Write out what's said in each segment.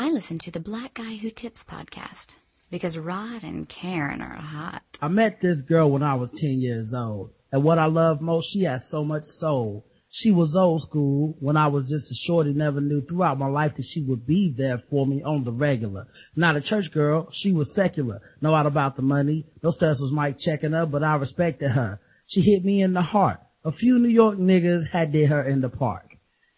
I listen to the Black Guy Who Tips podcast because Rod and Karen are hot. I met this girl when I was 10 years old. And what I love most, she has so much soul. She was old school when I was just a shorty, never knew throughout my life that she would be there for me on the regular. Not a church girl, she was secular. No out about the money. No studs was Mike checking her, but I respected her. She hit me in the heart. A few New York niggas had did her in the park.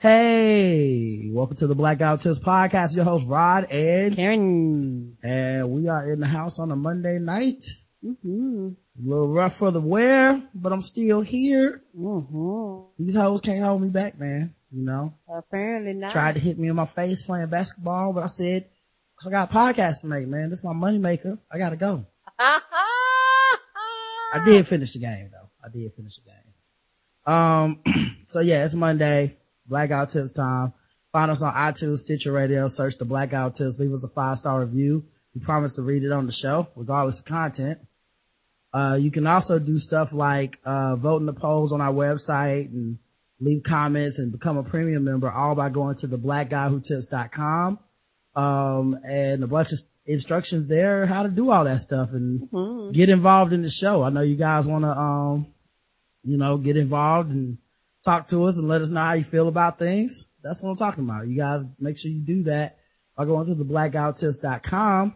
Hey, welcome to the Black Guy Who Tips podcast. Your host Rod and Karen. And we are in the house on a Monday night. Mm-hmm. A little rough for the wear, but I'm still here. Mm-hmm. These hoes can't hold me back, man. You know, Apparently not. tried to hit me in my face playing basketball, but I said, I got a podcast to make, man. This is my money maker. I gotta go. I did finish the game though. I did finish the game. Um, so yeah, it's Monday. Black Guy Who Tips time. Find us on iTunes, Stitcher Radio, search the Black Guy Who Tips, leave us a five star review. We promise to read it on the show, regardless of content. Uh, you can also do stuff like, uh, vote in the polls on our website and leave comments and become a premium member all by going to the blackguywhotips.com. Um, and a bunch of instructions there how to do all that stuff and Mhm. get involved in the show. I know you guys want to, um, you know, get involved and talk to us and let us know how you feel about things. That's what I'm talking about. You guys make sure you do that by going to the blackguywhotips.com.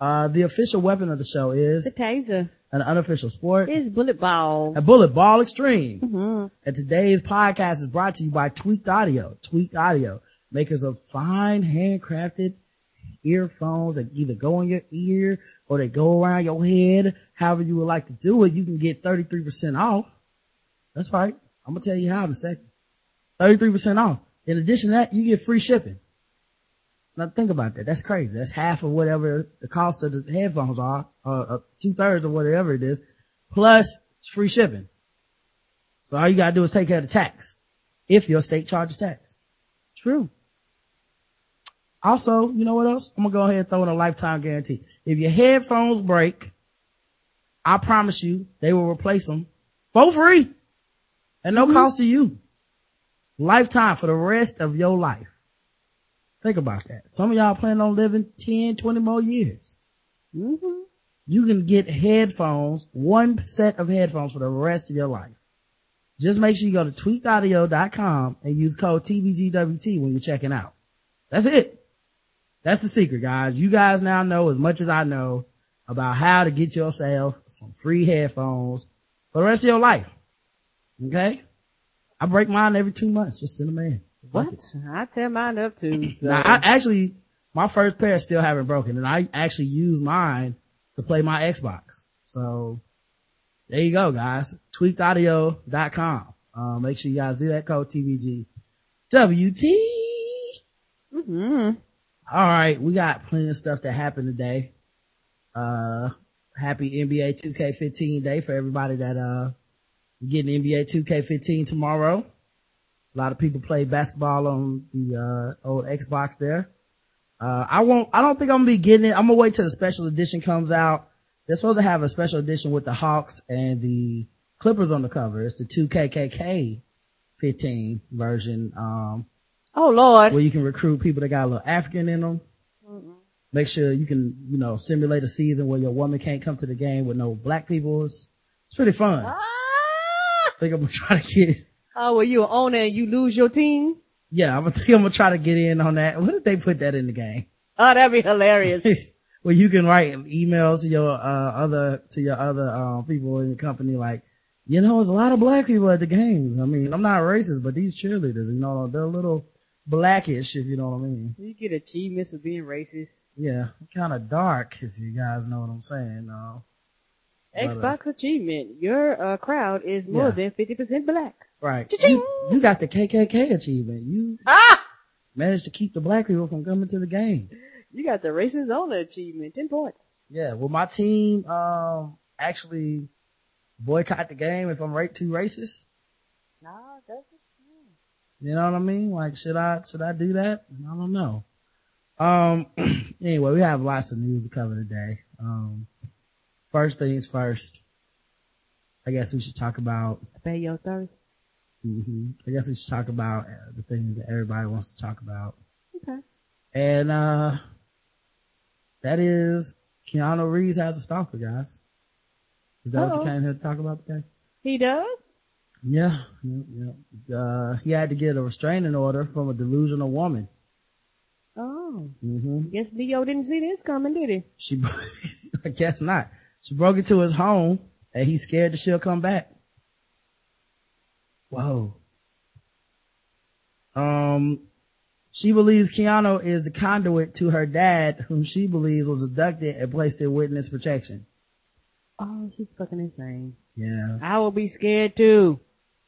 Uh, the official weapon of the show is The taser an unofficial sport, is bullet ball. a bullet ball extreme. Mm-hmm. And today's podcast is brought to you by Tweaked Audio. Tweaked Audio, makers of fine handcrafted earphones that either go in your ear or they go around your head. However you would like to do it, you can get 33% off. That's right. I'm gonna tell you how in a second. 33% off. In addition to that, you get free shipping. Now think about that. That's crazy. That's half of whatever the cost of the headphones are, uh, two thirds of whatever it is, plus free shipping. So all you gotta do is take care of the tax. If your state charges tax. True. Also, you know what else? I'm gonna go ahead and throw in a lifetime guarantee. If your headphones break, I promise you they will replace them for free and no cost to you. Lifetime for the rest of your life. Think about that. Some of y'all plan on living 10, 20 more years. Mm-hmm. You can get headphones, one set of headphones for the rest of your life. Just make sure you go to tweakedaudio.com and use code TBGWT when you're checking out. That's it. That's the secret, guys. You guys now know as much as I know about how to get yourself some free headphones for the rest of your life. Okay? I break mine every two months. Just send them in. What? I tear mine up too. So. Now, I actually, my first pair still haven't broken and I actually use mine to play my Xbox. So there you go, guys. Tweakedaudio.com. Uh, make sure you guys do that code TVG WT. mm-hmm. All right. We got plenty of stuff that happened today. Uh, happy NBA 2K15 day for everybody that, uh, getting NBA 2K15 tomorrow. A lot of people play basketball on the, uh, old Xbox there. Uh, I won't, I don't think I'm gonna be getting it. I'm gonna wait till the special edition comes out. They're supposed to have a special edition with the Hawks and the Clippers on the cover. It's the 2KKK 15 version, um, Oh Lord. where you can recruit people that got a little African in them. Mm-mm. Make sure you can, you know, simulate a season where your woman can't come to the game with no black people. It's, it's pretty fun. Think I'm gonna try to get, Oh, well, you an owner and you lose your team? yeah, I'm gonna think I'm gonna try to get in on that. What if they put that in the game? Oh, that'd be hilarious. well, you can write emails to your, uh, other, to your other, uh, people in the company like, you know, there's a lot of black people at the games. I mean, I'm not racist, but these cheerleaders, you know, they're a little blackish, if you know what I mean. you get achievements for being racist. Yeah, kind of dark, if you guys know what I'm saying. Uh, Xbox achievement. Your uh, crowd is more Yeah. than 50% black. right. You, you got the KKK achievement. You Ah! managed to keep the black people from coming to the game. You got the racist owner achievement. 10 points. Yeah, Well, my team, um, actually boycott the game if I'm right too racist? Nah, that's You know what I mean? Like, should I, should I do that? I don't know. Um, anyway, we have lots of news to cover today. Um, first things first, I guess we should talk about, Pay your thirst. hmm I guess we should talk about uh, the things that everybody wants to talk about. Okay. And, uh, that is Keanu Reeves has a stalker, guys. Is that what Uh-oh. you came here to talk about today? He does? Yeah, yeah, yeah. Uh, he had to get a restraining order from a delusional woman. Oh. hmm Guess Leo didn't see this coming, did he? She, I guess not. She broke into his home and he's scared that she'll come back. Whoa. Um, she believes Keanu is the conduit to her dad, whom she believes was abducted and placed in witness protection. Oh, she's fucking insane. Yeah. I will be scared too.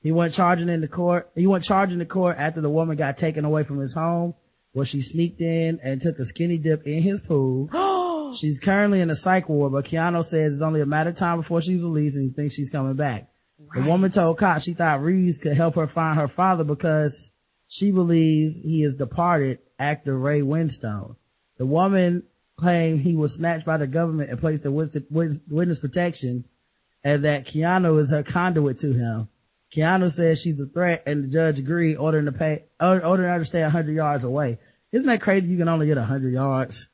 He went charging in the court. He went charging the court after the woman got taken away from his home where she sneaked in and took a skinny dip in his pool. She's currently in a psych ward, but Keanu says it's only a matter of time before she's released and he thinks she's coming back. The woman told cops she thought Reeves could help her find her father because she believes he is departed actor Ray Winstone. The woman claimed he was snatched by the government and placed in witness, witness protection and that Keanu is her conduit to him. Keanu says she's a threat and the judge agreed ordering to pay, ordering her to stay 100 yards away. Isn't that crazy? You can only get 100 yards.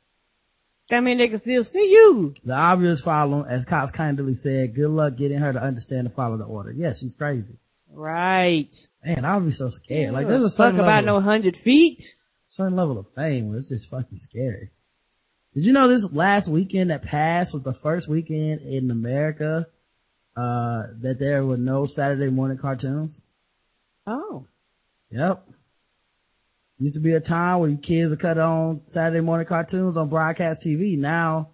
I mean, they can still see you. The obvious problem, as cops kindly said, good luck getting her to understand and follow the order. Yeah, she's crazy. Right. Man, I would be so scared. Like there's a Fuck certain about no hundred feet. certain level of fame where it's just fucking scary. Did you know this last weekend that passed was the first weekend in America, uh, that there were no Saturday morning cartoons? Oh. Yep. Used to be a time where kids would cut on Saturday morning cartoons on broadcast TV. Now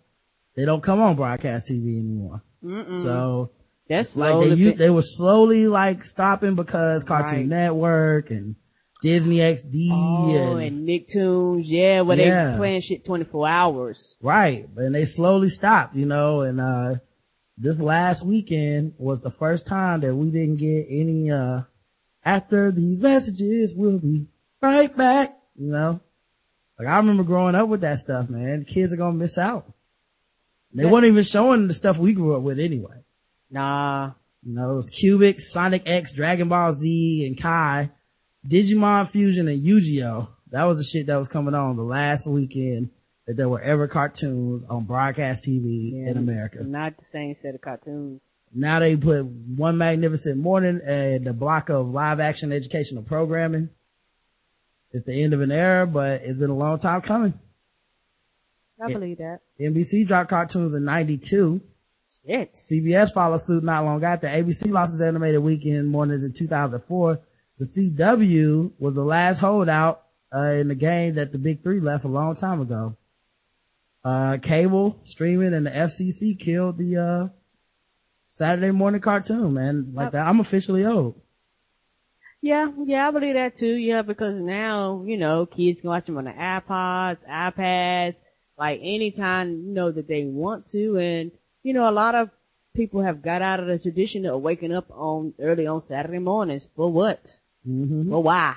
they don't come on broadcast TV anymore. Mm-mm. So That's like they u- fi- they were slowly like stopping because Cartoon Right. Network and Disney XD Oh, and, and Nicktoons, yeah, where Yeah. they playing shit 24 hours. right, and they slowly stopped, you know, and uh this last weekend was the first time that we didn't get any uh after these messages we'll be right back, you know. Like I remember growing up with that stuff, man. Kids are gonna miss out. They Yeah. weren't even showing the stuff we grew up with anyway. Nah. You know, it was Cubic, Sonic X, Dragon Ball Z, and Kai, Digimon Fusion, and Yu-Gi-Oh! That was the shit that was coming on the last weekend that there were ever cartoons on broadcast TV Yeah. in America. Not the same set of cartoons. Now they put One Magnificent Morning and a block of live action educational programming. It's the end of an era, but it's been a long time coming. I believe that. NBC dropped cartoons in 92. Shit. CBS followed suit not long after. ABC lost its animated weekend mornings in 2004. The CW was the last holdout uh, in the game that the big three left a long time ago. Uh, cable, streaming, and the FCC killed the uh, Saturday morning cartoon, man. Like that, I'm officially old. Yeah, yeah, I believe that too. Yeah, because now, you know, kids can watch them on the iPods, iPads, like anytime, you know, that they want to. And, you know, a lot of people have got out of the tradition of waking up on early on Saturday mornings. For what? hmm For why?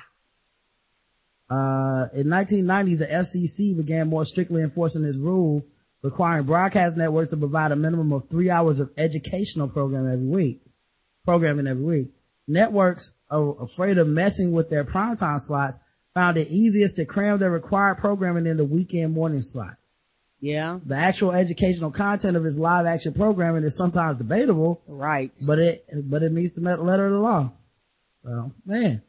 Uh, in 1990s, the FCC began more strictly enforcing this rule, requiring broadcast networks to provide a minimum of three hours of educational programming every week. Programming every week. Networks are afraid of messing with their primetime slots found it easiest to cram their required programming in the weekend morning slot. Yeah, The actual educational content of his live action programming is sometimes debatable, right. but it, but it meets the letter of the law. So, man,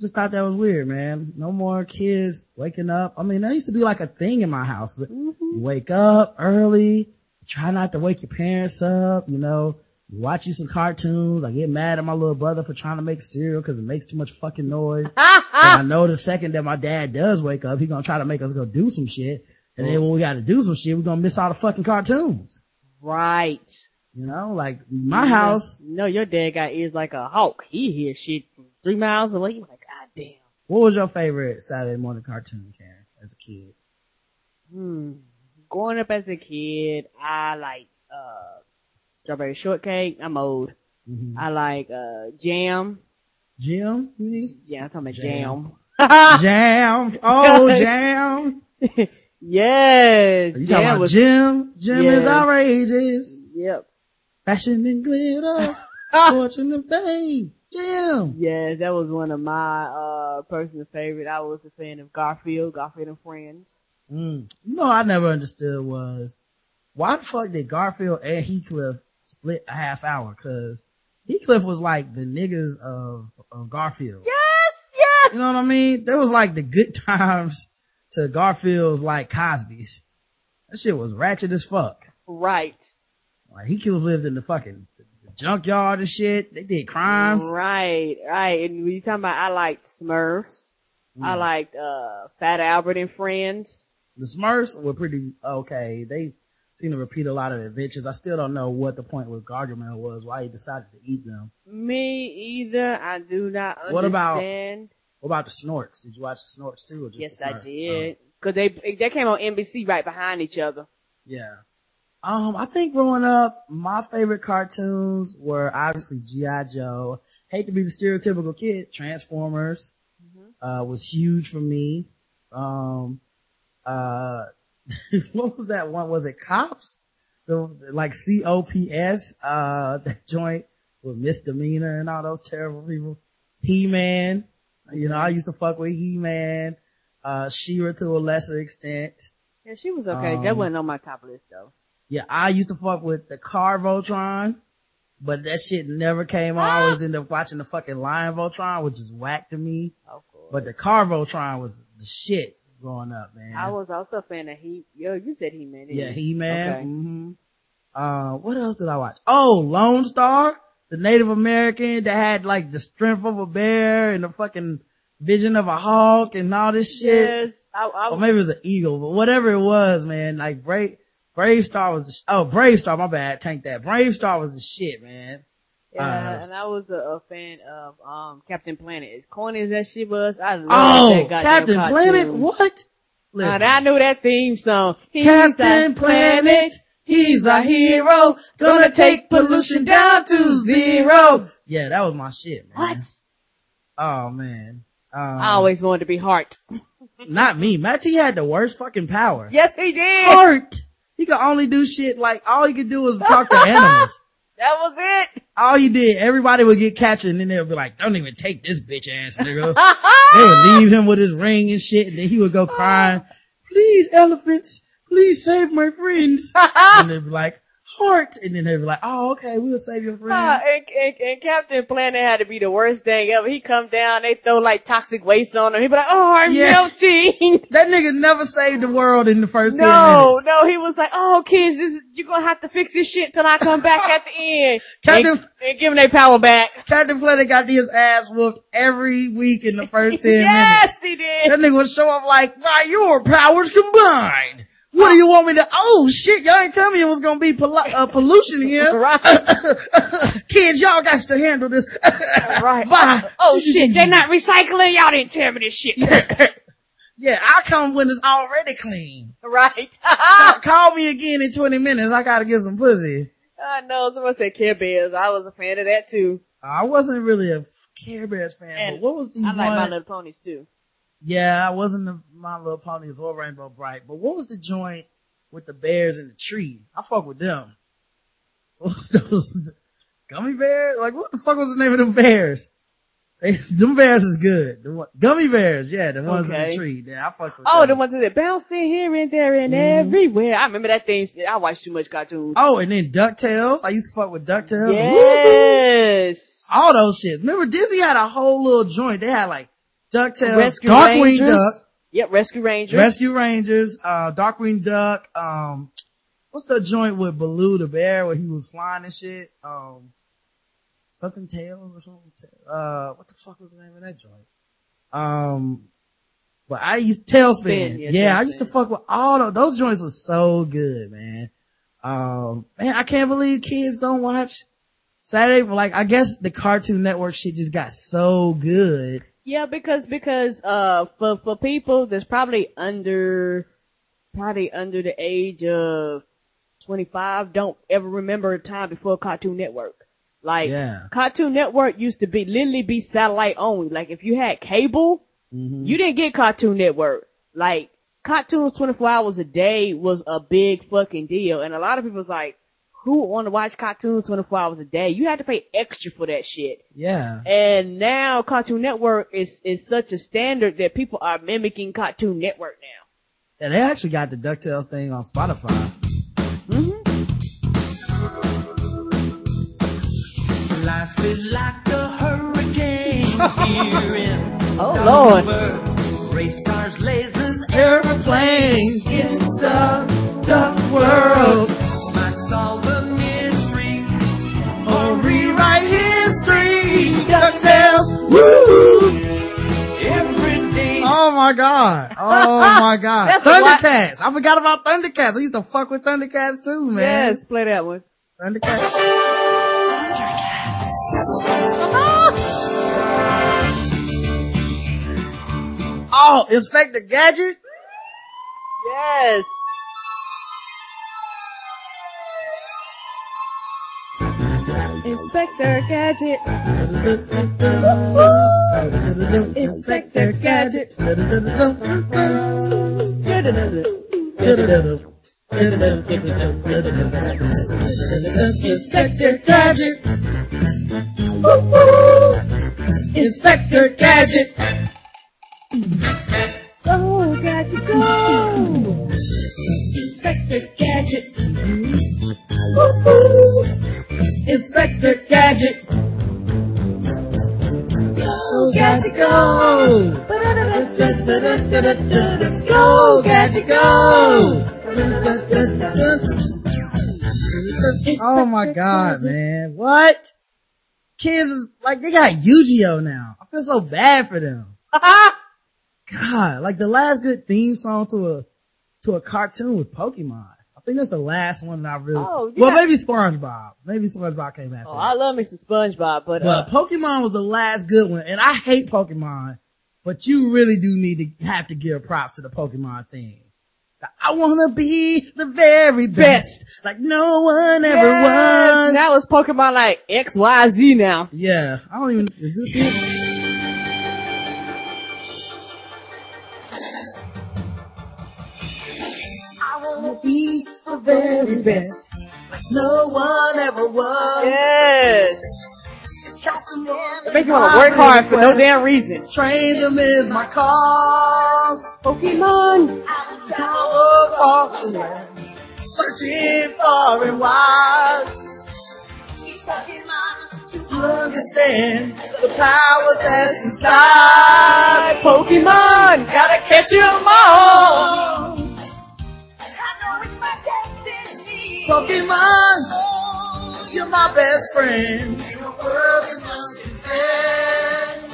just thought that was weird, man. No more kids waking up. I mean, that used to be like a thing in my house. hmm You wake up early, try not to wake your parents up, you know, watch you some cartoons. I get mad at my little brother for trying to make cereal because it makes too much fucking noise. And I know the second that my dad does wake up, he's gonna try to make us go do some shit. And then when we gotta do some shit, we're gonna miss all the fucking cartoons. right. You know, like my house, No, your dad got ears like a hawk. He hears shit from three miles away. You're like, God damn. What was your favorite Saturday morning cartoon, Karen, as a kid? Hmm. Growing up as a kid, I like, uh, strawberry shortcake. I'm old. Mm-hmm. I like, uh, jam. Jim? you? Yeah, I'm talking about Jam. jam. Jam. Oh, Jam. yes. You talking Jam about was, Jim? Jem is outrageous. yep. Fashion and glitter. Fortune and fame. Damn. Yes, that was one of my, uh, personal favorite. I was a fan of Garfield, Garfield and Friends. Mm. You know, I never understood was why the fuck did Garfield and Heathcliff split a half hour? Cause Heathcliff was like the niggas of, of Garfield. Yes, yes! You know what I mean? There was like the good times to Garfield's like Cosby's. That shit was ratchet as fuck. Right. Like he could have lived in the fucking the junkyard and shit. They did crimes. Right, right. And when you talking about, I liked Smurfs. I Mm. liked, uh, Fat Albert and Friends. The Smurfs were pretty okay. They seem to repeat a lot of adventures. I still don't know what the point with Gargamel was, why he decided to eat them. Me either. I do not understand. What about- What about the Snorks? Did you watch the Snorks too? Or just Yes, I did. Cause they, they came on NBC right behind each other. Oh, yeah. Um, I think growing up, my favorite cartoons were obviously G.I. Joe. Hate to be the stereotypical kid. Transformers, uh, was huge for me. Um, uh, what was that one? Was it Cops? The, like C-O-P-S, uh, that joint with Misdemeanor and all those terrible people. He-Man. You know, I used to fuck with He-Man. Uh, She-Ra to a lesser extent. Yeah, she was okay. Um, that wasn't on my top list though. Yeah, I used to fuck with the car Voltron, but that shit never came on. I always end up watching the fucking Lion Voltron, which is whack to me. Of course. But the car Voltron was the shit growing up, man. I was also a fan of He, yo, you said He-Man, didn't yeah, you? He-Man. Okay. hmm Uh, what else did I watch? Oh, Lone Star, the Native American that had like the strength of a bear and the fucking vision of a hawk and all this shit. Yes. I, I, Or maybe it was an eagle, but whatever it was, man, like Brave, Brave Star was the, sh- oh, Brave Star, my bad, tank that. Brave Star was the shit, man. Yeah, uh, and I was a, a fan of, um, Captain Planet. As corny as that shit was, I love Oh, that goddamn Captain cartoon. Planet, what? Listen, I knew that theme song. He's Captain Planet, he's a hero, gonna take pollution down to zero. Yeah, that was my shit, man. What? Oh man. Um, I always wanted to be Heart. not me. Ma-Ti had the worst fucking power. Yes, he did. Heart! He could only do shit like, all he could do was talk to animals. That was it. all you did, everybody would get captured and then they'd be like, don't even take this bitch ass nigga. they would leave him with his ring and shit and then he would go crying, please elephants, please save my friends. and they'd be like, heart. And then they'd be like, oh okay, we'll save your friends. Ah, and, and, and Captain Planet had to be the worst thing ever. He come down, they throw like toxic waste on him. He'd be like, oh, I'm Yeah. melting. That nigga never saved the world in the first 10 no, no, he was like, oh kids, this is, you're gonna have to fix this shit till I come back at the end. Captain, And, and give them their power back. Captain Planet got his ass whooped every week in the first 10 minutes. yes, he did. That nigga would show up like, by your powers combined. What do you want me to, oh shit, y'all ain't tell me it was gonna be pollu- uh, pollution here. Right. Kids, y'all got to handle this. Right. Bye. Oh shit, they're not recycling. Y'all didn't tell me this shit. Yeah, I'll come when it's already clean. right. Call, call me again in 20 minutes. I gotta get some pussy. I know, someone said Care Bears. I was a fan of that too. I wasn't really a Care Bears fan, And but what was the I one? like My Little Ponies too. Yeah, I wasn't the My Little Ponies or Rainbow Brite, but what was the joint with the bears in the tree? I fuck with them. What was those gummy bears? Like what the fuck was the name of them bears? They, them bears is good. The one, gummy bears, yeah, the ones in the tree. Yeah, I fuck with Oh, the ones that bouncing here and there and Mhm. everywhere. I remember that thing. I watched too much cartoons. Oh, and then DuckTales. I used to fuck with DuckTales. Yes. All those shit. Remember Disney had a whole little joint. They had like DuckTales, Rescue Darkwing Rangers. Duck, Yep, Rescue Rangers. Rescue Rangers, uh, Darkwing Duck, um, what's the joint with Baloo the bear where he was flying and shit? Um, something tail or something? Uh, what the fuck was the name of that joint? Um, but I used TaleSpin. Spin, yeah, Yeah, I used to fuck with all those, those joints were so good, man. Um, man, I can't believe kids don't watch Saturday, like, I guess the Cartoon Network shit just got so good. Yeah, because because uh for for people that's probably under probably under the age of 25 don't ever remember a time before Cartoon Network. Like Yeah. Cartoon Network used to be literally be satellite only. Like if you had cable, Mhm. you didn't get Cartoon Network. Like cartoons 24 hours a day was a big fucking deal, and a lot of people's like, who would want to watch cartoons 24 hours a day? You had to pay extra for that shit. Yeah. And now Cartoon Network is, is such a standard that people are mimicking Cartoon Network now. And they actually got the DuckTales thing on Spotify. Mm-hmm. Life is like a hurricane here in Oh Lord. Lord. Race cars, lasers, Airplanes, it's a duck world. might solve Oh my god. Oh my god. That's a lot. Thundercats. I forgot about Thundercats. I used to fuck with Thundercats too, man. Yes, play that one. Thundercats. Oh, Inspector Gadget? Yes. Gadget. Inspector Gadget. Inspector Gadget. Inspector Gadget. Go, Gadget, go. Inspector Gadget. Inspector Gadget. Go, Gadget, go. Go, Gadget, go. Oh my god, man. What? Kids is like, they got Yu-Gi-Oh now. I feel so bad for them. God, like the last good theme song to a, to a cartoon was Pokemon. I think that's the last one that I really, Oh, you well maybe SpongeBob. Maybe SpongeBob came after Oh, that. I love me some SpongeBob, but, uh, But Pokemon was the last good one, and I hate Pokemon, but you really do need to have to give props to the Pokemon thing. I wanna be the very best, like no one ever yes, was. now it's Pokemon like X, Y, Z now. yeah, I don't even, is this it? I the very best, like no one ever was. Yes. It makes you want to work hard for no damn reason. Train them is my cause. Pokemon. Power land, searching far and wide. To understand the power that's inside. Pokemon. Gotta catch 'em all. Pokemon, you're my best friend. In a world you must defend.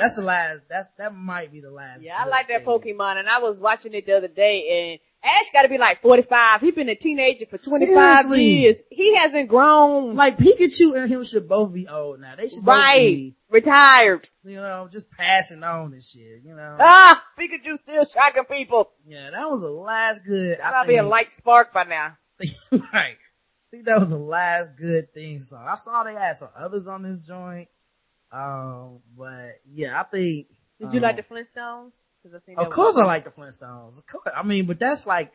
That's the last. That's that might be the last. Yeah, I like that. Pokemon, and I was watching it the other day, and Ash got to be like 45. He's been a teenager for 25 Seriously? years. He hasn't grown. Like Pikachu and him should both be old now. They should right. be, Retired. you know, just passing on and shit. You know. Ah, Pikachu still shocking people. Yeah, that was the last good. That I might be a light spark by now. right. I think that was the last good theme song. I saw they had some others on this joint. Um, but yeah, I think. Did you um, like the Flintstones? Cause I seen that Of course I like the Flintstones. Of course. I mean, but that's like,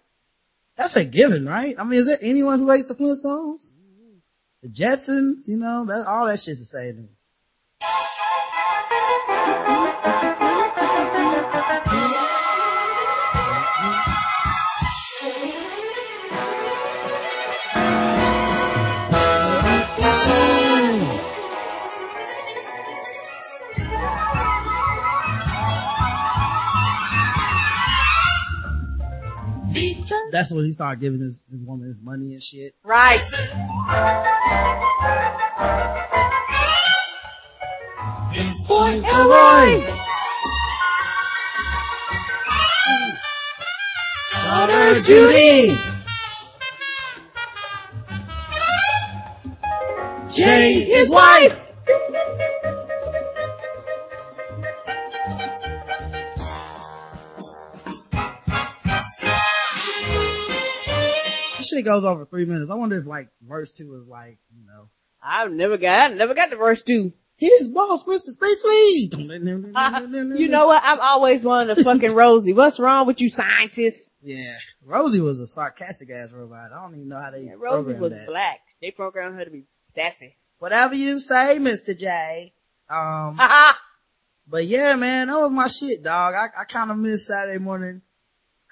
that's a given, right? I mean, is there anyone who likes the Flintstones? The Jetsons, you know, that, all that shit's the same That's when he started giving his, his woman his money and shit. Right. Boy, Elroy! Daughter Judy! Jay, his wife! Shit goes over three minutes. I wonder if like verse two is like, you know, I've never got, I never got the verse two. His boss, Mr. Space Sweet. you know what? I'm always wanting to fucking Rosie. What's wrong with you scientists? Yeah. Rosie was a sarcastic ass robot. I don't even know how they Yeah, Rosie was that. black. They programmed her to be sassy. Whatever you say, Mr. J. Um, but yeah, man, that was my shit, dog. I, I kind of miss Saturday morning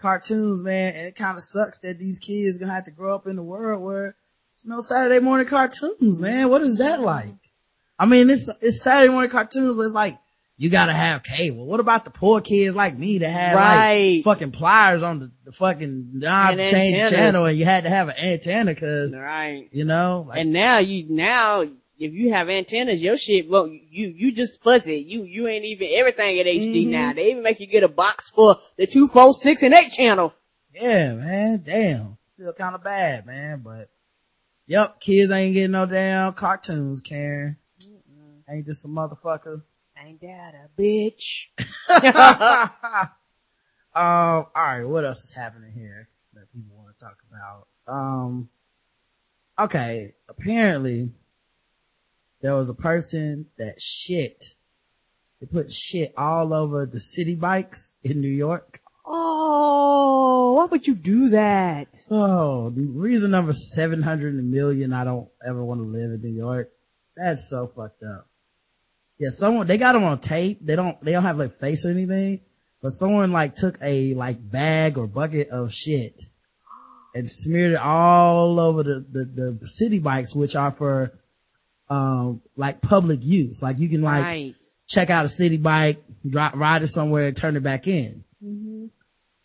cartoons, man, and it kind of sucks that these kids gonna have to grow up in a world where there's no Saturday morning cartoons, man. What is that like? I mean, it's, it's Saturday morning cartoons, but it's like, you gotta have cable. What about the poor kids like me that had Right. like fucking pliers on the, the fucking knob to change the channel and you had to have an antenna cause, Right. you know, like, And now you, now, if you have antennas, your shit, well, you, you just fuzzy. You, you ain't even everything at HD Mhm. now. They even make you get a box for the two, four, six, and eight channel. Yeah, man. Damn. Feel kind of bad, man. But, yep, kids ain't getting no damn cartoons, Karen. Ain't this a motherfucker? Ain't that a bitch? um, alright, what else is happening here that people want to talk about? Um, okay, apparently, there was a person that shit. They put shit all over the Citi Bikes in New York. Oh, why would you do that? Oh, the reason number 700 million I don't ever want to live in New York. That's so fucked up. Yeah, someone, they got them on tape. They don't, they don't have like face or anything, but someone like took a like bag or bucket of shit and smeared it all over the, the, the Citi Bikes, which are for, um, like public use. Like you can like right. check out a Citi Bike, dri ride it somewhere and turn it back in. Mm-hmm.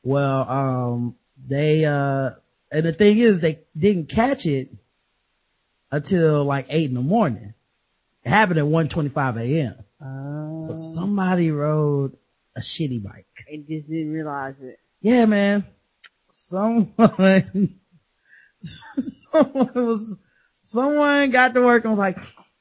Well, um, they, uh, and the thing is they didn't catch it until like eight in the morning. It happened at 1.25 a.m. Uh, So somebody rode a shitty bike. and just didn't realize it. Yeah, man. Someone, someone was, someone got to work and was like,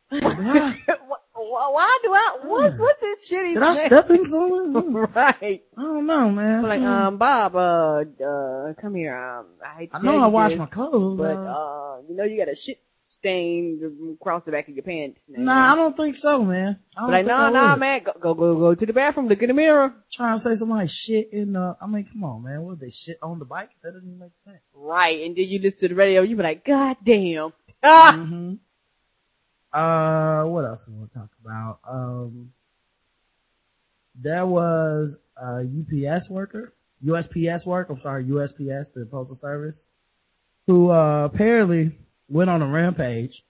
why, why do I, what's, what's this shitty did I step in someone? right. I don't know, man. Like, um, Bob, uh, uh, come here, um, I hate to I know I wash my clothes. but, uh, uh, you know you got a shit stain across the back of your pants. now. nah, I don't think so, man. I don't But like, nah, I nah, man, go, go, go, go to the bathroom, look in the mirror. trying to say somebody shit in the, I mean, come on, man. What, they shit on the bike? That doesn't make sense. Right, and then you listen to the radio, you be like, God damn. Ah! hmm Uh, what else we want to talk about? Um, there was a UPS worker, USPS worker, I'm sorry, USPS, the postal service, who, uh, apparently went on a rampage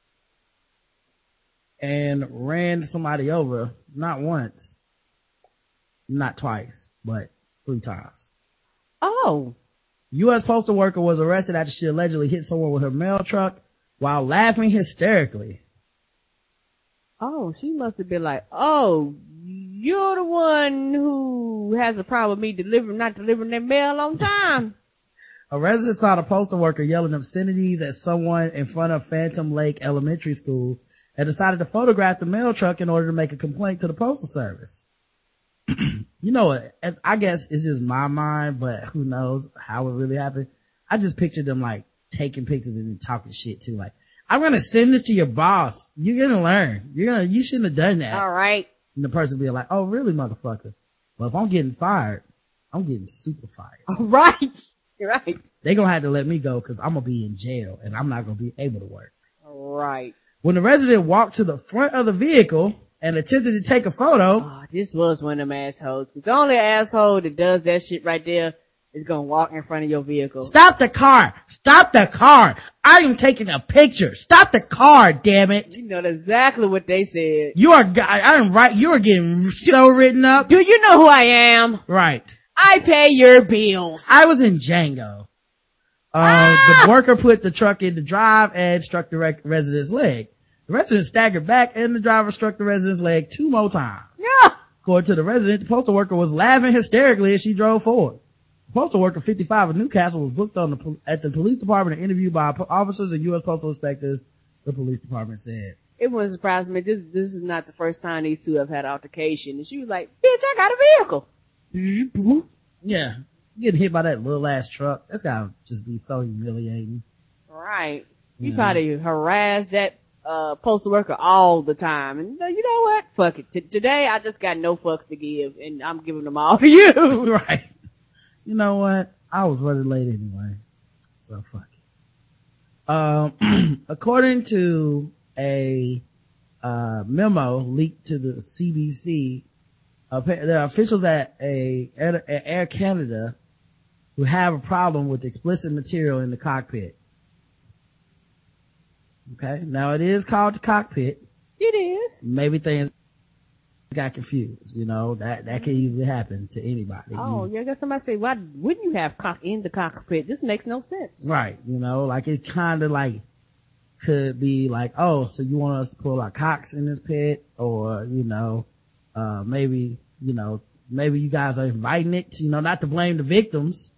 and ran somebody over, not once, not twice, but three times. Oh. U.S. postal worker was arrested after she allegedly hit someone with her mail truck while laughing hysterically. Oh, she must have been like, oh, you're the one who has a problem with me delivering, not delivering their mail on time. A resident saw the postal worker yelling obscenities at someone in front of Phantom Lake Elementary School and decided to photograph the mail truck in order to make a complaint to the postal service. you know what? I guess it's just my mind, but who knows how it really happened. I just pictured them like taking pictures and then talking shit too. Like, I'm gonna send this to your boss. You're gonna learn. You're gonna, you shouldn't have done that. All right. And the person be like, oh really motherfucker? Well if I'm getting fired, I'm getting super fired. All right. Right. They gonna have to let me go cause I'm gonna be in jail and I'm not gonna be able to work. All right. When the resident walked to the front of the vehicle and attempted to take a photo, Oh, this was one of them assholes. Cause the only asshole that does that shit right there is gonna walk in front of your vehicle. stop the car! Stop the car! I am taking a picture! Stop the car, damn it! You know exactly what they said. You are, I am right, you are getting so written up. Do you know who I am? Right. I pay your bills. I was in Django. Uh, Ah! the worker put the truck in the drive and struck the rec- resident's leg. The resident staggered back and the driver struck the resident's leg two more times. yeah. According to the resident, the postal worker was laughing hysterically as she drove forward. Postal worker, 55 of Newcastle, was booked on the, at the police department and interviewed by officers and U.S. postal inspectors, the police department said. It wouldn't surprise me. This, this is not the first time these two have had altercation. And she was like, bitch, I got a vehicle. Yeah. Getting hit by that little ass truck, that's gotta just be so humiliating. Right. You probably harassed that, uh, postal worker all the time. And you know what? Fuck it. T- today I just got no fucks to give and I'm giving them all to you. right. You know what? I was running late anyway. So fuck it. Um, according to a, uh, memo leaked to the CBC, uh, there are officials at a, at Air Canada who have a problem with explicit material in the cockpit. Okay. Now it is called the cockpit. It is. Maybe things got confused. You know, that, that can easily happen to anybody. Oh, You- yeah, I guess somebody say, why wouldn't you have cock in the cockpit? This makes no sense. Right. You know, like it kind of like could be like, oh, so you want us to pull our cocks in this pit or, you know, uh, maybe, you know, maybe you guys are inviting it, you know, not to blame the victims.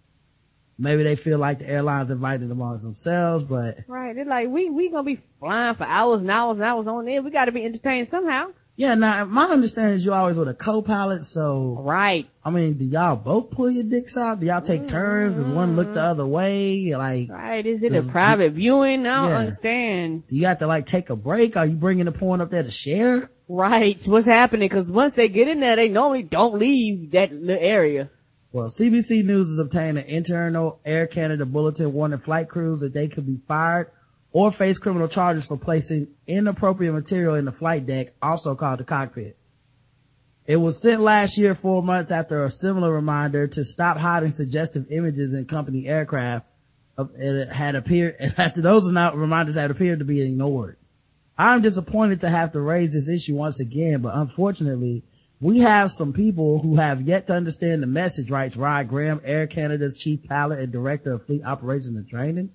Maybe they feel like the airlines invited them amongst themselves, but Right. They're like, we, we gonna be flying for hours and hours and hours on end. We gotta be entertained somehow. Yeah, now my understanding is you always with a co-pilot, so Right. I mean, do y'all both pull your dicks out? Do y'all take turns? Does one look the mm-hmm. other way? Like, Right. Is it a private viewing? I don't Yeah. understand. do you have to like take a break? Are you bringing the porn up there to share? Right. What's happening? Cause once they get in there, they normally don't leave that little area. Well, CBC News has obtained an internal Air Canada bulletin warning flight crews that they could be fired or face criminal charges for placing inappropriate material in the flight deck, also called the cockpit. It was sent last year, four months after a similar reminder to stop hiding suggestive images in company aircraft. It had appeared, after those reminders had appeared to be ignored. I'm disappointed to have to raise this issue once again, but unfortunately, we have some people who have yet to understand the message, writes Rod Graham, Air Canada's chief pilot and director of fleet operations and training.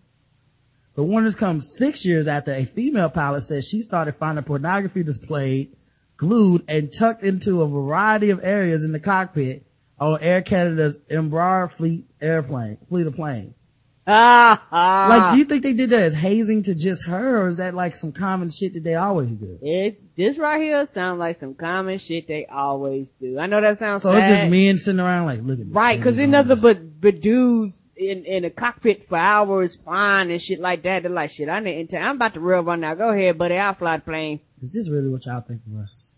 The warnings come six years after a female pilot says she started finding pornography displayed, glued, and tucked into a variety of areas in the cockpit on Air Canada's Embraer fleet airplane, fleet of planes. Ah. Like, do you think they did that as hazing to just her, or is that like some common shit that they always do? It, this right here sounds like some common shit they always do. I know that sounds So sad. it's just men sitting around like, look at. Right, cause thing there's on nothing but, but dudes in, in a cockpit for hours flying and shit like that. They're like, shit, I need to, I'm about to rev on now. Go ahead, buddy. I'll fly the plane. Is this really what y'all think of us?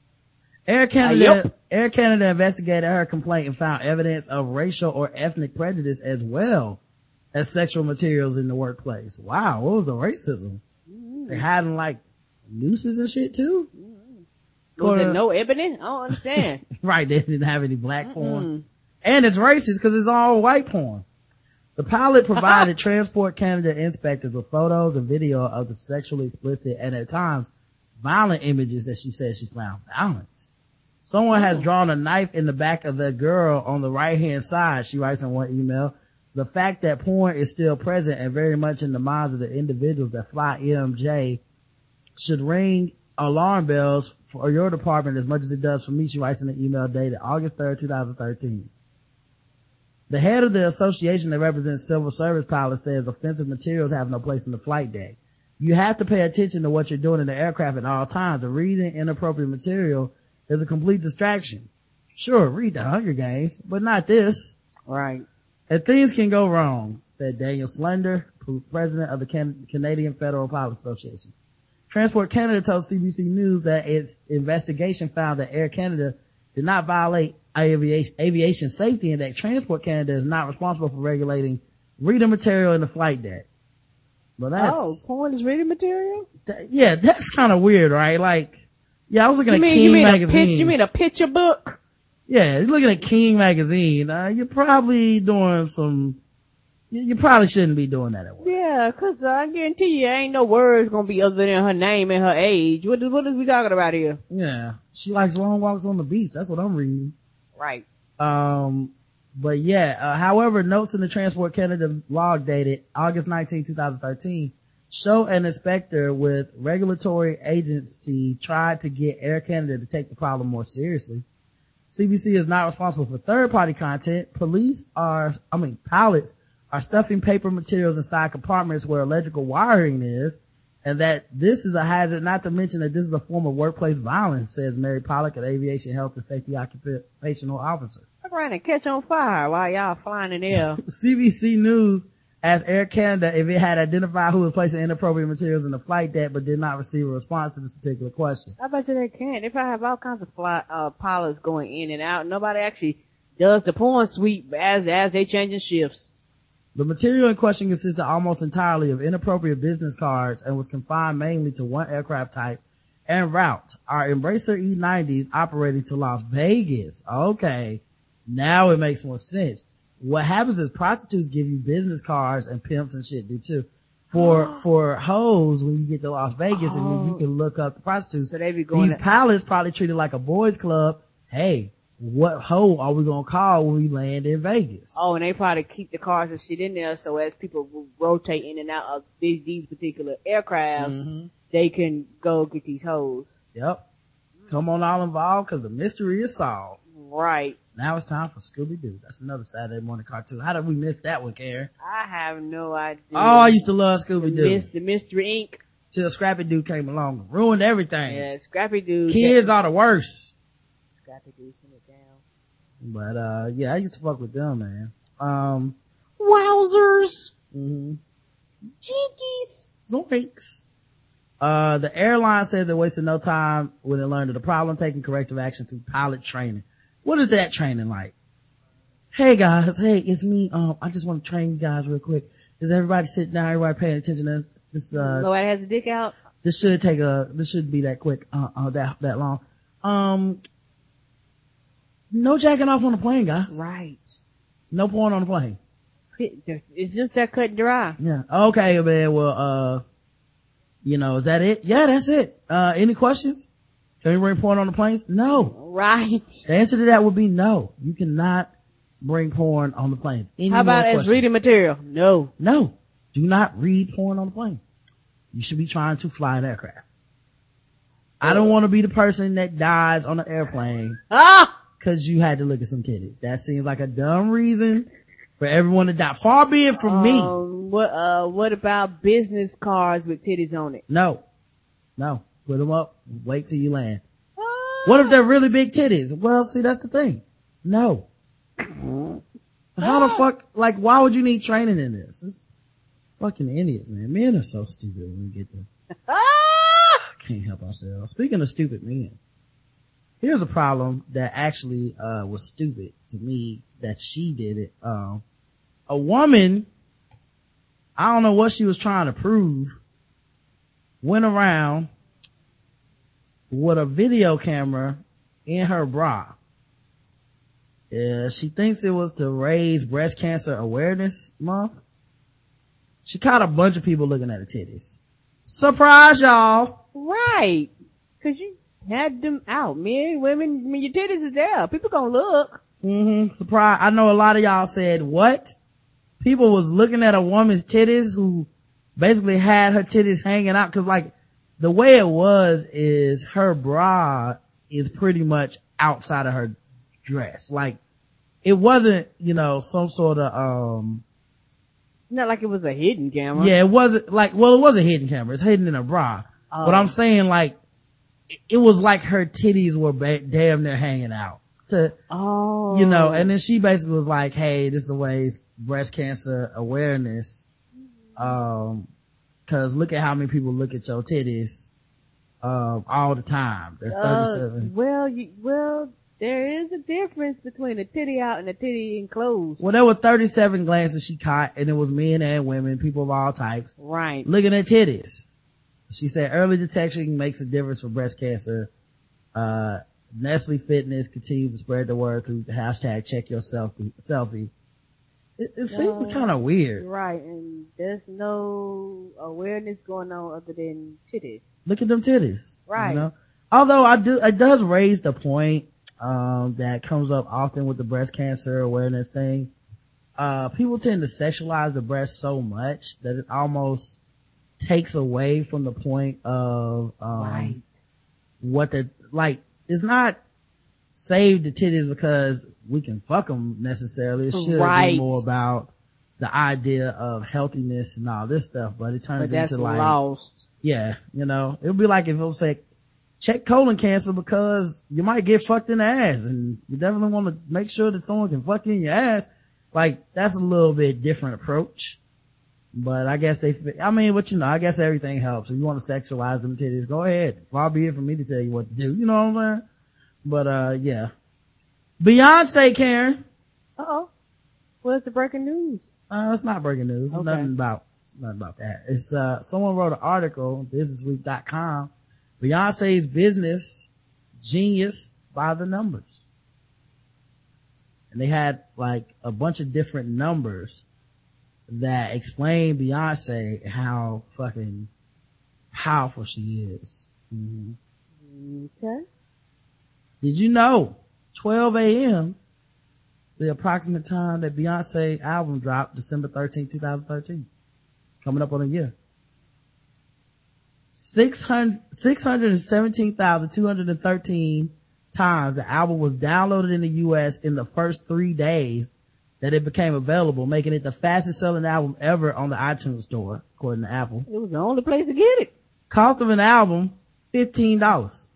Air Canada, Uh, yep. Air Canada investigated her complaint and found evidence of racial or ethnic prejudice as well as sexual materials in the workplace. Wow, what was the racism? They hiding like nooses and shit too? Was Or- it no ebony? I don't understand. right, they didn't have any black porn. Mm. And it's racist because it's all white porn. The pilot provided Transport Canada inspectors with photos and video of the sexually explicit and at times violent images that she said she found violent. Someone has drawn a knife in the back of the girl on the right hand side, she writes in one email. The fact that porn is still present and very much in the minds of the individuals that fly EMJ should ring alarm bells for your department as much as it does for me, she writes in an email dated August 3rd, 2013. The head of the association that represents civil service pilots says offensive materials have no place in the flight deck. You have to pay attention to what you're doing in the aircraft at all times. And reading inappropriate material is a complete distraction. Sure, read the Hunger Games, but not this. Right. And things can go wrong, said Daniel Slender, president of the Can- Canadian Federal Pilot Association. Transport Canada told CBC News that its investigation found that Air Canada did not violate aviation, aviation safety and that Transport Canada is not responsible for regulating reader material in the flight deck. But that's, oh, porn is reading material? yeah, that's kind of weird, right? Like, yeah, I was looking You at mean, King you mean a magazine. pitch, you mean a picture book? Yeah, you're looking at King magazine. Uh, you're probably doing some. You, you probably shouldn't be doing that at work. Yeah, cause I guarantee you ain't no words gonna be other than her name and her age. What is, what is we talking about here? Yeah, she likes long walks on the beach. That's what I'm reading. Right. Um, but yeah. Uh, however, notes in the Transport Canada log dated August 19, 2013, show an inspector with regulatory agency tried to get Air Canada to take the problem more seriously. CBC is not responsible for third party content. Police are, I mean, pilots are stuffing paper materials inside compartments where electrical wiring is and that this is a hazard, not to mention that this is a form of workplace violence, says Mary Pollock, an aviation health and safety occupational officer. Around and catch on fire while y'all flying in the air. CBC News As Air Canada, if it had identified who was placing inappropriate materials in the flight deck but did not receive a response to this particular question. I bet you they can't. They probably have all kinds of fly, uh, pilots going in and out. Nobody actually does the porn sweep as, as they changing shifts. The material in question consisted almost entirely of inappropriate business cards and was confined mainly to one aircraft type and route. Our Embraer E90s operating to Las Vegas. Okay. Now it makes more sense. What happens is prostitutes give you business cards and pimps and shit do too. For, for hoes, when you get to Las Vegas and you, you can look up the prostitutes. So they be going These to- pilots probably treated like a boys club. Hey, what hoe are we gonna call when we land in Vegas? Oh, and they probably keep the cars and shit in there so as people rotate in and out of these, these particular aircrafts, Mhm. they can go get these hoes. Yep. Come on all involved cause the mystery is solved. Right. Now it's time for Scooby Doo. That's another Saturday morning cartoon. How did we miss that one, Karen? I have no idea. Oh, I used to love Scooby Doo. Mys- the Mystery Inc. Till Scrappy Doo came along ruined everything. Yeah, Scrappy Doo. Kids are the worst. Scrappy Doo, send it down. But, uh, yeah, I used to fuck with them, man. Um, Wowzers! mm-hmm. Jinkies! Zoinks. Uh, the airline says it wasted no time when it learned of the problem, taking corrective action through pilot training. What is that training like? Hey guys, hey, it's me. Um, I just want to train you guys real quick. Is everybody sitting down? Everybody paying attention? This, this, uh, Nobody has a dick out? this should take a, this shouldn't be that quick, uh, uh, that, that long. Um, no jacking off on the plane, guys. Right. No porn on the plane. It's just that cut and dry. Yeah. Okay, man. Well, uh, you know, is that it? Yeah, that's it. Uh, any questions? Can we bring porn on the planes? No. Right. The answer to that would be no. You cannot bring porn on the planes. Any How about as questions? reading material? No. No. Do not read porn on the plane. You should be trying to fly an aircraft. I don't want to be the person that dies on an airplane Ah! cause you had to look at some titties. That seems like a dumb reason for everyone to die. Far be it from me. Um, what, uh, what about business cards with titties on it? No. No. Put them up. Wait till you land. Ah. What if they're really big titties? Well, see, that's the thing. No. How the fuck, like, why would you need training in this? It's fucking idiots, man. Men are so stupid when we get there. Ah! Can't help ourselves. Speaking of stupid men, here's a problem that actually, uh, was stupid to me that she did it. Um, a woman, I don't know what she was trying to prove, went around with a video camera in her bra. Yeah, she thinks it was to raise breast cancer awareness month. She caught a bunch of people looking at her titties. Surprise y'all! Right. Cause you had them out. Men, women, I mean, your titties is there. People gonna look. Mm-hmm. Surprise. I know a lot of y'all said, what? People was looking at a woman's titties who basically had her titties hanging out cause like the way it was is her bra is pretty much outside of her dress. Like it wasn't, you know, some sort of, um, Not like it was a hidden camera. yeah, it wasn't like, well, it was a hidden camera. It's hidden in a bra. Oh. But I'm saying like, it- it was like her titties were ba- damn near hanging out to, Oh. you know, and then she basically was like, hey, this is a ways breast cancer awareness. Um, cause look at how many people look at your titties, um, all the time. There's Uh, 37. well, you, well, there is a difference between a titty out and a titty enclosed. Well, there were 37 glances she caught and it was men and women, people of all types, Right. looking at titties. She said early detection makes a difference for breast cancer. Uh, Nestle Fitness continues to spread the word through the hashtag check your selfie, selfie. It, it seems No. kind of weird. Right. And there's no awareness going on other than titties. look at them titties. Right. You know? Although I do, it does raise the point, um, that comes up often with the breast cancer awareness thing. Uh, people tend to sexualize the breast so much that it almost takes away from the point of, um, right. what the, like, it's not save the titties because we can fuck them necessarily. It should Right. be more about the idea of healthiness and all this stuff, but it turns But into like, lost. yeah, you know, it would be like if it was like, check colon cancer because you might get fucked in the ass and you definitely want to make sure that someone can fuck you in your ass. Like, that's a little bit different approach. But I guess they, I mean, but you know, I guess everything helps. If you want to sexualize them titties, go ahead. Far be it for me to tell you what to do. You know what I'm saying? But, uh, yeah. Beyonce, Karen. Uh oh. What's the breaking news? Uh, it's not breaking news. Okay. nothing about, nothing about that. It's, uh, someone wrote an article, businessweek.com, Beyonce's business genius by the numbers. And they had like a bunch of different numbers that explain Beyonce how fucking powerful she is. Mhm. Okay. Did you know 12 a.m. the approximate time that Beyonce album dropped December 13, 2013? Coming up on a year. 600 617,213 times the album was downloaded in the US in the first three days that it became available, making it the fastest selling album ever on the iTunes store, according to Apple. It was the only place to get it. Cost of an album, $15,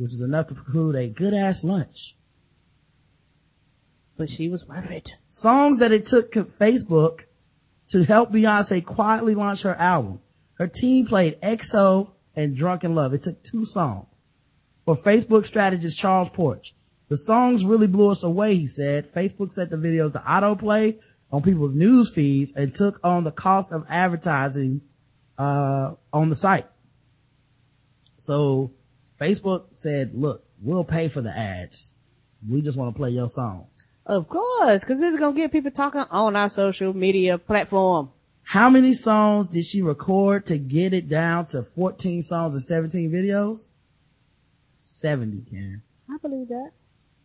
which is enough to include a good ass lunch. But she was worth it. Songs that it took Facebook to help Beyonce quietly launch her album. Her team played XO and Drunk in Love. It took two songs. For Facebook strategist Charles Porch. The songs really blew us away, he said. Facebook set the videos to autoplay on people's news feeds and took on the cost of advertising, uh, on the site. So Facebook said, look, we'll pay for the ads. We just want to play your song. Of course, cause it's gonna get people talking on our social media platform. How many songs did she record to get it down to 14 songs and 17 videos? 70, Karen. I believe that.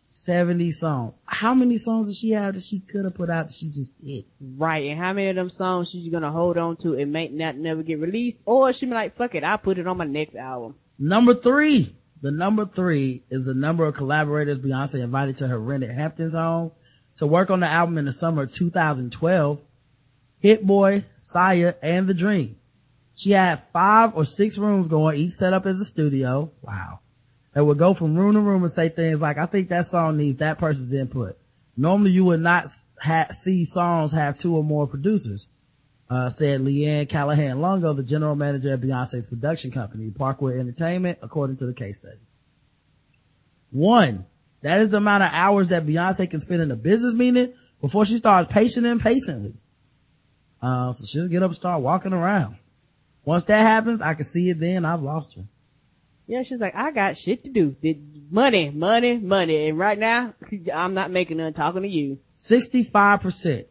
70 songs. How many songs did she have that she could have put out that she just did? Right, and how many of them songs she's gonna hold on to and may not never get released, or she be like, fuck it, I'll put it on my next album. Number three. The number three is the number of collaborators Beyonce invited to her rented Hamptons home to work on the album in the summer of 2012. Hit Boy, Sia, and The Dream. She had five or six rooms going, each set up as a studio. Wow. That would go from room to room and say things like, I think that song needs that person's input. Normally you would not ha- see songs have two or more producers uh, said Leanne Callahan Longo, the general manager of Beyonce's production company, Parkwood Entertainment, according to the case study. One, that is the amount of hours that Beyonce can spend in a business meeting before she starts pacing and patiently. Uh, so she'll get up and start walking around. Once that happens, I can see it then, I've lost her. Yeah, she's like, I got shit to do. Money, money, money, and right now, I'm not making none talking to you. 65%.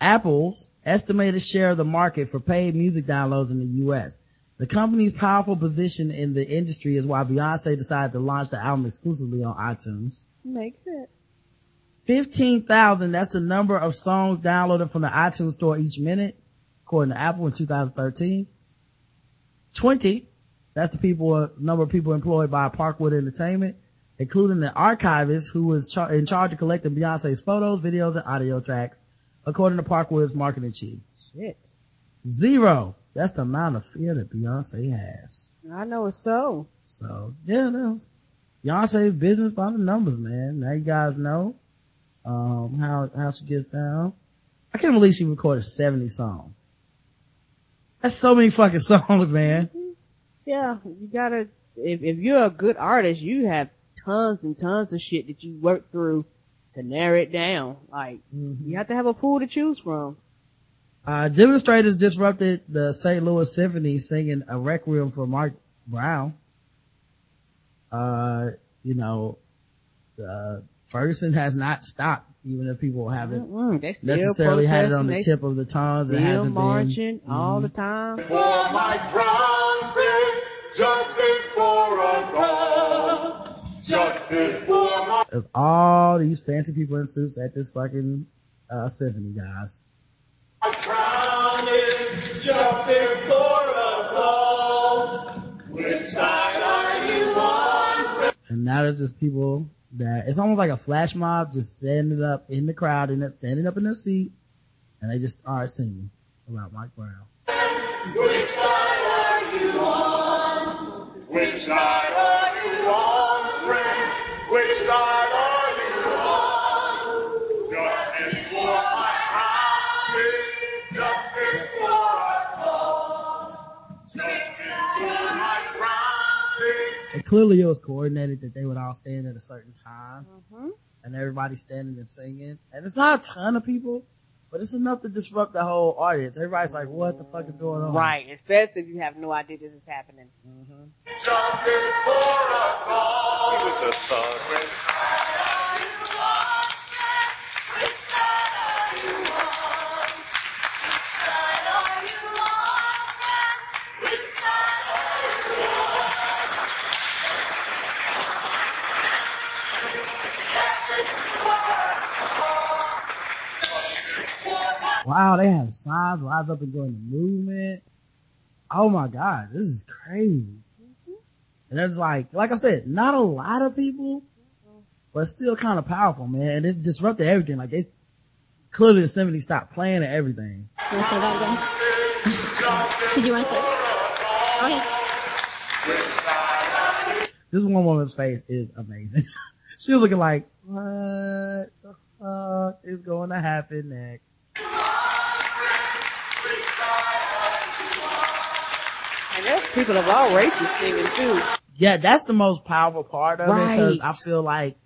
Apple's estimated share of the market for paid music downloads in the US. The company's powerful position in the industry is why Beyonce decided to launch the album exclusively on iTunes. Makes sense. 15,000, that's the number of songs downloaded from the iTunes store each minute, according to Apple in 2013. 20, that's the people, number of people employed by Parkwood Entertainment, including the archivist who was char- in charge of collecting Beyonce's photos, videos, and audio tracks, according to Parkwood's marketing chief. Shit. Zero, that's the amount of fear that Beyonce has. I know it's so. So, yeah, that's Beyonce's business by the numbers, man. Now you guys know, um, how, how she gets down. I can't believe she recorded 70 songs. That's so many fucking songs, man. Yeah, you gotta, if, if you're a good artist, you have tons and tons of shit that you work through to narrow it down. Like, you have to have a pool to choose from. Uh, demonstrators disrupted the St. Louis Symphony singing a requiem for Mark Brown. Uh, you know, uh, Ferguson has not stopped, even if people haven't still necessarily had it on the tip of the tongues. they It still hasn't been. marching all the time. For Mike Brown, justice for us There's all these fancy people in suits at this fucking, uh, symphony, guys. crown is justice for us all. Which side are you on? And now there's just people that, it's almost like a flash mob just standing up in the crowd and standing up in their seats and they just are singing about Mike Brown. Which side are you on? Which side clearly it was coordinated that they would all stand at a certain time hmm and everybody standing and singing. And it's not a ton of people, but it's enough to disrupt the whole audience. Everybody's like, what the fuck is going on? Right, especially if you have no idea this is happening. hmm Wow, they have signs, rise up and join the movement. Oh my god, this is crazy. And it's like, like I said, not a lot of people, but still kind of powerful, man. And it disrupted everything. Like they clearly the 70s stopped playing and everything. You want to say? Did you want to say? This one woman's face is amazing. she was looking like, what the fuck is going to happen next? And there's people of all races singing too. Yeah, that's the most powerful part of it because I feel like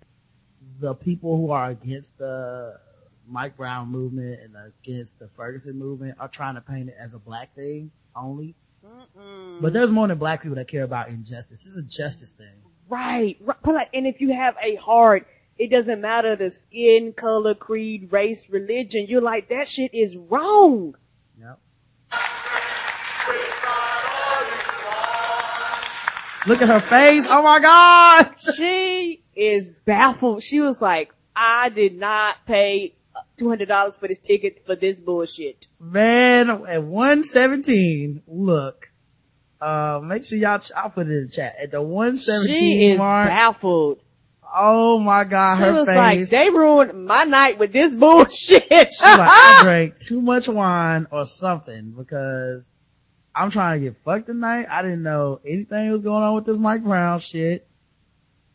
the people who are against the Mike Brown movement and against the Ferguson movement are trying to paint it as a black thing only. Mm-mm. But there's more than black people that care about injustice. It's a justice thing. Right, right. But like, and if you have a heart, it doesn't matter the skin, color, creed, race, religion. You're like, that shit is wrong. Yep. Look at her face. Oh my god. She is baffled. She was like, I did not pay $200 for this ticket for this bullshit. Man, at 117, look. Uh, make sure y'all, ch- I'll put it in the chat. At the 117 She is mark. baffled. Oh my god, She her was face. like, they ruined my night with this bullshit. She's like, I drank too much wine or something because I'm trying to get fucked tonight. I didn't know anything was going on with this Mike Brown shit.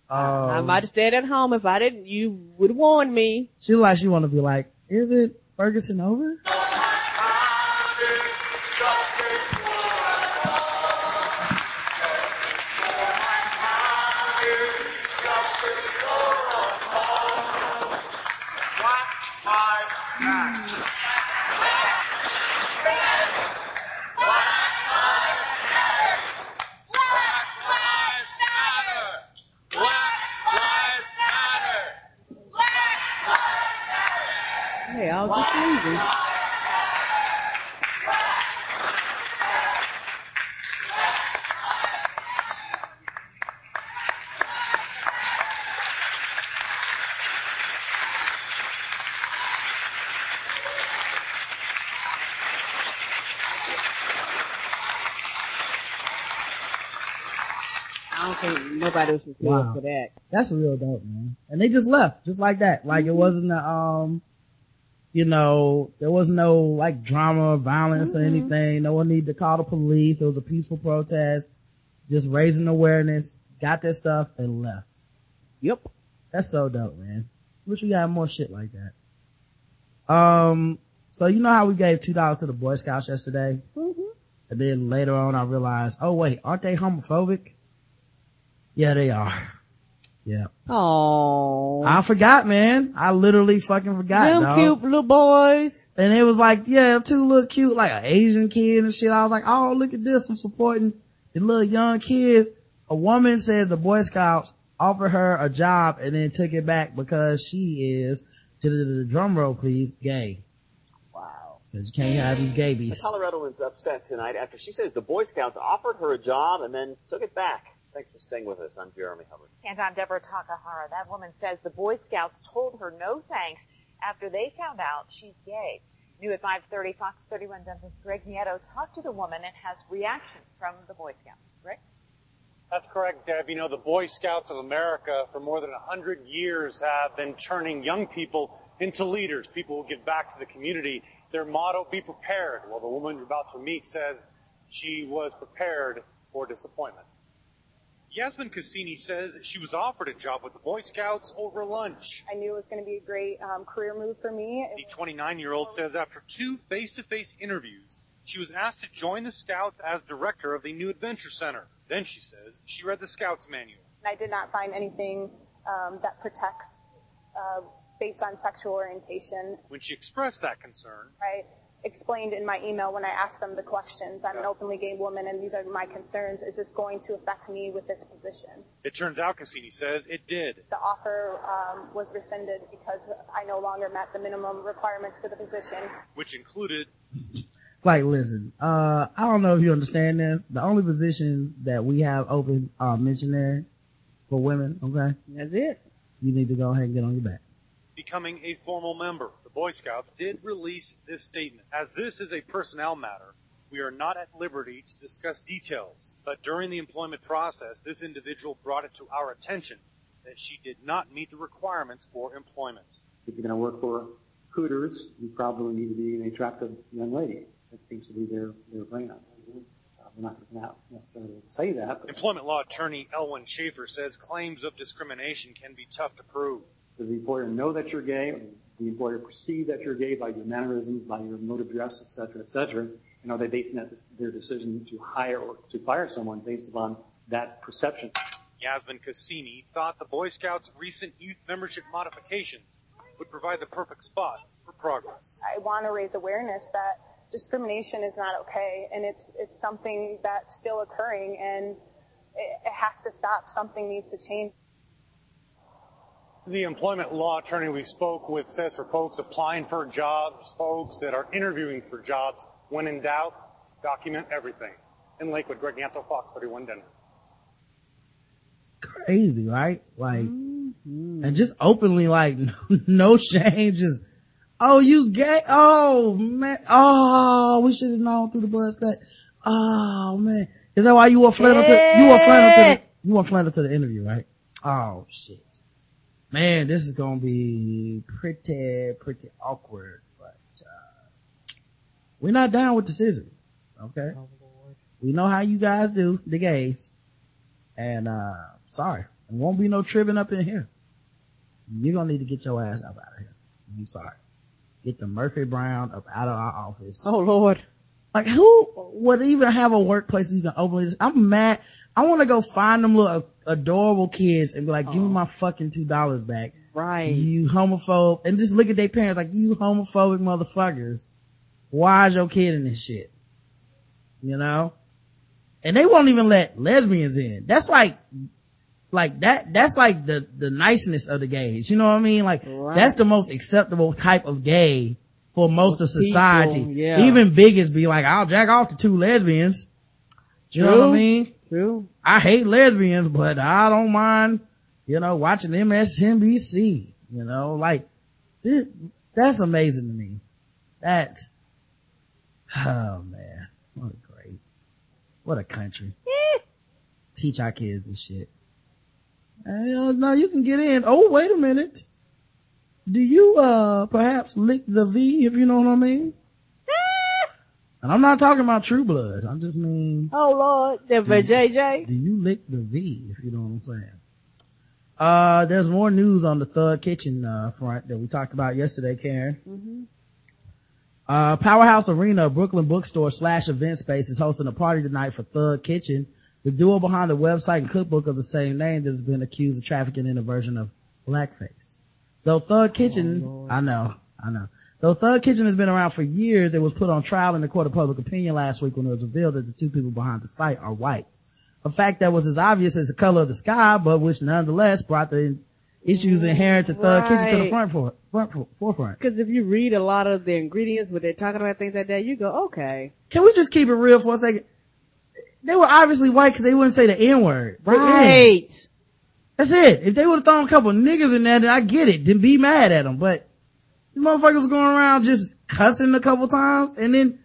Um, I might have stayed at home if I didn't, you would warn me. she like she want to be like, is it Ferguson over? Hey, I'll just leave him. I don't think nobody was prepared Wow. for that. That's real dope, man. And they just left, just like that. Like Mm-hmm. it wasn't a, um, you know, there was no like drama or violence or Mm-hmm. anything. No one needed to call the police. It was a peaceful protest, just raising awareness, got their stuff and left. Yep. That's so dope, man. Wish we got more shit like that. Um, so you know how we gave two dollars to the Boy Scouts yesterday? Mm-hmm. And then later on I realized, oh wait, aren't they homophobic? Yeah, they are. Yeah. Oh, I forgot, man. I literally fucking forgot, them dog. cute little boys. And it was like, yeah, two little cute, like an Asian kid and shit. I was like, oh, look at this. I'm supporting the little young kids. A woman says the Boy Scouts offered her a job and then took it back because she is, to the, the drum roll please, gay. Wow. Cause you can't have these A gabies. Coloradoan's upset tonight after she says the Boy Scouts offered her a job and then took it back. Thanks for staying with us. I'm Jeremy Hubbard. And I'm Deborah Takahara. That woman says the Boy Scouts told her no thanks after they found out she's gay. New at 5.30, Fox 31 Denver's Greg Nieto talked to the woman and has reaction from the Boy Scouts. Greg? That's correct, Deb. You know, the Boy Scouts of America for more than a hundred years have been turning young people into leaders, people who give back to the community. Their motto, be prepared. Well, the woman you're about to meet says she was prepared for disappointment. Yasmin Cassini says she was offered a job with the Boy Scouts over lunch. I knew it was going to be a great um, career move for me. The 29 year old says after two face to face interviews, she was asked to join the Scouts as director of the New Adventure Center. Then she says she read the Scouts manual. And I did not find anything um, that protects uh, based on sexual orientation. When she expressed that concern, I explained in my email when I asked them the questions. I'm an openly gay woman, and these are my concerns. Is this going to affect me with this position? it turns out Cassini says it did. The offer um, was rescinded because I no longer met the minimum requirements for the position. which included It's like, listen, uh, I don't know if you understand this. The only position that we have open are missionary for women, okay? That's it. You need to go ahead and get on your back. Becoming a formal member. The Boy Scouts did release this statement. As this is a personnel matter, we are not at liberty to discuss details, but during the employment process, this individual brought it to our attention that she did not meet the requirements for employment. If you're going to work for Hooters, you probably need to be an attractive young lady. That seems to be their, their brand. We're not going to necessarily say that, but Employment law attorney Elwin Schaefer says claims of discrimination can be tough to prove. Does the employer know that you're gay? Does the employer perceive that you're gay by your mannerisms, by your mode of dress, et cetera, et cetera? And are they basing that, their decision to hire or to fire someone based upon that perception? Yasmin Cassini thought the Boy Scouts' recent youth membership modifications would provide the perfect spot for progress. I want to raise awareness that discrimination is not okay, and it's it's something that's still occurring, and it, it has to stop. Something needs to change. The employment law attorney we spoke with says for folks applying for jobs, folks that are interviewing for jobs, when in doubt, document everything. In Lakewood, Greg Nieto, Fox 31 Denver. Crazy, right? Like, mm-hmm. and just openly, like, no shame, just, oh, you gay? Oh, man. Oh, we should have known through the buzz cut. Oh, man. Is that why you were flannel to, you were flannel to the, you were flannel to the interview, right? Oh, shit. Man, this is gonna be pretty, pretty awkward, but, uh, we're not down with the scissors, okay? We know how you guys do, the gays. And, uh, sorry. There won't be no tripping up in here. You're gonna need to get your ass up out of here. I'm sorry. Get the Murphy Brown up out of our office. Oh Lord. Like who would even have a workplace you can openly just, I'm mad. I want to go find them little adorable kids and be like, give me my fucking two dollars back. Right. You homophobe. And just look at their parents like, you homophobic motherfuckers. Why is your kid in this shit? You know? And they won't even let lesbians in. That's like, like that, that's like the, the niceness of the gays. You know what I mean? Like, Right. that's the most acceptable type of gay for most of people, society. yeah. Even bigots be like, I'll jack off to two lesbians. You know what I mean? True. I hate lesbians, but I don't mind, you know, watching MSNBC, you know, like, it, that's amazing to me. That, oh man, what a great, what a country. Teach our kids this shit. Hey, uh, no, you can get in. Oh, wait a minute. Do you, uh, perhaps lick the V, if you know what I mean? And I'm not talking about True Blood. I'm just mean, Oh Lord. For JJ. do you lick the V, if you know what I'm saying? Uh, there's more news on the Thug Kitchen, uh, front that we talked about yesterday, Karen. Mm-hmm. Uh, Powerhouse Arena, Brooklyn bookstore slash event space is hosting a party tonight for Thug Kitchen, the duo behind the website and cookbook of the same name that has been accused of trafficking in a version of blackface. Though Thug Kitchen, I know, I know. Though Thug Kitchen has been around for years, it was put on trial in the court of public opinion last week when it was revealed that the two people behind the site are white. A fact that was as obvious as the color of the sky, but which nonetheless brought the issues inherent to Thug Kitchen to the front, for, front for, forefront. Cause if you read a lot of the ingredients, what they're talking about, things like that, you go, okay. Can we just keep it real for a second? They were obviously white because they wouldn't say the N word. Right. That's it. If they would have thrown a couple niggas in there, then I get it. Then be mad at them. But these motherfuckers going around just cussing a couple times, and then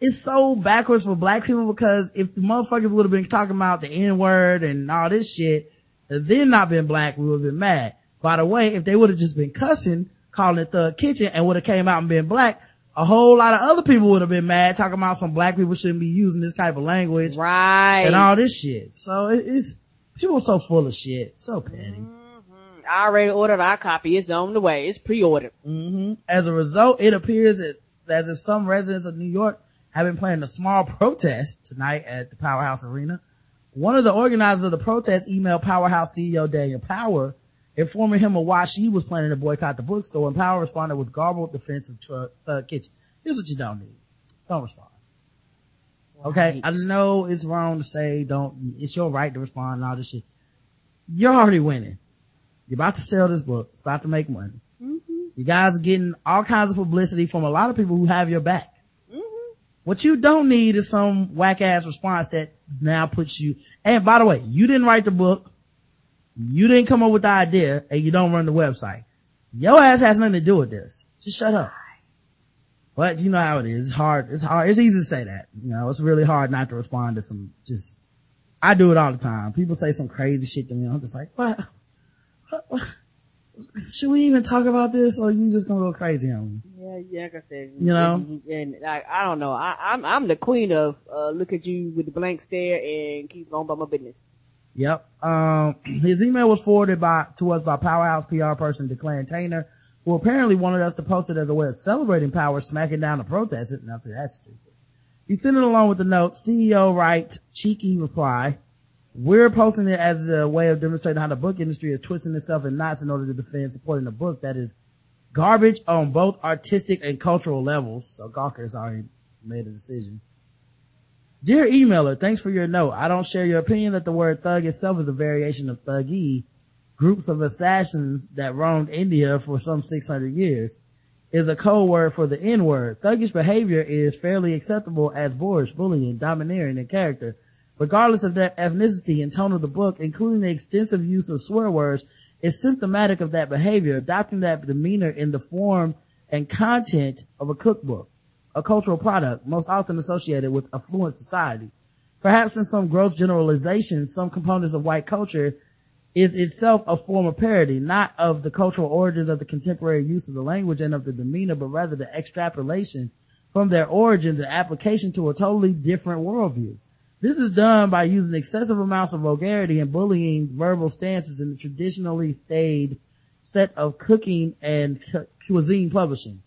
it's so backwards for black people because if the motherfuckers would have been talking about the N word and all this shit, then not been black, we would have been mad. By the way, if they would have just been cussing, calling it Thug Kitchen, and would have came out and been black, a whole lot of other people would have been mad, talking about some black people shouldn't be using this type of language Right. and all this shit. So it's people are so full of shit, so petty. I already ordered our copy. It's on the way. It's pre-ordered. hmm As a result, it appears as if some residents of New York have been planning a small protest tonight at the Powerhouse Arena. One of the organizers of the protest emailed Powerhouse CEO Daniel Power, informing him of why she was planning to boycott the bookstore, and Power responded with garbled defense of Thug uh, Kitchen. Here's what you don't need. Don't respond. Okay, I know it's wrong to say don't, it's your right to respond and all this shit. You're already winning. You're about to sell this book, start to make money. Mm-hmm. You guys are getting all kinds of publicity from a lot of people who have your back. Mm-hmm. What you don't need is some whack ass response that now puts you, and by the way, you didn't write the book, you didn't come up with the idea, and you don't run the website. Your ass has nothing to do with this. Just shut up. But you know how it is. It's hard. It's hard. It's easy to say that. You know, it's really hard not to respond to some just, I do it all the time. People say some crazy shit to me. I'm just like, what? Should we even talk about this or you just gonna go crazy on me? Yeah, yeah, like I said, You know? and, like I don't know, I, I'm I'm the queen of uh look at you with the blank stare and keep going about my business. Yep. Um, his email was forwarded by, to us by Powerhouse PR person Declan Taylor, who apparently wanted us to post it as a way of celebrating Power smacking down the protesters. And I said, that's stupid. He sent it along with the note, CEO writes, cheeky reply. We're posting it as a way of demonstrating how the book industry is twisting itself in knots in order to defend supporting a book that is garbage on both artistic and cultural levels. So Gawker's already made a decision. Dear emailer, thanks for your note. I don't share your opinion that the word thug itself is a variation of Thuggee, groups of assassins that roamed India for some 600 years, is a code word for the N word. Thuggish behavior is fairly acceptable as boorish, bullying, domineering in character. Regardless of their ethnicity and tone of the book, including the extensive use of swear words, is symptomatic of that behavior, adopting that demeanor in the form and content of a cookbook, a cultural product, most often associated with affluent society. Perhaps in some gross generalization, some components of white culture is itself a form of parody, not of the cultural origins of the contemporary use of the language and of the demeanor, but rather the extrapolation from their origins and application to a totally different worldview. This is done by using excessive amounts of vulgarity and bullying verbal stances in the traditionally staid set of cooking and cu- cuisine publishing.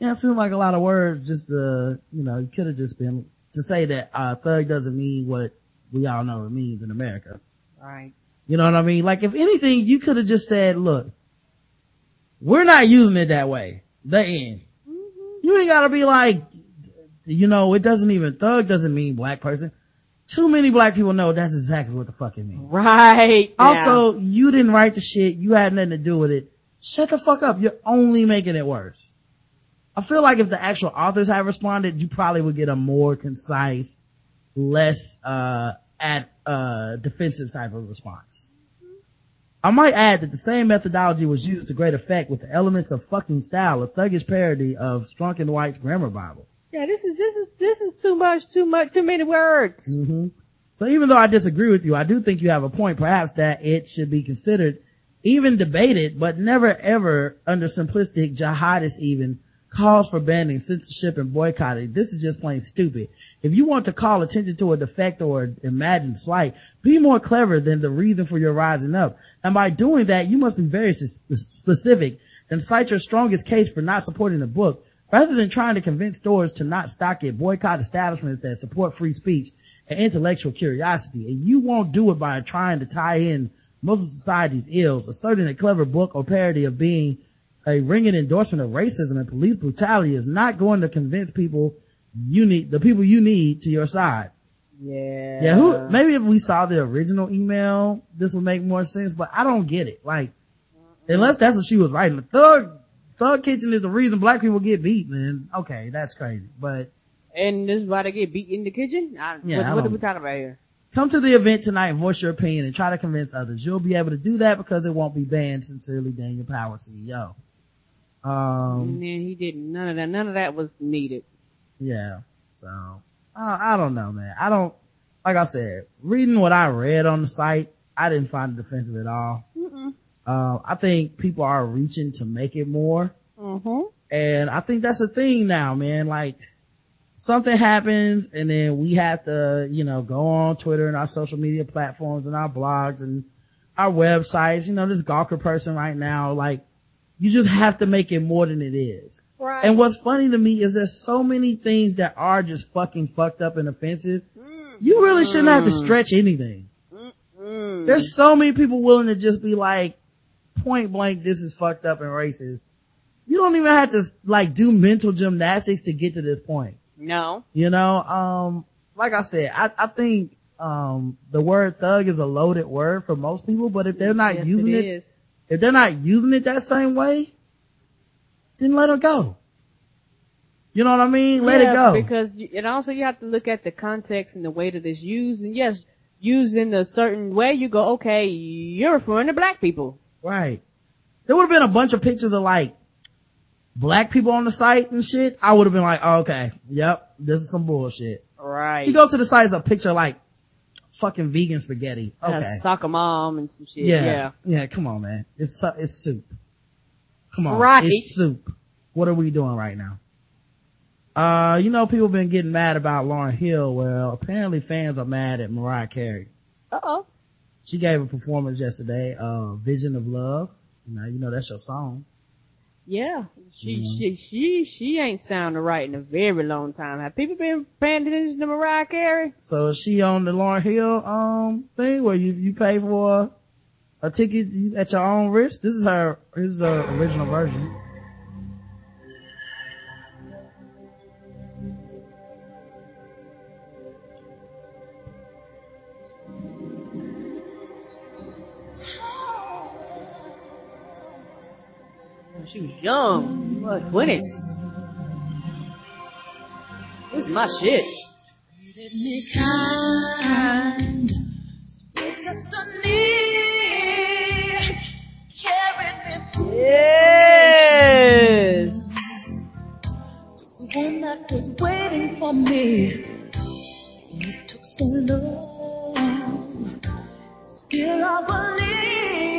Yeah, it seems like a lot of words just, uh, you know, it could have just been to say that, uh, thug doesn't mean what we all know it means in America. Right. You know what I mean? Like if anything, you could have just said, look, we're not using it that way. The end. You ain't gotta be like, you know, it doesn't even, thug doesn't mean black person. Too many black people know that's exactly what the fuck it means. Right. Also, you didn't write the shit. You had nothing to do with it. Shut the fuck up. You're only making it worse. I feel like if the actual authors had responded, you probably would get a more concise, less, uh, at, uh, defensive type of response. I might add that the same methodology was used to great effect with the elements of fucking style, a thuggish parody of Strunk and White's grammar Bible. Yeah, this is this is this is too much, too much, too many words. hmm So even though I disagree with you, I do think you have a point, perhaps that it should be considered, even debated, but never ever under simplistic jihadist even calls for banning censorship and boycotting. This is just plain stupid. If you want to call attention to a defect or imagined slight, be more clever than the reason for your rising up. And by doing that, you must be very specific and cite your strongest case for not supporting the book rather than trying to convince stores to not stock it, boycott establishments that support free speech and intellectual curiosity. And you won't do it by trying to tie in most of society's ills, asserting a clever book or parody of being a ringing endorsement of racism and police brutality is not going to convince people you need, the people you need to your side. Yeah. Yeah, who, maybe if we saw the original email, this would make more sense, but I don't get it. Like, unless that's what she was writing. The thug, Thug Kitchen is the reason black people get beat, man. Okay, that's crazy. But And this is why they get beat in the kitchen? I, Yeah, what, I what are we talking about here? come to the event tonight and voice your opinion and try to convince others. You'll be able to do that because it won't be banned. Sincerely, Daniel Power, CEO. Um, and then he didn't, none of that, none of that was needed. Yeah. So, I, I don't know, man. I don't, like I said, reading what I read on the site, I didn't find it offensive at all. Uh, I think people are reaching to make it more. Mm-hmm. And I think that's a thing now, man. Like, something happens and then we have to, you know, go on Twitter and our social media platforms and our blogs and our websites, you know, this Gawker person right now, like, you just have to make it more than it is. Right. And what's funny to me is there's so many things that are just fucking fucked up and offensive. You really shouldn't have to stretch anything. Mm. There's so many people willing to just be like, point blank, this is fucked up and racist. You don't even have to like do mental gymnastics to get to this point. No. You know, um, like I said, I, I think, um, the word thug is a loaded word for most people, but if they're not Yes, using it it, if they're not using it that same way, then let it go. You know what I mean? Let Yeah, it go. Because, you, and also you have to look at the context and the way that it's used. And yes, used in a certain way, you go, okay, you're referring to black people. Right. There would have been a bunch of pictures of like black people on the site and shit. I would have been like, oh, okay, yep, this is some bullshit. Right. You go to the site, it's a picture of, like fucking vegan spaghetti. And Okay. a soccer mom and some shit. Yeah. Yeah. Yeah, come on, man. It's, su- it's soup. Come on. Right. It's soup. What are we doing right now? Uh, you know, people been getting mad about Lauryn Hill. Well, apparently fans are mad at Mariah Carey. Uh oh. She gave a performance yesterday, uh, Vision of Love. You know, you know that's your song. Yeah. She, Mhm. she, she, she ain't sounded right in a very long time. Have people been paying attention to Mariah Carey? So is she on the Lauryn Hill, um, thing where you, you pay for a ticket at your own risk? This is her, here's the original version. Was young. What, twenties? This is my shit. Yes. One that was waiting for me. It took so long. Still I believe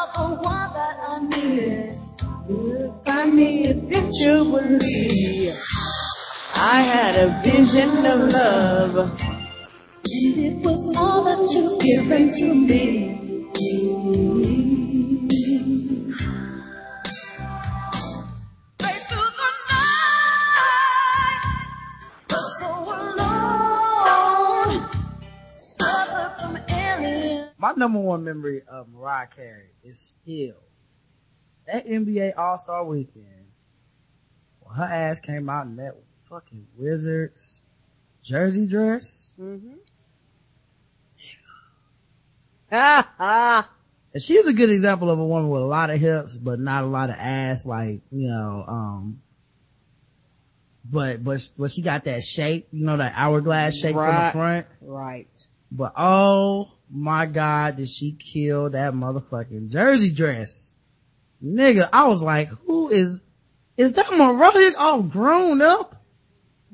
somehow the one that I need will find me eventually. I had a vision of love. And it was all that you've given to me. Right through the night, but so alone, suffer from alien. My number one memory of Mariah Carey is still that NBA All-Star weekend when her ass came out in that fucking Wizards jersey dress. Mm-hmm. Ha ha. And she's a good example of a woman with a lot of hips, but not a lot of ass, like, you know, um, but, but, but she got that shape, you know, that hourglass shape from the front. Right. But oh my god, did she kill that motherfucking jersey dress. Nigga, I was like, who is, is that Mariah all grown up?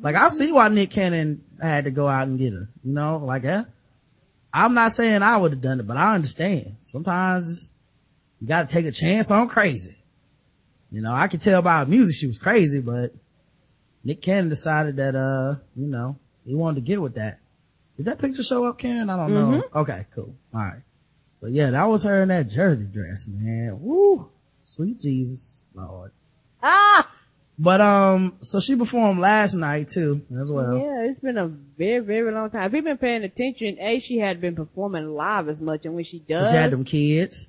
Like I see why Nick Cannon had to go out and get her, you know, like, eh? I'm not saying I would have done it, but I understand. Sometimes you gotta take a chance on crazy. You know, I could tell by her music she was crazy, but Nick Cannon decided that, uh, you know, he wanted to get with that. Did that picture show up, Karen? I don't know. Okay, cool. Alright. So yeah, that was her in that jersey dress, man. Woo! Sweet Jesus, Lord. Ah! But um, so she performed last night too, as well. Yeah, it's been a very, very long time. If you've been paying attention, A, she had been performing live as much, and when she does, She had them kids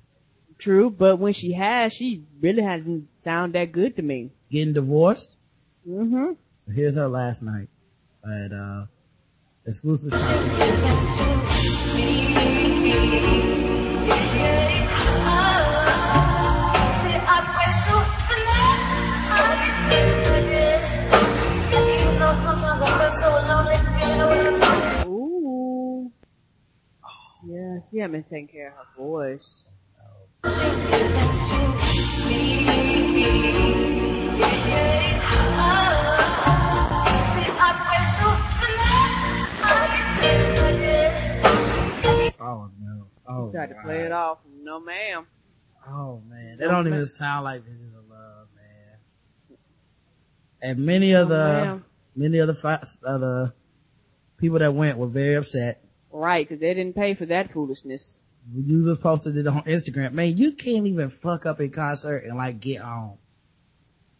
true, but when she has, she really hasn't sound that good to me. getting divorced. Mm-hmm. So here's her last night at uh exclusive concert. Ooh. Yeah, she hasn't been taking care of her voice. Oh no. Oh, She tried to play it off. No, ma'am. Oh man, they don't even sound like Vision of Love, man. And many of the ma'am. many of the other people that went were very upset. Right, because they didn't pay for that foolishness. Users posted it on Instagram. Man, you can't even fuck up a concert and like get on.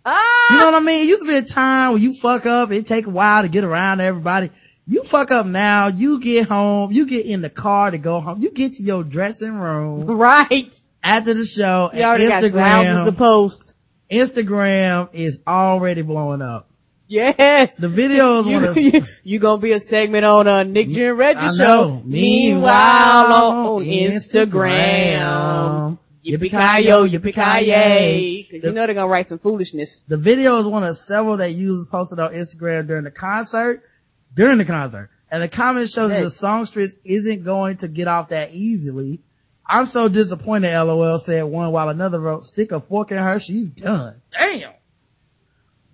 Ah! You know what I mean? It used to be a time when you fuck up, it take a while to get around to everybody. You fuck up now, you get home, you get in the car to go home, you get to your dressing room. Right. After the show, You already got thousands of Instagram, posts. Instagram is already blowing up. Yes. The videos You, wanna, you, you gonna be a segment on uh, Nick Jim Reggie show. Meanwhile on Instagram. Yippee-ki-yo, yippee-ki-yay. Cause you know they're gonna write some foolishness. The video is one of several that users posted on Instagram during the concert, during the concert. And the comment shows that the songstress isn't going to get off that easily. I'm so disappointed, LOL said one while another wrote, stick a fork in her, she's done. Damn.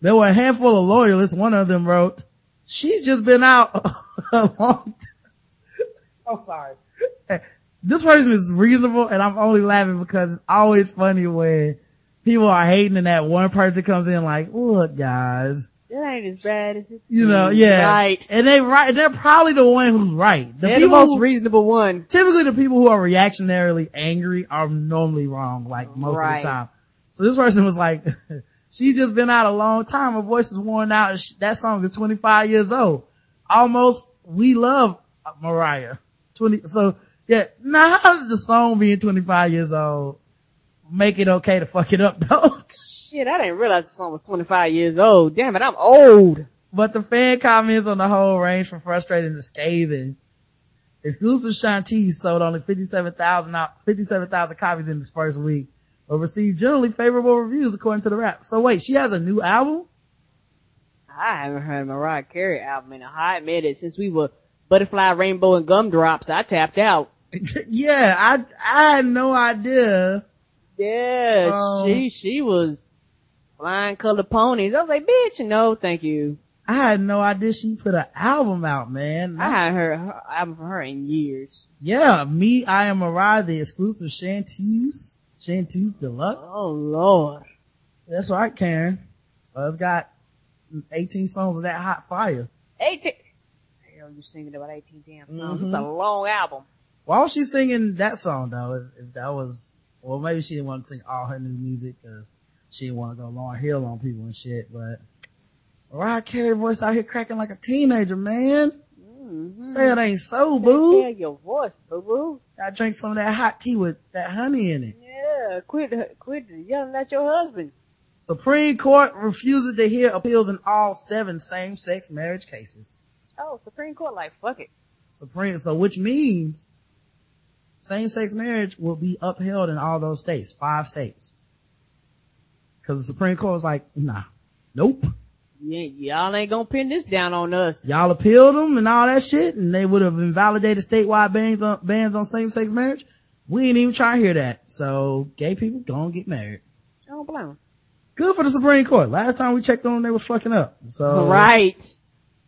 There were a handful of loyalists. One of them wrote, she's just been out a long time. I'm sorry. This person is reasonable and I'm only laughing because it's always funny when people are hating and that one person comes in like, look guys, That ain't as bad as it you know, yeah. Right. And they right, they're probably the one who's right. The They're the most who- reasonable one. typically the people who are reactionarily angry are normally wrong, like most Right. of the time. So this person was like, she's just been out a long time. Her voice is worn out. and sh- That song is 25 years old. Almost, we love Mariah. 20, so yeah, now how does the song being 25 years old make it okay to fuck it up though? Shit, I didn't realize the song was 25 years old. Damn it, I'm old. But the fan comments on the whole range from frustrating to scathing. Exclusive Shanti sold only 57,000 out- 57,000 copies in its first week, but received generally favorable reviews according to the rap. So wait, she has a new album? I haven't heard a Mariah Carey album in a hot minute since we were Butterfly, Rainbow, and Gumdrops. I tapped out. yeah, I, I had no idea. Yeah, Um, she, she was flying colored ponies. I was like, bitch, no, thank you. I had no idea she put an album out, man. I haven't heard her album from her in years. Yeah, me, I am Mariah, the exclusive Shanties, Shanties Deluxe. Oh lord. That's right, Karen. Uh, it's got 18 songs of that hot fire. 18. Hell, you're singing about 18 damn songs. Mhm. It's a long album. Why was she singing that song though? If, if that was, well, maybe she didn't want to sing all her new music because she didn't want to go Lauryn Hill on people and shit. But Mariah Carey voice out here cracking like a teenager, man. Mm-hmm. Say it ain't so, boo. of your voice, boo boo. I drink some of that hot tea with that honey in it. Yeah, quit, quit yelling at your husband. Supreme Court refuses to hear appeals in all seven same-sex marriage cases. Oh, Supreme Court, like, fuck it. Supreme, so which means same-sex marriage will be upheld in all those states, five states. Cause the Supreme Court was like, nah, nope. Ain't, y'all ain't gonna pin this down on us. Y'all appealed them and all that shit and they would have invalidated statewide bans on, bans on same-sex marriage. We ain't even try to hear that. So gay people gonna get married. I don't blame 'em. Good for the Supreme Court. Last time we checked on them, they were fucking up. So. right.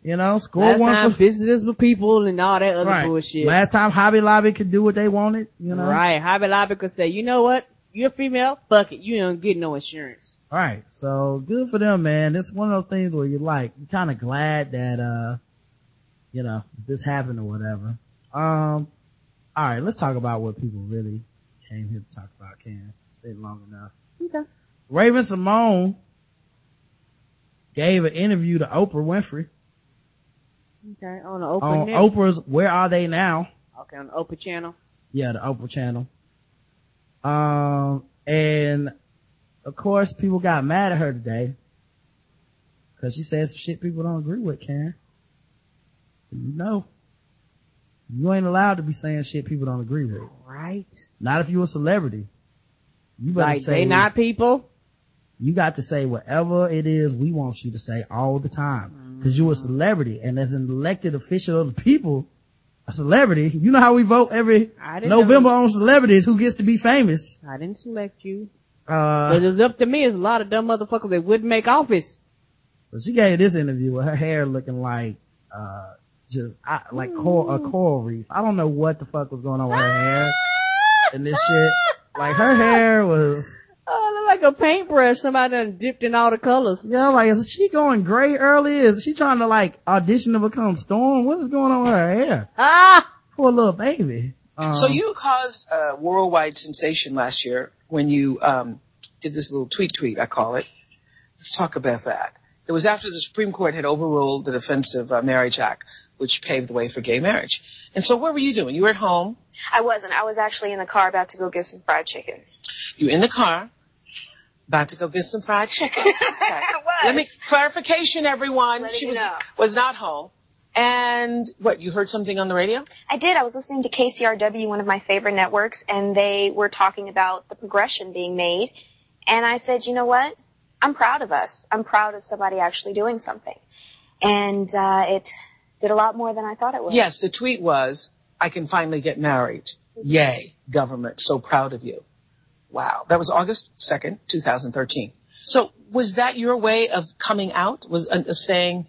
You know, score Last one time for, business with people and all that other right. bullshit. Last time Hobby Lobby could do what they wanted, you know. Right. Hobby Lobby could say, you know what? You're a female, fuck it. You don't get no insurance. Right. So good for them, man. It's one of those things where you're like, you're kind of glad that, uh, you know, this happened or whatever. Um, all right, let's talk about what people really came here to talk about, Can it's been long enough. Okay. Raven-Symoné gave an interview to Oprah Winfrey Okay. On the Oprah on net. Oprah's Where Are They Now? Okay, on the Oprah channel. Yeah, the Oprah channel. Um, and of course people got mad at her today because she said some shit people don't agree with, Karen. You know, you ain't allowed to be saying shit people don't agree with. Right. Not if you a celebrity. You better Like, say, they not people. you got to say whatever it is we want you to say all the time. Cause you're a celebrity and as an elected official of the people, a celebrity, you know how we vote every November know- on celebrities who gets to be famous. I didn't select you. Uh, but it was up to me. There's a lot of dumb motherfuckers that wouldn't make office. So she gave this interview with her hair looking like, uh, just, I, like cor- a coral reef. I don't know what the fuck was going on with her hair and this shit. Like her hair was, look like a paintbrush. Somebody done dipped in all the colors. yeah, like is she going gray early? Is she trying to like audition to become Storm? What is going on with her hair? Ah! Poor little baby. Um, so you caused a worldwide sensation last year when you um, did this little tweet tweet, I call it, Let's talk about that. It was after the Supreme Court had overruled the Defense of uh, Marriage Act, which paved the way for gay marriage. And so what were you doing? You were at home. I wasn't. I was actually in the car about to go get some fried chicken. You were in the car, about to go get some fried chicken. Okay. Let me clarification, everyone. Letting she was know. was not home. And what? You heard something on the radio? I did. I was listening to KCRW, one of my favorite networks, and they were talking about the progression being made. And I said, you know what? I'm proud of us. I'm proud of somebody actually doing something. And uh, it did a lot more than I thought it would. Yes. The tweet was, "I can finally get married. Yay, government! So proud of you." Wow. That was August second, 2013. So was that your way of coming out? Was uh, of saying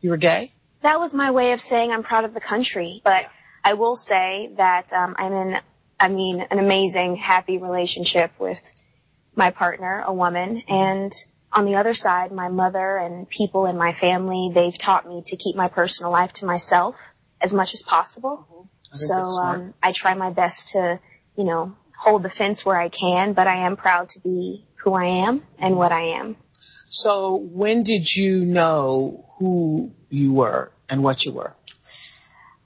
you were gay? That was my way of saying I'm proud of the country. But I will say that um, I'm in, I mean, an amazing, happy relationship with my partner, a woman, and on the other side, my mother and people in my family, they've taught me to keep my personal life to myself as much as possible. So that's smart. um, I try my best to, you know, hold the fence where I can, but I am proud to be who I am and what I am. So when did you know who you were and what you were?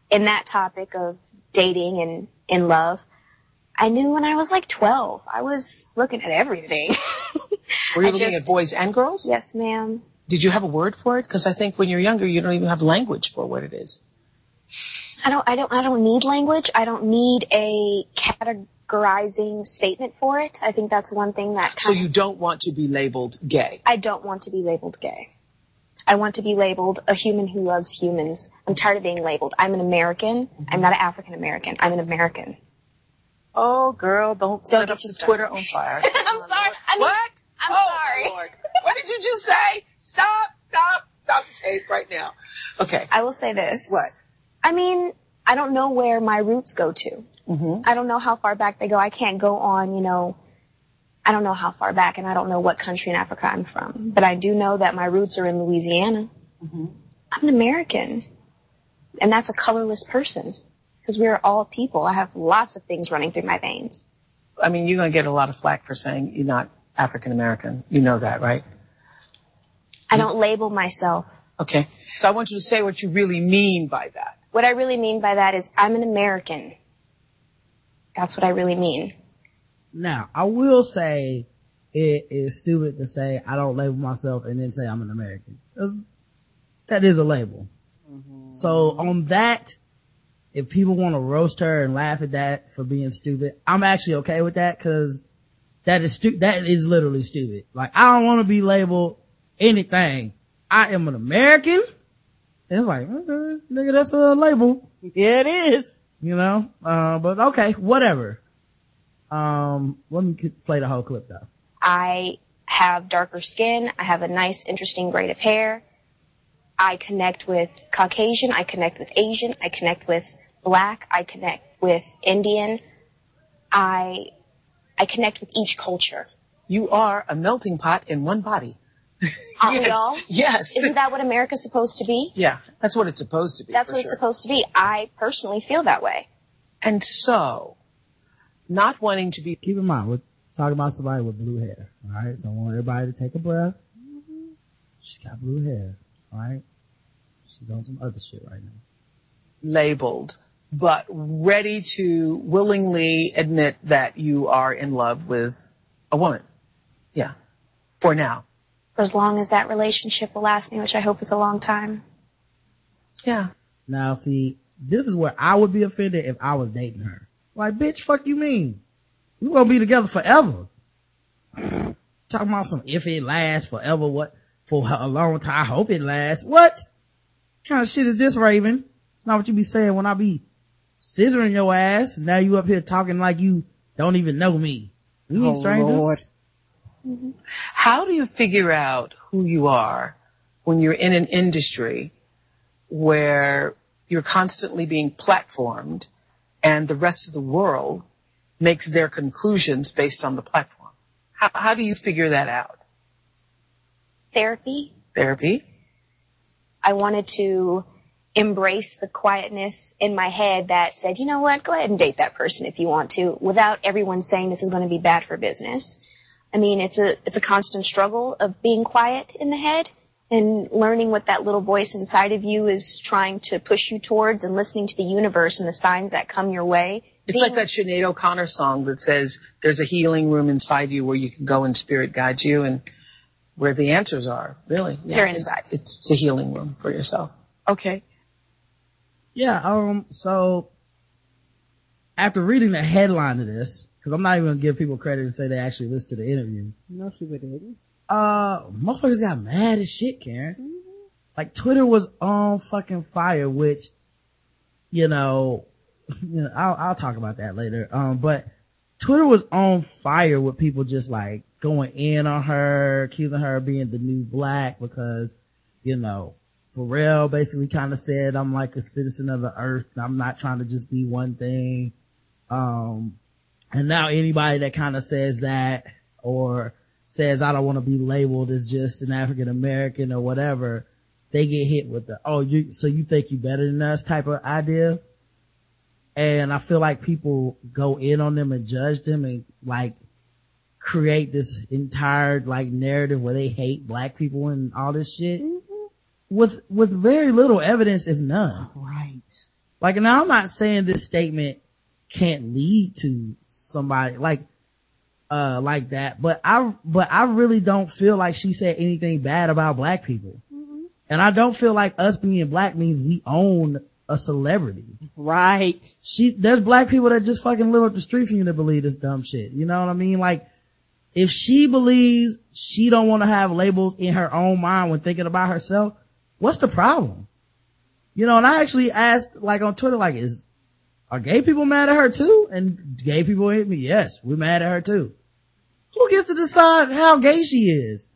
in that topic of dating and in love, I knew when I was like 12. I was looking at everything. Were you I looking just- at boys and girls? yes, ma'am. Did you have a word for it? Because I think when you're younger, you don't even have language for what it is. I don't, I don't, I don't need language. I don't need a categorizing statement for it. I think that's one thing that So you don't want to be labeled gay. I don't want to be labeled gay. I want to be labeled a human who loves humans. I'm tired of being labeled. I'm an American. Mm-hmm. I'm not an African American. I'm an American. Oh, girl, don't, Don't set get up you the started. Twitter on fire. I'm sorry. I mean, what? I'm oh, sorry. Lord. What did you just say? Stop, stop, stop the tape right now. Okay. I will say this. What? I mean, I don't know where my roots go to. Mm-hmm. I don't know how far back they go. I can't go on, you know, I don't know how far back and I don't know what country in Africa I'm from. But I do know that my roots are in Louisiana. Mm-hmm. I'm an American. And that's a colorless person. Because we are all people. I have lots of things running through my veins. I mean, you're going to get a lot of flack for saying you're not African American. You know that, right? I don't label myself. Okay. So I want you to say what you really mean by that. What I really mean by that is I'm an American. That's what I really mean. Now, I will say it is stupid to say I don't label myself and then say I'm an American. Uh, that is a label. Mm-hmm. So on that, if people want to roast her and laugh at that for being stupid, I'm actually okay with that because that is stu- that is literally stupid. Like I don't want to be labeled anything. I am an American. And it's like, okay, nigga, that's a label. Yeah, it is. You know? Uh, but okay, whatever. Um, let me play the whole clip though. I have darker skin. I have a nice, interesting braid of hair. I connect with Caucasian. I connect with Asian. I connect with Black. I connect with Indian. I, I connect with each culture. You are a melting pot in one body. Aren't we Yes. all? Yes. Isn't that what America's supposed to be? Yeah, that's what it's supposed to be. That's for what it's supposed to be. I personally feel that way. And so, not wanting to be, Keep in mind, we're talking about somebody with blue hair. Alright, so I want everybody to take a breath. Mm-hmm. She's got blue hair. Alright? She's on some other shit right now. labeled, but ready to willingly admit that you are in love with a woman. Yeah. For now. For as long as that relationship will last me, which I hope is a long time. Yeah. Now see, this is where I would be offended if I was dating her. Like, bitch, fuck you mean? We gonna be together forever. Talking about some if it lasts forever, what? For a long time, I hope it lasts. What? kind of shit is this, Raven? It's not what you be saying when I be scissoring your ass. Now you up here talking like you don't even know me. We ain't Oh, strangers. Lord. How do you figure out who you are when you're in an industry where you're constantly being platformed and the rest of the world makes their conclusions based on the platform? How, how do you figure that out? Therapy. Therapy? I wanted to embrace the quietness in my head that said, you know what, go ahead and date that person if you want to, without everyone saying this is going to be bad for business. I mean, it's a, it's a constant struggle of being quiet in the head and learning what that little voice inside of you is trying to push you towards and listening to the universe and the signs that come your way. It's like that Sinead O'Connor song that says there's a healing room inside you where you can go and spirit guide you and where the answers are, really. Yeah, They're inside. It's, it's a healing room for yourself. Okay. Yeah, um, so after reading the headline of this, cause I'm not even gonna give people credit and say they actually listened to the interview. No, she didn't. Uh, motherfuckers got mad as shit, Karen. Like Twitter was on fucking fire, which, you know, you know, I'll, I'll talk about that later. Um, but Twitter was on fire with people just like going in on her, accusing her of being the new black because, you know, Pharrell basically kind of said, I'm like a citizen of the earth. I'm not trying to just be one thing. Um, and now anybody that kind of says that or says, I don't want to be labeled as just an African American or whatever, they get hit with the, oh, you, so you think you better than us type of idea. And I feel like people go in on them and judge them and like create this entire like narrative where they hate black people and all this shit mm-hmm. with, with very little evidence, if none. Right. Like now I'm not saying this statement can't lead to somebody like, uh, like that, but I, but I really don't feel like she said anything bad about black people. And I don't feel like us being black means we own a celebrity. Right. She, there's black people that just fucking live up the street from you to believe this dumb shit. You know what I mean? Like, if she believes she don't want to have labels in her own mind when thinking about herself, what's the problem? You know, and I actually asked like on Twitter, like, is, are gay people mad at her too? And gay people hit me, yes, we're mad at her too. Who gets to decide how gay she is?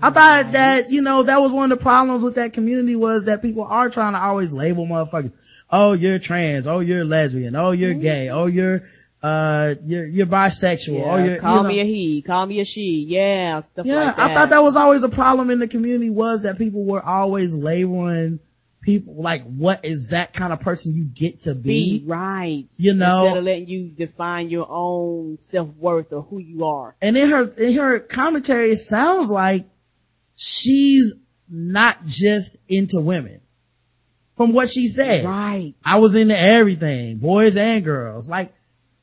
I thought that, you know, that was one of the problems with that community was that people are trying to always label motherfuckers. Oh, you're trans. Oh, you're lesbian. Oh, you're gay. Oh, you're, uh, you're, you're bisexual. oh, you're, call you know. me a he, call me a she. Yeah, stuff Yeah, like that. I thought that was always a problem in the community was that people were always labeling people like what is that kind of person you get to be. be right. You know- instead of letting you define your own self worth or who you are. And in her, in her commentary, it sounds like she's not just into women. From what she said. Right. I was into everything, boys and girls. Like,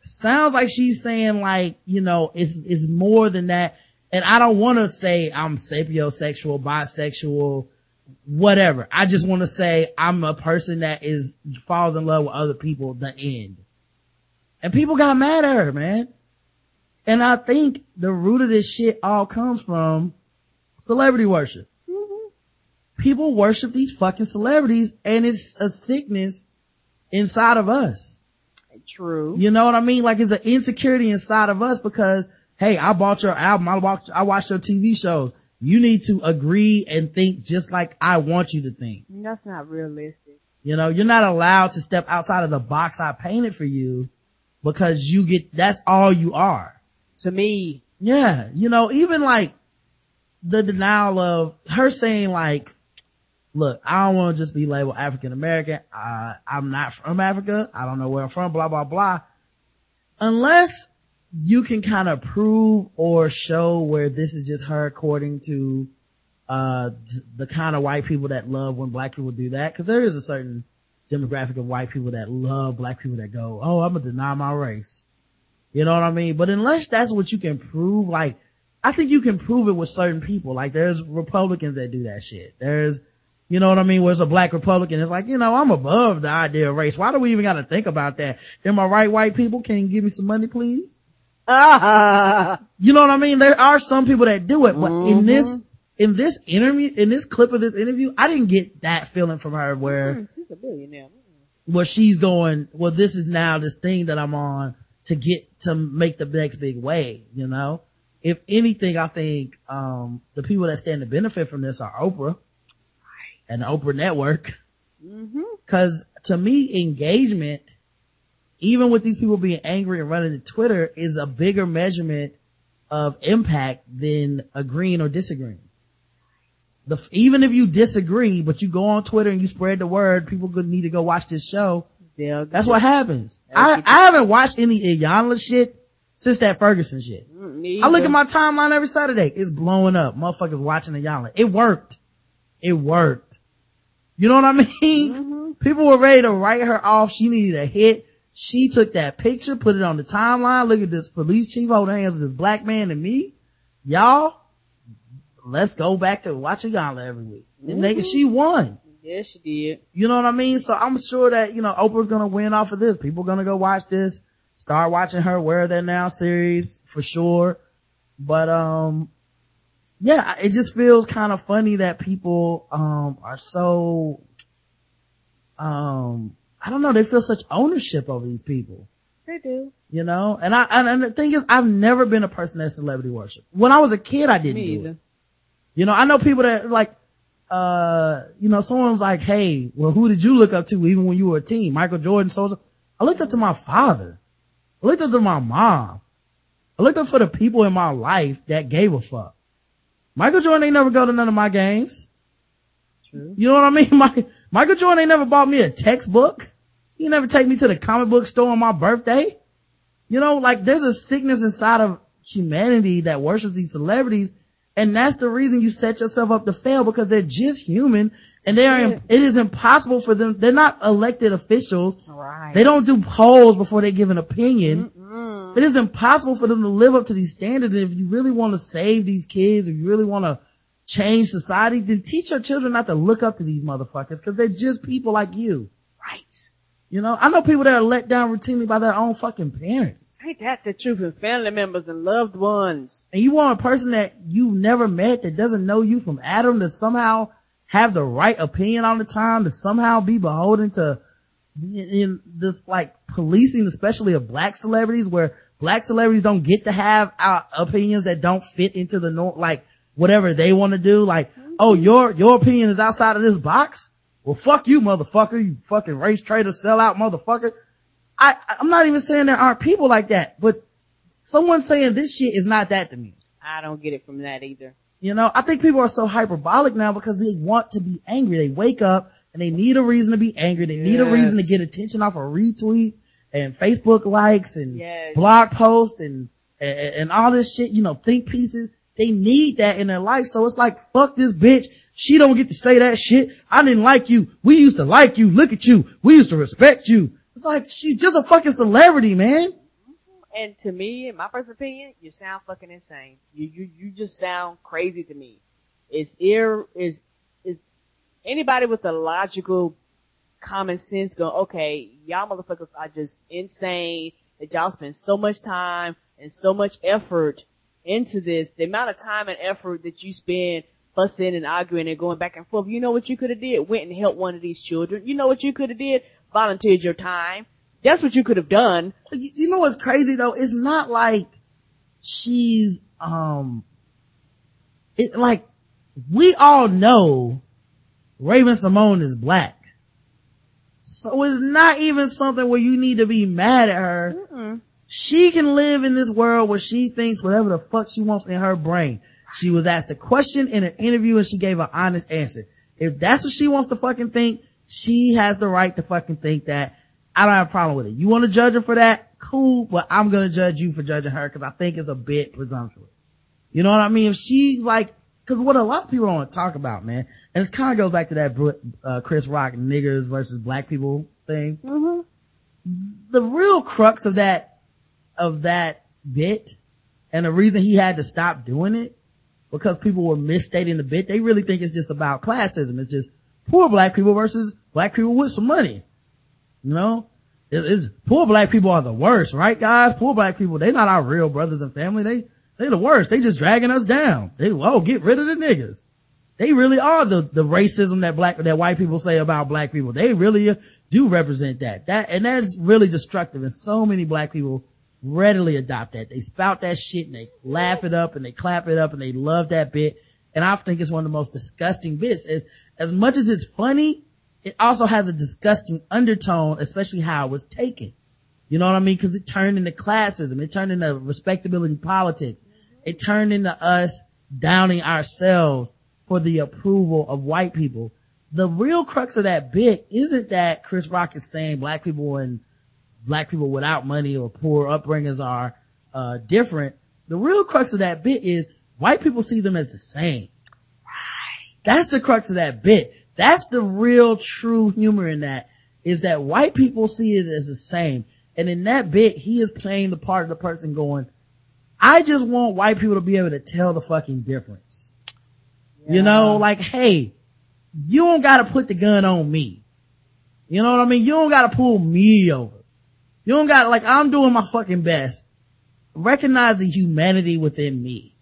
sounds like she's saying like, you know, it's, it's more than that. And I don't want to say I'm sapiosexual, bisexual, whatever. I just want to say I'm a person that is, falls in love with other people, the end. And people got mad at her, man. And I think the root of this shit all comes from celebrity worship. People worship these fucking celebrities and it's a sickness inside of us. True. You know what I mean? Like it's an insecurity inside of us because, hey, I bought your album, I watched, I watched your TV shows. You need to agree and think just like I want you to think. That's not realistic. You know, you're not allowed to step outside of the box I painted for you because you get, that's all you are. To me. Yeah. You know, even like the denial of her saying like, look, I don't want to just be labeled African American. Uh, I'm not from Africa. I don't know where I'm from, blah, blah, blah. Unless you can kind of prove or show where this is just her according to, uh, the kind of white people that love when black people do that. Cause there is a certain demographic of white people that love black people that go, oh, I'm gonna deny my race. You know what I mean? But unless that's what you can prove, like, I think you can prove it with certain people. Like there's Republicans that do that shit. There's, you know what I mean? Where it's a black Republican. It's like, you know, I'm above the idea of race. Why do we even gotta think about that? Am I right, white people? Can you give me some money, please? Ah. You know what I mean? There are some people that do it, but in Mhm. this, in this interview, in this clip of this interview, I didn't get that feeling from her where, Hmm, she's a billionaire. where she's going, well, this is now this thing that I'm on to get, to make the next big wave, you know? If anything, I think, um, the people that stand to benefit from this are Oprah and the Oprah network. Mm-hmm. Cause to me, engagement, even with these people being angry and running to Twitter is a bigger measurement of impact than agreeing or disagreeing. The, even if you disagree, but you go on Twitter and you spread the word, people could need to go watch this show. They'll That's what happens. I, I haven't watched any Iyanla shit since that Ferguson shit. Mm, me I look at my timeline every Saturday. It's blowing up. Motherfuckers watching yelling. It worked. It worked. You know what I mean? Mm-hmm. People were ready to write her off. She needed a hit. She took that picture, put it on the timeline. Look at this police chief holding hands with this black man and me. Y'all, let's go back to watching Iyanla every week. And they, she won. Yeah, she did. You know what I mean? So I'm sure that, you know, Oprah's gonna win off of this. People gonna go watch this, start watching her Where They're Now series for sure. But, um, yeah, it just feels kind of funny that people, um, are so, um, I don't know, they feel such ownership over these people. They do. You know, and I, and, the thing is, I've never been a person that celebrity worship. When I was a kid, I didn't Me do either. it. You know, I know people that like, uh, you know, someone was like, hey, well, who did you look up to even when you were a teen? Michael Jordan, so I looked up to my father. I looked up to my mom. I looked up for the people in my life that gave a fuck. Michael Jordan ain't never go to none of my games. True. You know what I mean? My, Michael Jordan ain't never bought me a textbook. He never take me to the comic book store on my birthday. You know, like there's a sickness inside of humanity that worships these celebrities. And that's the reason you set yourself up to fail because they're just human and they are, Yeah. it is impossible for them. They're not elected officials. Right. They don't do polls before they give an opinion. It is impossible for them to live up to these standards. And if you really want to save these kids, if you really want to change society, then teach your children not to look up to these motherfuckers because they're just people like you. Right. You know, I know people that are let down routinely by their own fucking parents. Ain't that the truth? And family members and loved ones. And you want a person that you've never met that doesn't know you from Adam to somehow have the right opinion all the time, to somehow be beholden to in, in this like policing, especially of black celebrities where black celebrities don't get to have our opinions that don't fit into the norm, like whatever they want to do. Like, oh, mm-hmm. your, your opinion is outside of this box? Well, fuck you, motherfucker. You fucking race traitor, sellout motherfucker. I, I'm not even saying there aren't people like that, but someone saying this shit is not that to me. I don't get it from that either. You know, I think people are so hyperbolic now because they want to be angry. They wake up and they need a reason to be angry. They need a reason to get attention off of retweets and Facebook likes and Yes. blog posts and, and, and all this shit, you know, think pieces. They need that in their life. So it's like, fuck this bitch. She don't get to say that shit. I didn't like you. We used to like you. Look at you. We used to respect you. It's like, she's just a fucking celebrity, man. And to me, in my personal opinion, you sound fucking insane. You you you just sound crazy to me. It's ir is is anybody with a logical common sense go, okay, y'all motherfuckers are just insane that y'all spend so much time and so much effort into this. The amount of time and effort that you spend fussing and arguing and going back and forth. You know what you could have did? Went and helped one of these children. You know what you could have did? Volunteered your time. That's what you could have done. You you know what's crazy though? It's not like she's, um, it like, we all know Raven-Symoné is black. So it's not even something where you need to be mad at her. She can live in this world where she thinks whatever the fuck she wants in her brain. She was asked a question in an interview and she gave an honest answer. If that's what she wants to fucking think, she has the right to fucking think that. I don't have a problem with it. You want to judge her for that? Cool, but I'm gonna judge you for judging her because I think it's a bit presumptuous. You know what I mean? If she like, cause what a lot of people don't want to talk about, man, and it kind of goes back to that uh, Chris Rock niggers versus black people thing. The real crux of that, of that bit, and the reason he had to stop doing it, because people were misstating the bit, they really think it's just about classism. It's just poor black people versus black people with some money. You know? It- it's, poor black people are the worst, right guys? Poor black people, they're not our real brothers and family. They, they the worst. They just dragging us down. They, oh, get rid of the niggas. They really are the, the racism that black, that white people say about black people. They really do represent that. That, and that's really destructive. And so many black people readily adopt that. They spout that shit and they laugh it up and they clap it up and they love that bit. And I think it's one of the most disgusting bits. As, as much as it's funny, it also has a disgusting undertone, especially how it was taken. You know what I mean? Cause it turned into classism. It turned into respectability politics. It turned into us downing ourselves for the approval of white people. The real crux of that bit isn't that Chris Rock is saying black people and black people without money or poor upbringers are, uh, different. The real crux of that bit is white people see them as the same. Right. That's the crux of that bit. That's the real true humor in that is that white people see it as the same. And in that bit, he is playing the part of the person going, I just want white people to be able to tell the fucking difference. Yeah. You know, like, hey, you don't gotta put the gun on me. You know what I mean? You don't gotta pull me over. You don't gotta, like, I'm doing my fucking best. Recognize the humanity within me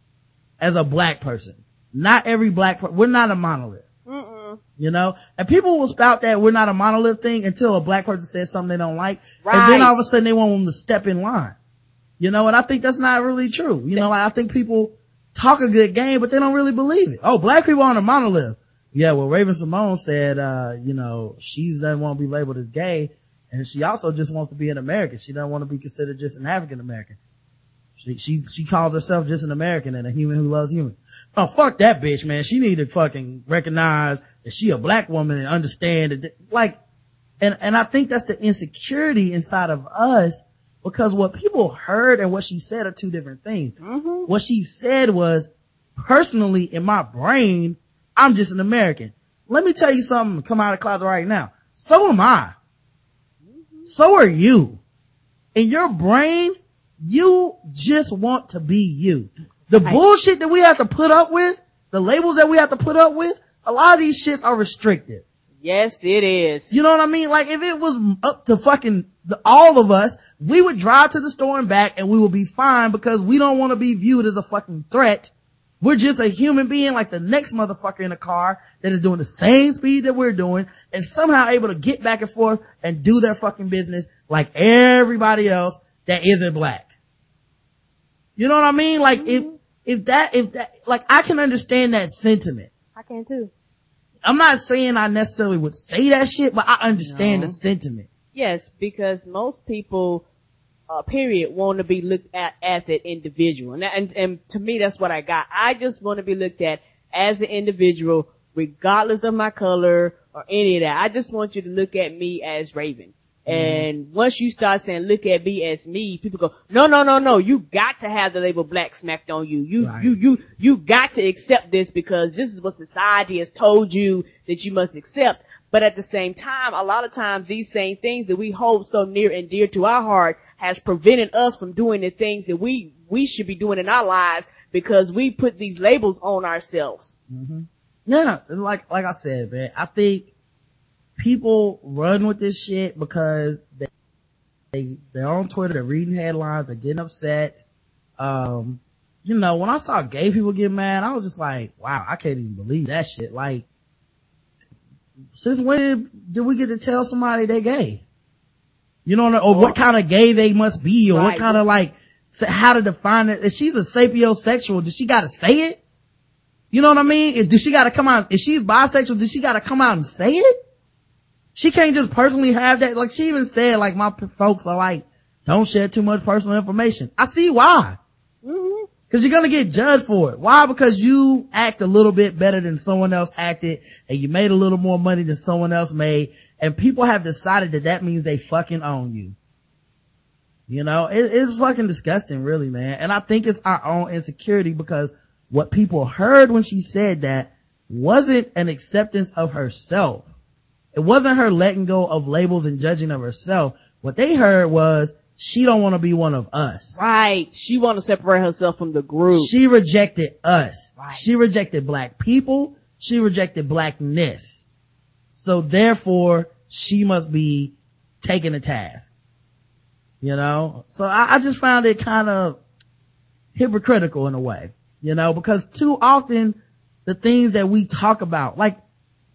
as a black person. Not every black person, we're not a monolith. Mm-mm. You know? And people will spout that we're not a monolith thing until a black person says something they don't like. Right. And then all of a sudden they want them to step in line. You know, and I think that's not really true. You know, I think people talk a good game, but they don't really believe it. Oh, black people aren't a monolith. Yeah, well, Raven-Symoné said, uh, you know, she doesn't want to be labeled as gay, and she also just wants to be an American. She doesn't want to be considered just an African American. She, she, she calls herself just an American and a human who loves humans. Oh, fuck that bitch, man. She need to fucking recognize that she a black woman and understand that, like, and, and I think that's the insecurity inside of us because what people heard and what she said are two different things. Mm-hmm. What she said was, personally, in my brain, I'm just an American. Let me tell you something, come out of the closet right now. So am I. So are you. In your brain, you just want to be you. The I, bullshit that we have to put up with, the labels that we have to put up with, a lot of these shits are restricted. Yes, it is. You know what I mean? Like if it was up to fucking the, all of us, we would drive to the store and back and we would be fine because we don't want to be viewed as a fucking threat. We're just a human being like the next motherfucker in a car that is doing the same speed that we're doing and somehow able to get back and forth and do their fucking business like everybody else that isn't black. You know what I mean? Like mm-hmm. if, if that, if that, like I can understand that sentiment. I can too. I'm not saying I necessarily would say that shit, but I understand no. the sentiment. Yes, because most people, uh, period, want to be looked at as an individual. And, and, and to me, that's what I got. I just want to be looked at as an individual, regardless of my color or any of that. I just want you to look at me as Raven. Mm-hmm. And once you start saying, look at me as me, people go, no, no, no, no, you got to have the label black smacked on you. You, right. you, you, you got to accept this because this is what society has told you that you must accept. But at the same time, a lot of times these same things that we hold so near and dear to our heart has prevented us from doing the things that we, we should be doing in our lives because we put these labels on ourselves. Mm-hmm. Yeah, like, like I said, man, I think people run with this shit because they, they they're on Twitter, they're reading headlines, they're getting upset. Um, you know, when I saw gay people get mad, I was just like, wow, I can't even believe that shit. Like, since when did, did we get to tell somebody they're gay? You know, or what kind of gay they must be, or right. what kind of like, how to define it. If she's a sapiosexual, does she gotta say it? You know what I mean? Does she gotta come out, if she's bisexual, does she gotta come out and say it? She can't just personally have that. Like she even said, like my folks are like, don't share too much personal information. I see why. Mm-hmm. Cause you're gonna get judged for it. Why? Because you act a little bit better than someone else acted and you made a little more money than someone else made and people have decided that that means they fucking own you. You know, it, it's fucking disgusting really, man. And I think it's our own insecurity because what people heard when she said that wasn't an acceptance of herself. It wasn't her letting go of labels and judging of herself. What they heard was she don't want to be one of us. Right. She want to separate herself from the group. She rejected us. Right. She rejected black people. She rejected blackness. So therefore she must be taking a task. You know? So I, I just found it kind of hypocritical in a way, you know, because too often the things that we talk about, like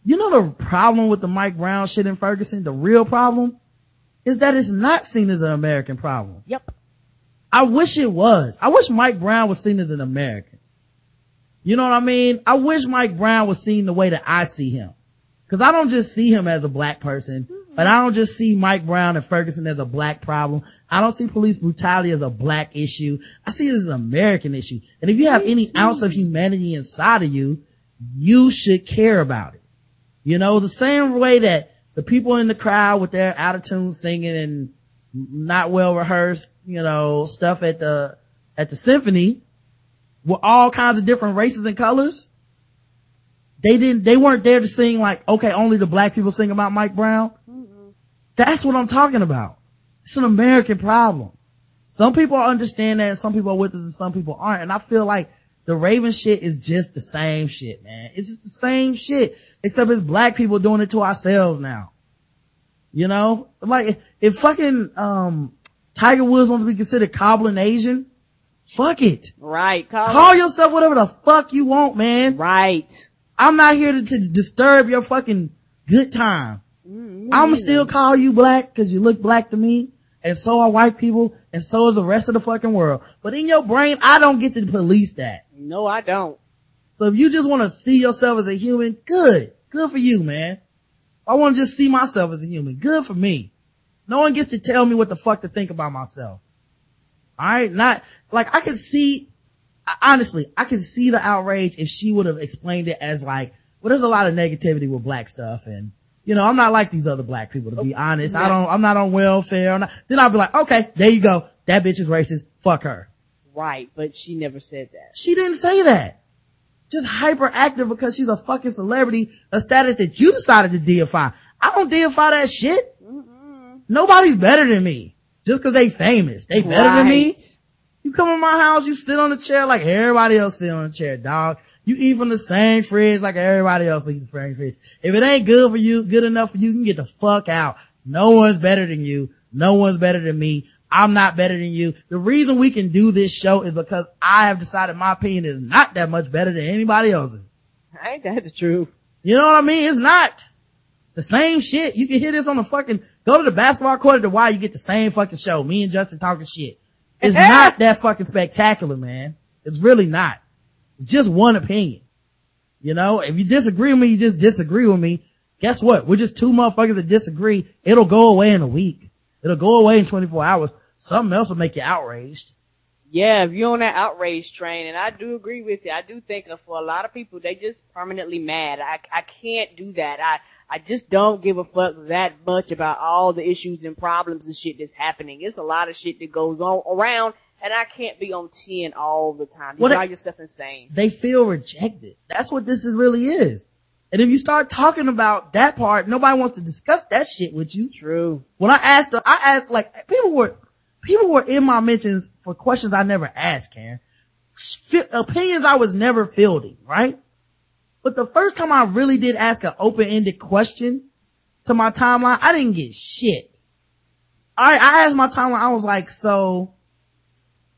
you know the problem with the Mike Brown shit in Ferguson? The real problem is that it's not seen as an American problem. Yep. I wish it was. I wish Mike Brown was seen as an American. You know what I mean? I wish Mike Brown was seen the way that I see him. Cause I don't just see him as a black person, mm-hmm. but I don't just see Mike Brown and Ferguson as a black problem. I don't see police brutality as a black issue. I see it as an American issue. And if you have any ounce of humanity inside of you, you should care about it. You know, the same way that the people in the crowd with their out of tune singing and not well rehearsed, you know, stuff at the at the symphony with all kinds of different races and colors. They didn't, they weren't there to sing like, okay, only the black people sing about Mike Brown. That's what I'm talking about. It's an American problem. Some people understand that and some people are with us and some people aren't. And I feel like the Raven shit is just the same shit, man. It's just the same shit, except it's black people doing it to ourselves now. You know? Like, if fucking, um, Tiger Woods wants to be considered Cablinasian, fuck it. Right. Call, Call yourself whatever the fuck you want, man. Right. I'm not here to, to disturb your fucking good time. Mm-hmm. I'ma still call you black cause you look black to me. And so are white people and so is the rest of the fucking world. But in your brain, I don't get to police that. No, I don't. So if you just want to see yourself as a human, good. Good for you, man. I want to just see myself as a human. Good for me. No one gets to tell me what the fuck to think about myself. Alright? Not, like I can see, honestly, I could see the outrage if she would have explained it as like, well there's a lot of negativity with black stuff and, you know, I'm not like these other black people to be oh, honest. I don't, I'm not on welfare. Not, then I'll be like, okay, there you go. That bitch is racist. Fuck her. Right, but she never said that. She didn't say that. Just hyperactive because she's a fucking celebrity, a status that you decided to deify. I don't deify that shit. Nobody's better than me. Just cause they famous. They better than me. You come in my house, you sit on the chair like everybody else sit on the chair, dog. You eat from the same fridge like everybody else eats the same fridge. If it ain't good for you, good enough for you, you can get the fuck out. No one's better than you. No one's better than me. I'm not better than you. The reason we can do this show is because I have decided my opinion is not that much better than anybody else's. Ain't that the truth? You know what I mean? It's not. It's the same shit. You can hear this on the fucking, go to the basketball court at the Y, you get the same fucking show. Me and Justin talking shit. It's not that fucking spectacular, man. It's really not. It's just one opinion. You know, if you disagree with me, you just disagree with me. Guess what? We're just two motherfuckers that disagree. It'll go away in a week. It'll go away in 24 hours. Something else will make you outraged. Yeah, if you're on that outrage train, and I do agree with you, I do think that for a lot of people, they just permanently mad. I, I can't do that. I, I just don't give a fuck that much about all the issues and problems and shit that's happening. It's a lot of shit that goes on around, and I can't be on 10 all the time. You What drive yourself insane. They feel rejected. That's what this is really is. And if you start talking about that part, nobody wants to discuss that shit with you. True. When I asked, I asked like people were, people were in my mentions for questions I never asked, Karen. Opinions I was never fielding, right? But the first time I really did ask an open-ended question to my timeline, I didn't get shit. Alright, I asked my timeline, I was like, so,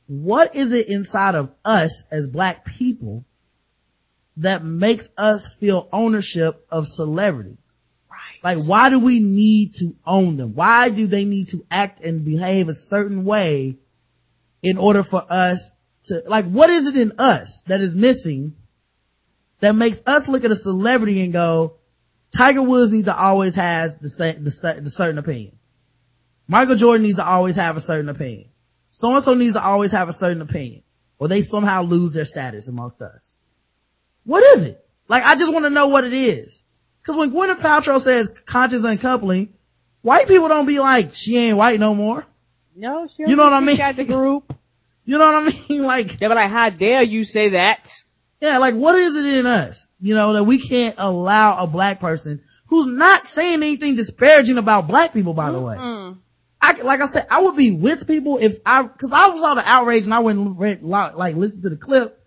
what is it inside of us as black people that makes us feel ownership of celebrities? Like, why do we need to own them? Why do they need to act and behave a certain way in order for us to, like, what is it in us that is missing that makes us look at a celebrity and go, Tiger Woods needs to always has the same, the, the certain opinion. Michael Jordan needs to always have a certain opinion. So and so needs to always have a certain opinion. Or they somehow lose their status amongst us. What is it? Like, I just want to know what it is. Cause when Gwyneth Paltrow says conscious uncoupling, white people don't be like, she ain't white no more. No, she You know what I mean? Got the group. You know what I mean? Like, they were like, how dare you say that? Yeah, like what is it in us? You know, that we can't allow a black person who's not saying anything disparaging about black people, by the way. Mm-hmm. I, like I said, I would be with people if I, cause I was all the outrage and I read, like listen to the clip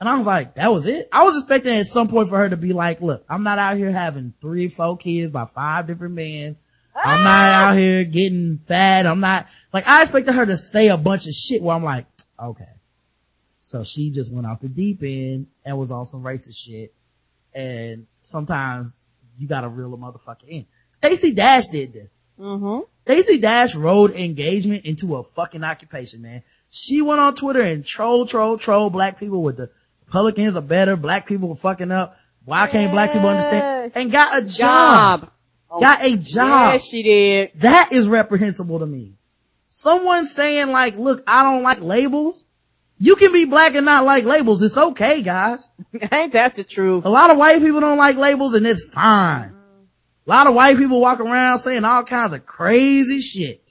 and I was like, that was it. I was expecting at some point for her to be like, look, I'm not out here having three, four kids by five different men. I'm not ah! out here getting fat. I'm not, like I expected her to say a bunch of shit where I'm like, okay. So she just went off the deep end and was on some racist shit. And sometimes you gotta reel a motherfucker in. Stacey Dash did this. Mm-hmm. Stacey Dash rode engagement into a fucking occupation, man. She went on Twitter and troll, troll, troll black people with the Republicans are better, black people are fucking up. Why can't black people understand? And got a job. Got a job. Yes, she did. That is reprehensible to me. Someone saying like, look, I don't like labels. You can be black and not like labels. It's okay, guys. Ain't that the truth? A lot of white people don't like labels and it's fine. A lot of white people walk around saying all kinds of crazy shit.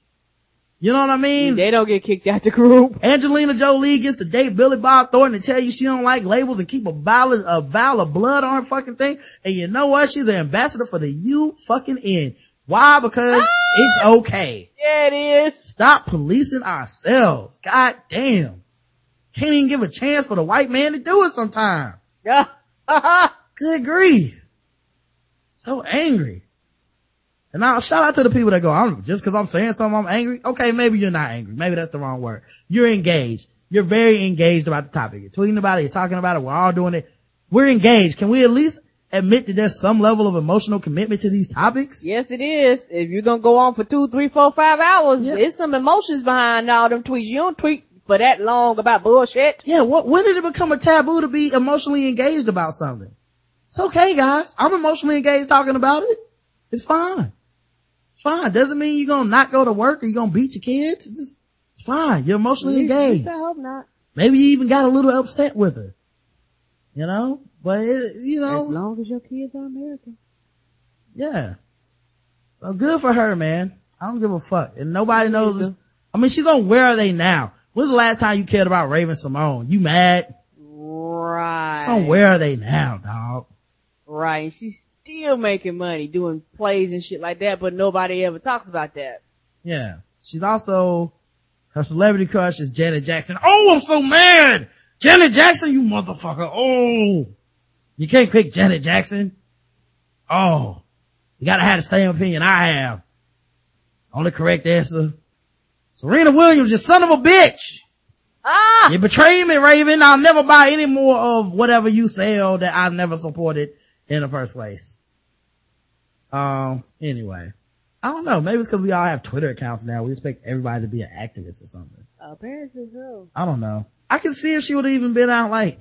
You know what I mean? They don't get kicked out the group. Angelina Jolie gets to date Billy Bob Thornton and tell you she don't like labels and keep a vial, of, a vial of blood on her fucking thing. And you know what? She's an ambassador for the U fucking N. Why? Because ah! it's okay. Yeah, it is. Stop policing ourselves. God damn. Can't even give a chance for the white man to do it sometimes. Yeah. Good grief. So angry. And now shout out to the people that go, I'm just cause I'm saying something, I'm angry. Okay, maybe you're not angry. Maybe that's the wrong word. You're engaged. You're very engaged about the topic. You're tweeting about it. You're talking about it. We're all doing it. We're engaged. Can we at least admit that there's some level of emotional commitment to these topics? Yes, it is. If you're gonna go on for two, three, four, five hours, yeah. there's some emotions behind all them tweets. You don't tweet for that long about bullshit. Yeah, what, when did it become a taboo to be emotionally engaged about something? It's okay, guys. I'm emotionally engaged talking about it. It's fine It's fine. Doesn't mean you're gonna not go to work or you're gonna beat your kids. It's just, it's fine. You're emotionally engaged. I hope not. Maybe you even got a little upset with her. You know? But it, you know. As long as your kids are American. Yeah. So good for her, man. I don't give a fuck. And nobody knows. I mean, she's on Where Are They Now? When's the last time you cared about Raven-Symoné? You mad? Right. On Where Are They Now, dog? Right. She's still making money doing plays and shit like that, but nobody ever talks about that. Yeah. She's also, her celebrity crush is Janet Jackson. Oh, I'm so mad! Janet Jackson, you motherfucker. Oh! You can't pick Janet Jackson. Oh. You gotta have the same opinion I have. Only correct answer. Serena Williams, you son of a bitch! Ah! You betrayed me, Raven. I'll never buy any more of whatever you sell that I've never supported in the first place. Um, anyway. I don't know. Maybe it's because we all have Twitter accounts now. We expect everybody to be an activist or something. Apparently so. I don't know. I can see if she would have even been out like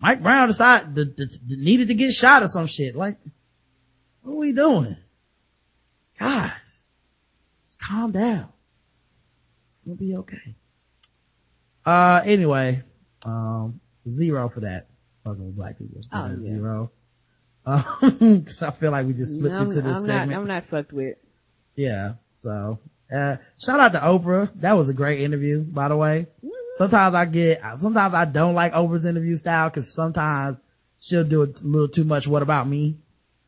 Mike Brown decided to, to, to, needed to get shot or some shit. Like, what are we doing? Guys, calm down. We'll be okay. Uh, anyway, um, zero for that. Fucking with black people. Oh, yeah. Zero. Um, I feel like we just slipped I'm, into this I'm segment. Not, I'm not fucked with. Yeah. So, uh, shout out to Oprah. That was a great interview, by the way. Sometimes I get, sometimes I don't like Oprah's interview style because sometimes she'll do a little too much. What about me?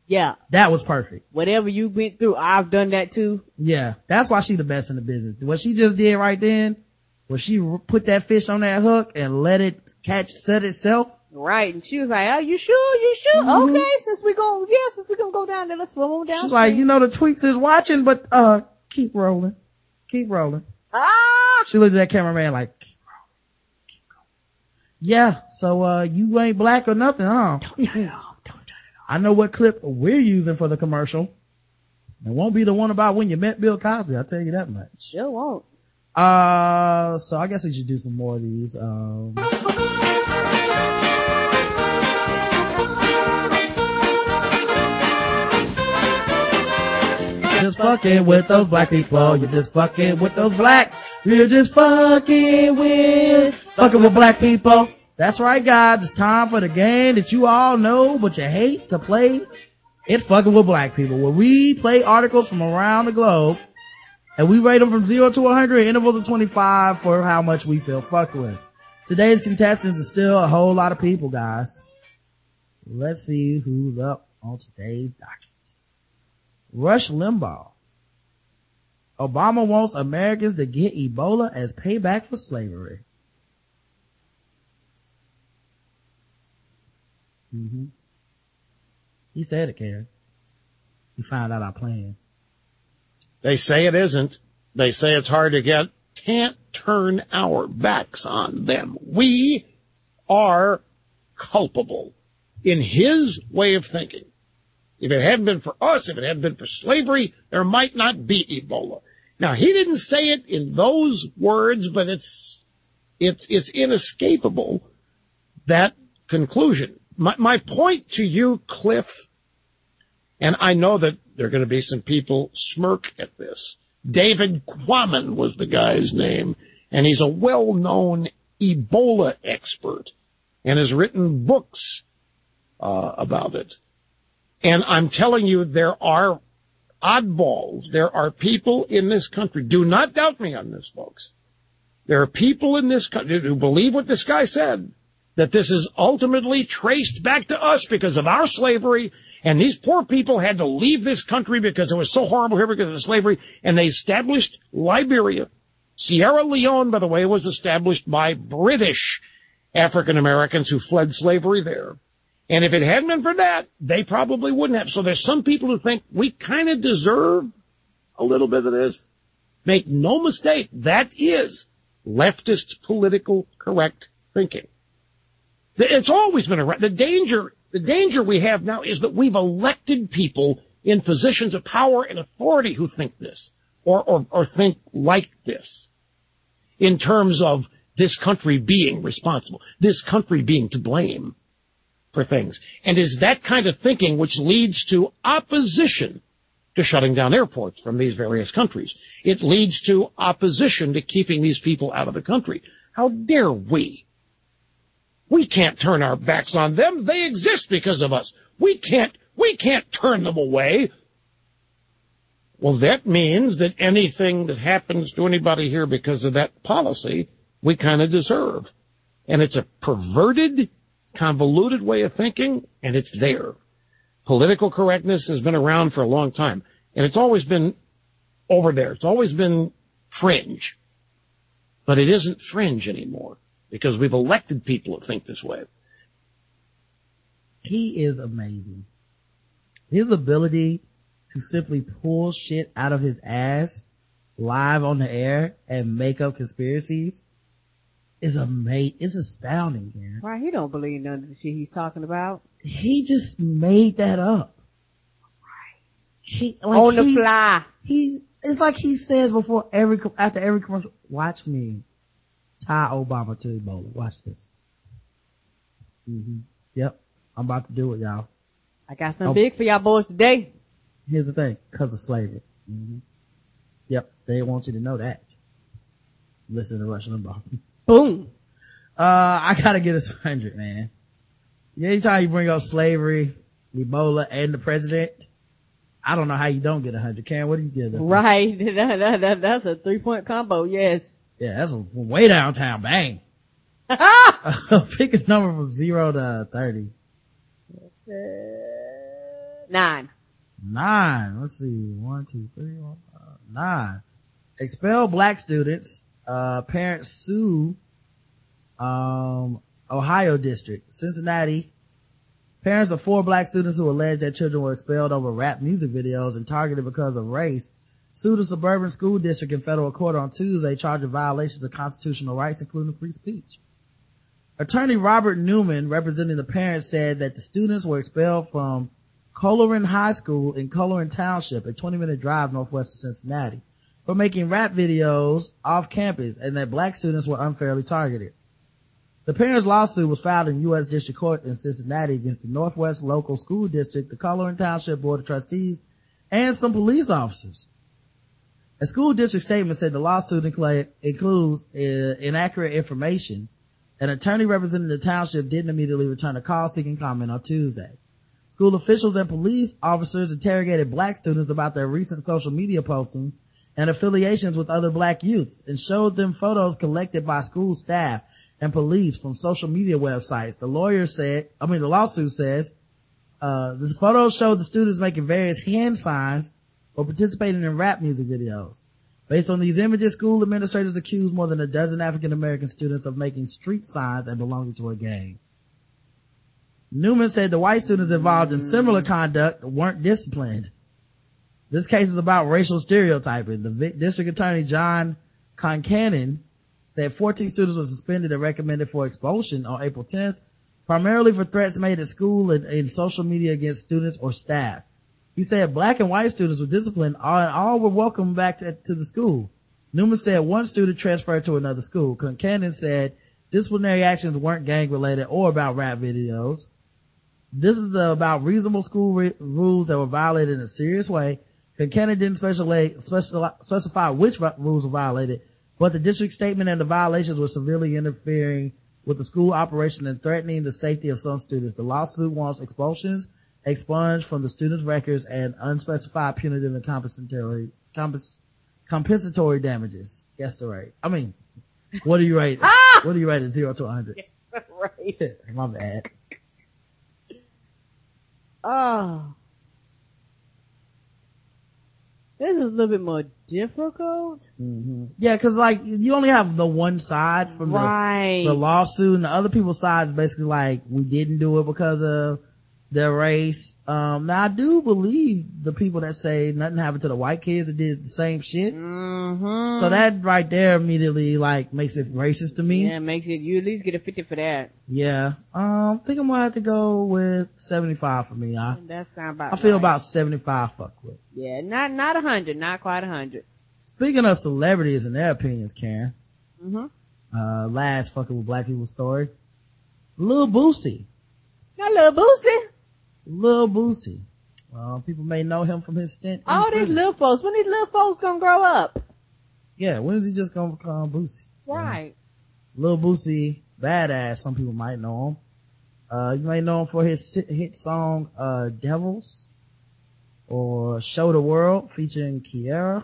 Yeah. That was perfect. Whatever you went through, I've done that too. Yeah. That's why she's the best in the business. What she just did right then, was she put that fish on that hook and let it catch, set itself, Right. And she was like, "Are you sure? You sure? Mm-hmm. Okay, since we go, yeah, since we gonna go down there, let's swim on down." She's like, "You know, the tweets is watching, but uh, keep rolling, keep rolling." Ah! She looked at that cameraman like, "Keep rolling, keep going." Yeah. So uh, you ain't black or nothing, huh? It off. Don't turn it off. I know what clip we're using for the commercial. It won't be the one about when you met Bill Cosby. I'll tell you that much. Sure won't. Uh, so I guess we should do some more of these. Um. just fucking with those black people. You're just fucking with those blacks. You're just fucking with, fucking with black people. That's right guys, it's time for the game that you all know but you hate to play. It's fucking with black people where we play articles from around the globe and we rate them from 0 to 100 intervals of 25 for how much we feel fucked with. Today's contestants are still a whole lot of people guys. Let's see who's up on today's docket. Rush Limbaugh. Obama wants Americans to get Ebola as payback for slavery. Mm-hmm. He said it, Karen. He found out our plan. They say it isn't. They say it's hard to get. Can't turn our backs on them. We are culpable in his way of thinking. If it hadn't been for us, if it hadn't been for slavery, there might not be Ebola. Now, he didn't say it in those words, but it's, it's, it's inescapable, that conclusion. My, my point to you, Cliff, and I know that there are going to be some people smirk at this. David Quammen was the guy's name, and he's a well-known Ebola expert and has written books uh, about it. And I'm telling you, there are oddballs. There are people in this country. Do not doubt me on this, folks. There are people in this country who believe what this guy said, that this is ultimately traced back to us because of our slavery, and these poor people had to leave this country because it was so horrible here because of slavery, and they established Liberia. Sierra Leone, by the way, was established by British African Americans who fled slavery there. And if it hadn't been for that, they probably wouldn't have. So there's some people who think we kind of deserve a little bit of this. Make no mistake, that is leftist political correct thinking. It's always been around. The danger, the danger we have now is that we've elected people in positions of power and authority who think this or, or, or think like this in terms of this country being responsible, this country being to blame for things. And it's that kind of thinking which leads to opposition to shutting down airports from these various countries. It leads to opposition to keeping these people out of the country. How dare we? We can't turn our backs on them. They exist because of us. We can't, we can't turn them away. Well, that means that anything that happens to anybody here because of that policy, we kind of deserve. And it's a perverted, convoluted way of thinking, and it's there. Political correctness has been around for a long time, and it's always been over there. It's always been fringe. But it isn't fringe anymore because we've elected people that think this way. He is amazing. His ability to simply pull shit out of his ass live on the air and make up conspiracies is amazing. It's astounding, man. Right, he don't believe none of the shit he's talking about. He just made that up. He, like On the fly. He, it's like he says before every, after every commercial, watch me tie Obama to Ebola. Watch this. hmm Yep. I'm about to do it, y'all. I got something Oh. big for y'all boys today. Here's the thing, cause of slavery. hmm Yep, they want you to know that. Listen to Rush Limbaugh. Boom. Uh, I gotta get us 100, man. Anytime you bring up slavery, Ebola, and the president, I don't know how you don't get a 100. Karen, what do you get us? Right. That, that, that, that's a three point combo. Yes. Yeah, that's a, way downtown. Bang. Pick a number from zero to 30. Nine. Nine. Let's see. One, two, three, four, five, nine. Expel black students. Uh, parents sue, um, Ohio district. Cincinnati. Parents of four black students who allege that children were expelled over rap music videos and targeted because of race sued a suburban school district in federal court on Tuesday charging violations of constitutional rights, including free speech. Attorney Robert Newman, representing the parents, said that the students were expelled from Colerain High School in Colerain Township, a 20 minute drive northwest of Cincinnati, for making rap videos off campus and that black students were unfairly targeted. The parents' lawsuit was filed in U.S. District Court in Cincinnati against the Northwest Local School District, the Colerain Township Board of Trustees, and some police officers. A school district statement said the lawsuit incla- includes uh, inaccurate information. An attorney representing the township didn't immediately return a call seeking comment on Tuesday. School officials and police officers interrogated black students about their recent social media postings and affiliations with other black youths and showed them photos collected by school staff and police from social media websites. The lawyer said, I mean the lawsuit says, uh, the photos showed the students making various hand signs or participating in rap music videos. Based on these images, school administrators accused more than a dozen African American students of making street signs and belonging to a gang. Newman said the white students involved in similar conduct weren't disciplined. This case is about racial stereotyping. The district attorney John Concanon said 14 students were suspended and recommended for expulsion on April 10th, primarily for threats made at school and in social media against students or staff. He said black and white students were disciplined and all were welcomed back to, to the school. Newman said one student transferred to another school. Concanon said disciplinary actions weren't gang related or about rap videos. This is about reasonable school re- rules that were violated in a serious way. Concanon didn't specify, which rules were violated, but the district statement and the violations were severely interfering with the school operation and threatening the safety of some students. The lawsuit wants expulsions expunged from the student's records and unspecified punitive and compensatory, compens- compensatory damages. Guess the rate. I mean, what do you rate? what do you rate at zero to 100? right. My bad. Oh. This is a little bit more difficult. hmm Yeah, cause like, you only have the one side from Right. the, the lawsuit and the other people's side is basically like, we didn't do it because of their race. Um, now I do believe the people that say nothing happened to the white kids that did the same shit. Mm-hmm. So that right there immediately like makes it racist to me. Yeah, it makes it, you at least get a 50 for that. Yeah. Um, I think I'm gonna have to go with 75 for me. I, That sound about I feel right. about 75 fuck with. Yeah, not, not a hundred, not quite a hundred. Speaking of celebrities and their opinions, Karen, Mm-hmm. uh, last fucking with black people story. Lil Boosie. Not little Boosie. Lil Boosie. Uh, people may know him from his stint. in All these little folks, when these little folks gonna grow up? Yeah, when is he just gonna become Boosie? Right. Lil Boosie, badass, some people might know him. Uh, you may know him for his hit- hit song, uh, Devils, or Show the World, featuring Kiera.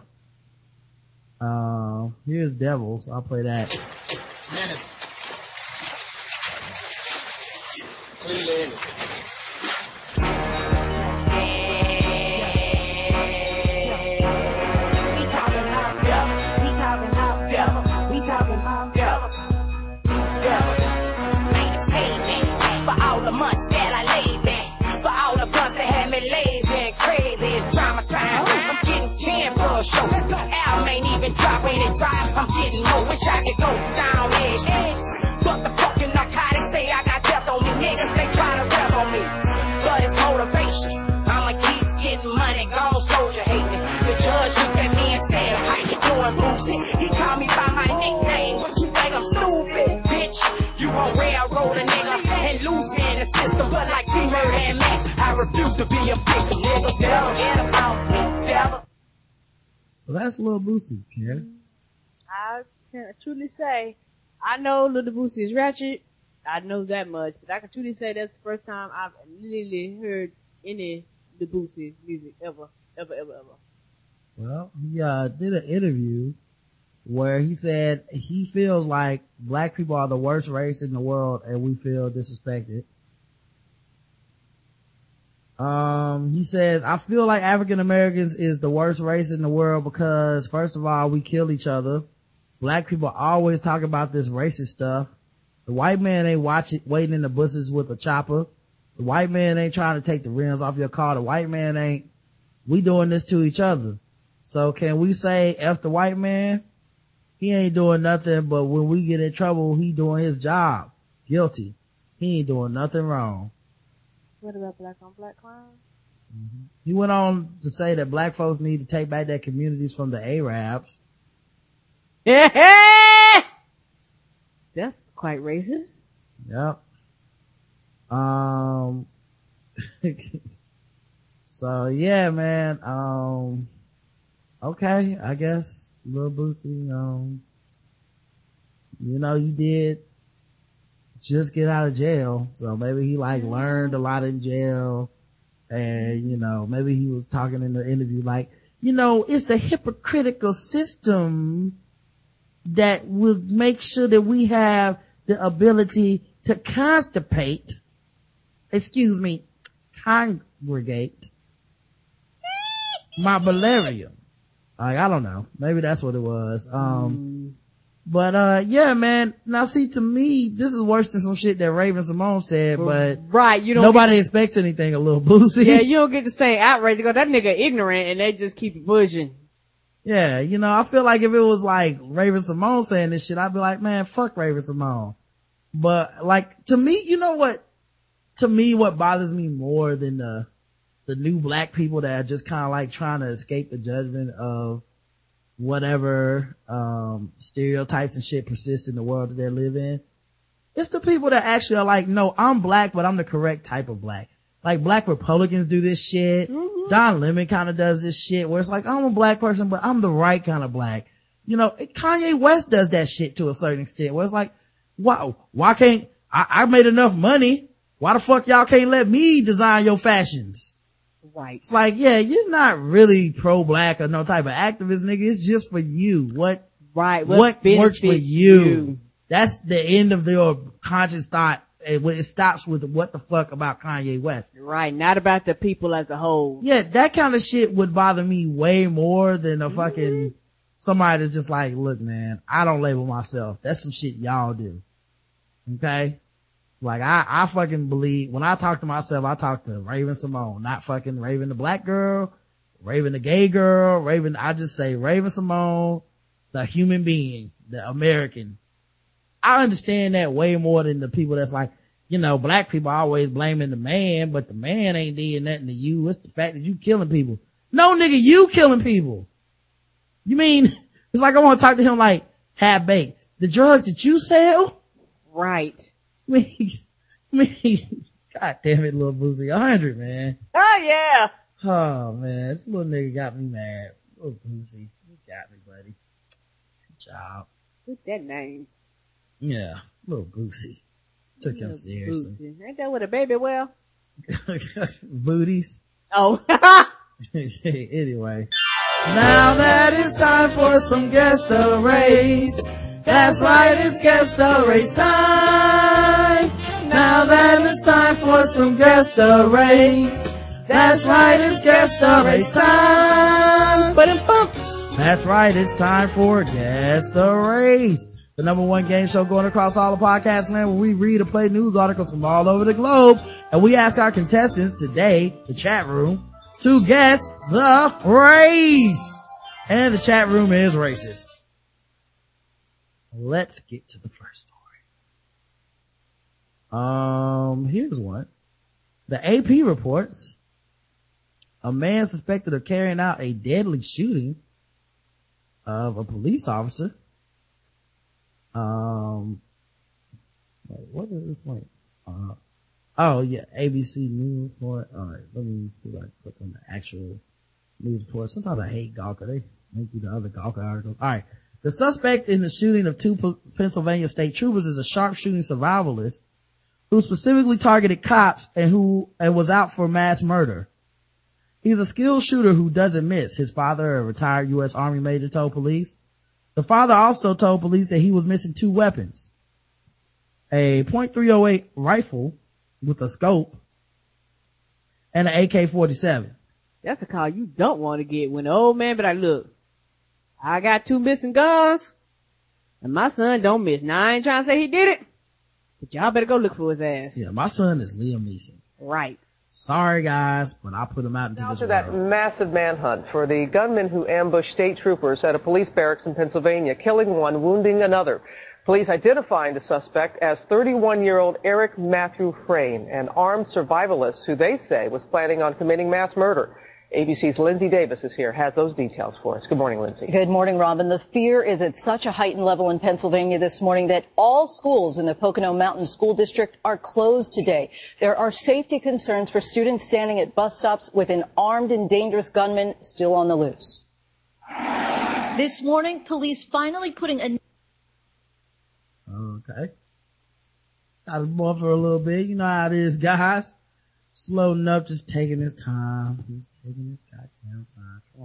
Uh, here's Devils, I'll play that. Menace. Drop, it? I'm getting more. Wish I could go down edge. But the fucking narcotics say I got death on me. Niggas, they try to rev on me. But it's motivation. I'ma keep getting money. Gone soldier hate me. The judge looked at me and said, how you doing, Boosie? He called me by my nickname. What you think I'm stupid, bitch? You won't railroad a nigga and lose me in the system. But like C-Murder and Mac, I refuse to be a victim, nigga. Devil, So that's Lil Boosie, Karen. I can truly say, I know Little Boosie is ratchet. I know that much, but I can truly say that's the first time I've literally heard any Little Boosie music ever, ever, ever, ever. Well, he, uh, did an interview where he said he feels like black people are the worst race in the world and we feel disrespected. Um, he says, I feel like African Americans is the worst race in the world because first of all, we kill each other. Black people always talk about this racist stuff. The white man ain't watching, waiting in the bushes with a chopper. The white man ain't trying to take the rims off your car. The white man ain't, we doing this to each other. So can we say F the white man? He ain't doing nothing, but when we get in trouble, he doing his job. Guilty. He ain't doing nothing wrong. What about black on black crime? He went on to say that black folks need to take back their communities from the Arabs. That's quite racist. Yep. Um, so yeah, man, um, okay, I guess, Lil Boosie, um, you know, you did just get out of jail, so maybe he like learned a lot in jail, and you know, maybe he was talking in the interview like, you know, it's the hypocritical system that will make sure that we have the ability to constipate, excuse me, congregate my malaria. Like, I don't know. Maybe that's what it was. Um, but, uh, yeah, man. Now see, to me, this is worse than some shit that Raven-Symoné said, but Right, you don't nobody get- expects anything a little Boosie. Yeah, you don't get the same outrage because that nigga ignorant and they just keep it pushing. Yeah, you know, I feel like if it was like Raven-Symoné saying this shit, I'd be like, man, fuck Raven Simone. But like, to me, you know what, to me, what bothers me more than the, the new black people that are just kind of like trying to escape the judgment of whatever, um, stereotypes and shit persist in the world that they live in. It's the people that actually are like, no, I'm black, but I'm the correct type of black. Like black Republicans do this shit. Don Lemon kind of does this shit where it's like, I'm a black person, but I'm the right kind of black. You know, Kanye West does that shit to a certain extent where it's like, wow, why can't, I, I made enough money Why the fuck y'all can't let me design your fashions? Right. Like, yeah, you're not really pro-black or no type of activist, nigga. It's just for you. What, right. what, What works for you? you? That's the end of your conscious thought. And when it stops with what the fuck about Kanye West. Right. Not about the people as a whole. Yeah, that kind of shit would bother me way more than a fucking Mm-hmm. somebody that's just like, look, man, I don't label myself. That's some shit y'all do. Okay? Like I, I fucking believe when I talk to myself, I talk to Raven-Symoné, not fucking Raven the black girl, Raven the gay girl, Raven, I just say Raven Simone, the human being, the American. I understand that way more than the people that's like, you know, black people always blaming the man, but the man ain't did nothing to you. It's the fact that you killing people. No nigga, you killing people. You mean, it's like I want to talk to him like, half baked. The drugs that you sell? Right. I mean, god damn it, little Boosie, a hundred, man. Oh yeah. Oh man, this little nigga got me mad. Little Boosie, you got me, buddy. Good job. What's that name? Yeah, little Boosie. Took him seriously. Bootsy. Ain't that with a baby well? Booties. Oh. anyway. Now that it's time for some guest the race. That's right, it's guest the race time. Now then it's time for some guest the race. That's right, it's guest the race time. That's right, it's time for guest the race. The number one game show going across all the podcast land where we read and play news articles from all over the globe. And we ask our contestants today, the chat room, to guess the race. And the chat room is racist. Let's get to the first. Um, here's one. The AP reports a man suspected of carrying out a deadly shooting of a police officer. Um, what is this link? Uh, oh yeah, ABC News report. Alright, let me see if I can click on the actual news report. Sometimes I hate Gawker. They make you the other Gawker articles. Alright. The suspect in the shooting of two Pennsylvania state troopers is a sharpshooting survivalist who specifically targeted cops and who and was out for mass murder. He's a skilled shooter who doesn't miss, his father, a retired U.S. Army major, told police. The father also told police that he was missing two weapons. A .308 rifle with a scope and an AK-47. That's a call you don't want to get when the old man be like, look, I got two missing guns and my son don't miss. Now I ain't trying to say he did it, but y'all better go look for his ass. Yeah, my son is Liam Neeson. Right. Sorry guys, but I put him out into Now this to that world. massive manhunt for the gunman who ambushed state troopers at a police barracks in Pennsylvania, killing one, wounding another. Police identifying the suspect as 31-year-old Eric Matthew Frein, an armed survivalist who they say was planning on committing mass murder. ABC's Linsey Davis is here, has those details for us. Good morning, Lindsay. Good morning, Robin. The fear is at such a heightened level in Pennsylvania this morning that all schools in the Pocono Mountain School District are closed today. There are safety concerns for students standing at bus stops with an armed and dangerous gunman still on the loose. This morning, police finally putting a Okay. Got him more for a little bit. You know how it is, guys. Slowing up, just taking his time. He's taking his goddamn time. Come on, son.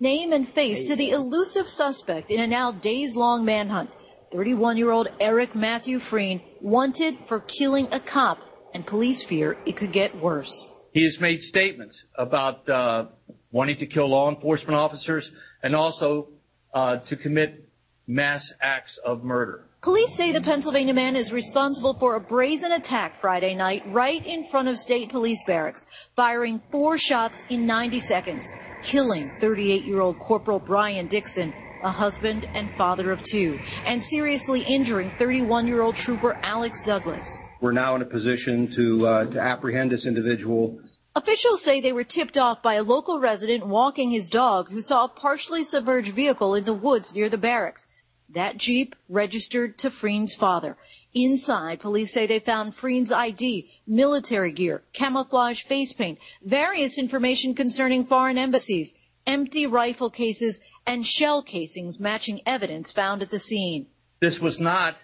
Name and face to the elusive suspect in a now days-long manhunt. 31-year-old Eric Matthew Frein wanted for killing a cop, and police fear it could get worse. He has made statements about uh, wanting to kill law enforcement officers and also uh, to commit mass acts of murder. Police say the Pennsylvania man is responsible for a brazen attack Friday night right in front of state police barracks, firing four shots in 90 seconds, killing 38-year-old Corporal Bryon Dickson, a husband and father of two, and seriously injuring 31-year-old trooper Alex Douglas. We're now in a position to, uh, to apprehend this individual. Officials say they were tipped off by a local resident walking his dog who saw a partially submerged vehicle in the woods near the barracks. That Jeep registered to Frein's father. Inside, police say they found Frein's ID, military gear, camouflage face paint, various information concerning foreign embassies, empty rifle cases, and shell casings matching evidence found at the scene. This was not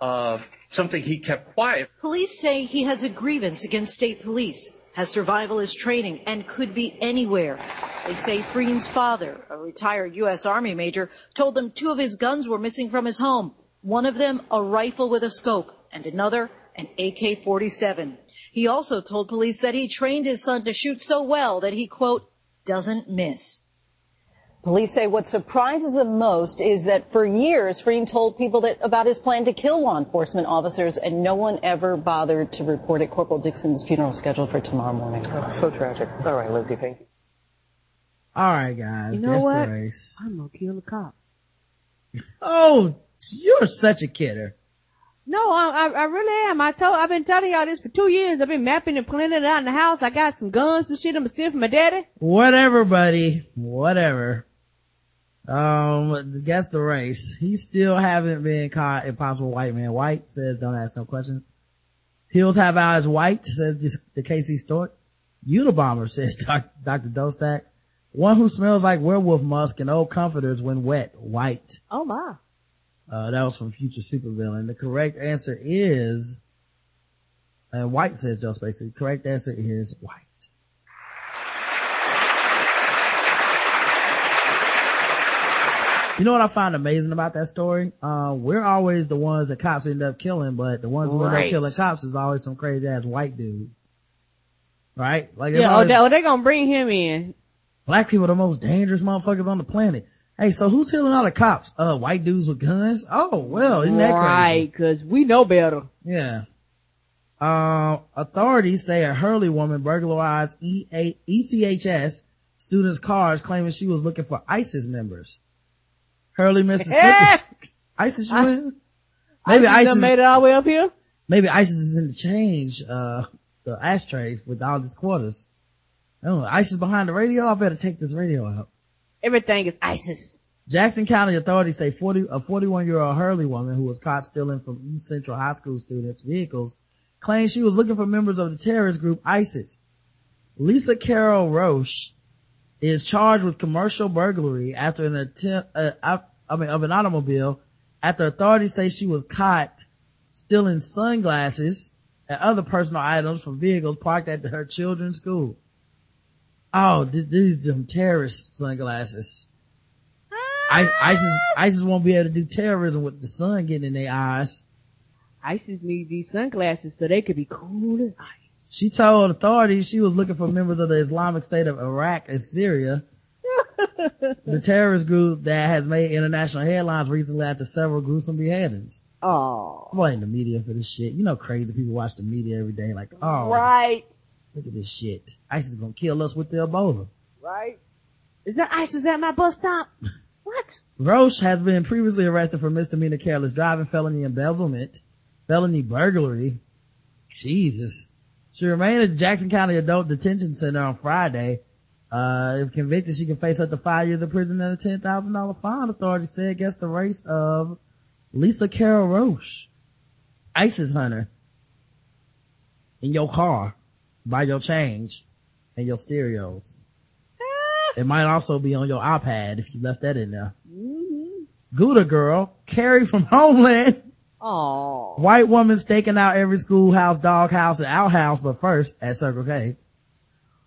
uh, something he kept quiet. Police say he has a grievance against state police, has survivalist training, and could be anywhere. They say Frein's father, a retired U.S. Army major, told them two of his guns were missing from his home. One of them, a rifle with a scope, and another, an AK-47. He also told police that he trained his son to shoot so well that he, quote, doesn't miss. Police say what surprises them most is that for years, Frein told people that about his plan to kill law enforcement officers, and no one ever bothered to report it. Corporal Dickson's funeral scheduled for tomorrow morning. Oh, so tragic. All right, Linsey, thank you. All right, guys. You know guess what? The race. I'm gonna kill a cop. Oh, you're such a kidder. No, I, I, I really am. I told, I've been telling y'all this for two years. I've been mapping and planning it out in the house. I got some guns and shit I'm stealing from my daddy. Whatever, buddy. Whatever. Um, guess the race. He still haven't been caught. Impossible white man. White says don't ask no questions. Hills have eyes white says this, the KC Stewart. Unabomber says Dr. Dostax. One who smells like werewolf musk and old comforters when wet. White. Oh my. Uh, that was from Future Supervillain. The correct answer is, and White says Joe Spacey. Correct answer is White. You know what I find amazing about that story? Uh, we're always the ones that cops end up killing, but the ones who end up killing cops is always some crazy ass white dude. Right? Like, Yeah, oh, always- oh, they gonna bring him in. black people are the most dangerous motherfuckers on the planet. Hey, so who's killing all the cops? Uh, white dudes with guns? Oh, well, isn't that crazy? Right, cause we know better. Yeah. Uh, authorities say a Hurley woman burglarized EA, ECHS students' cars claiming she was looking for ISIS members. Hurley, Mississippi. ISIS, you in? Maybe ISIS ISIS, made it all the way up here. maybe ISIS is in the change, uh, the ashtray with all these quarters. I don't know. ISIS behind the radio? I better take this radio out. Everything is ISIS. Jackson County authorities say 40, a 41 year old Hurley woman who was caught stealing from East Central High School students' vehicles claims she was looking for members of the terrorist group ISIS. Lisa Carol Roche is charged with commercial burglary after an attempt, uh, I mean, of an automobile after authorities say she was caught stealing sunglasses and other personal items from vehicles parked at her children's school. Oh, these them terrorist sunglasses. I, ISIS, ISIS won't be able to do terrorism with the sun getting in their eyes. ISIS need these sunglasses so they could be cool as ice. She told authorities she was looking for members of the Islamic State of Iraq and Syria. The terrorist group that has made international headlines recently after several gruesome beheadings. Oh. I blame the media for this shit. You know crazy people watch the media every day like, oh, Right. look at this shit. ISIS gonna kill us with the Ebola. Right. Is that ISIS at my bus stop? What? Roche has been previously arrested for misdemeanor careless driving, felony embezzlement, felony burglary. Jesus. She remained at Jackson County Adult Detention Center on Friday. Uh, if convicted, she can face up to five years of prison and a $10,000 fine, authorities said, against the race of Lisa Carol Roche. ISIS hunter. In your car. By your change. And your stereos. It might also be on your iPad if you left that in there. Gouda girl, Carrie from Homeland. Oh. White woman staking out every schoolhouse, doghouse, and outhouse, but first at Circle K.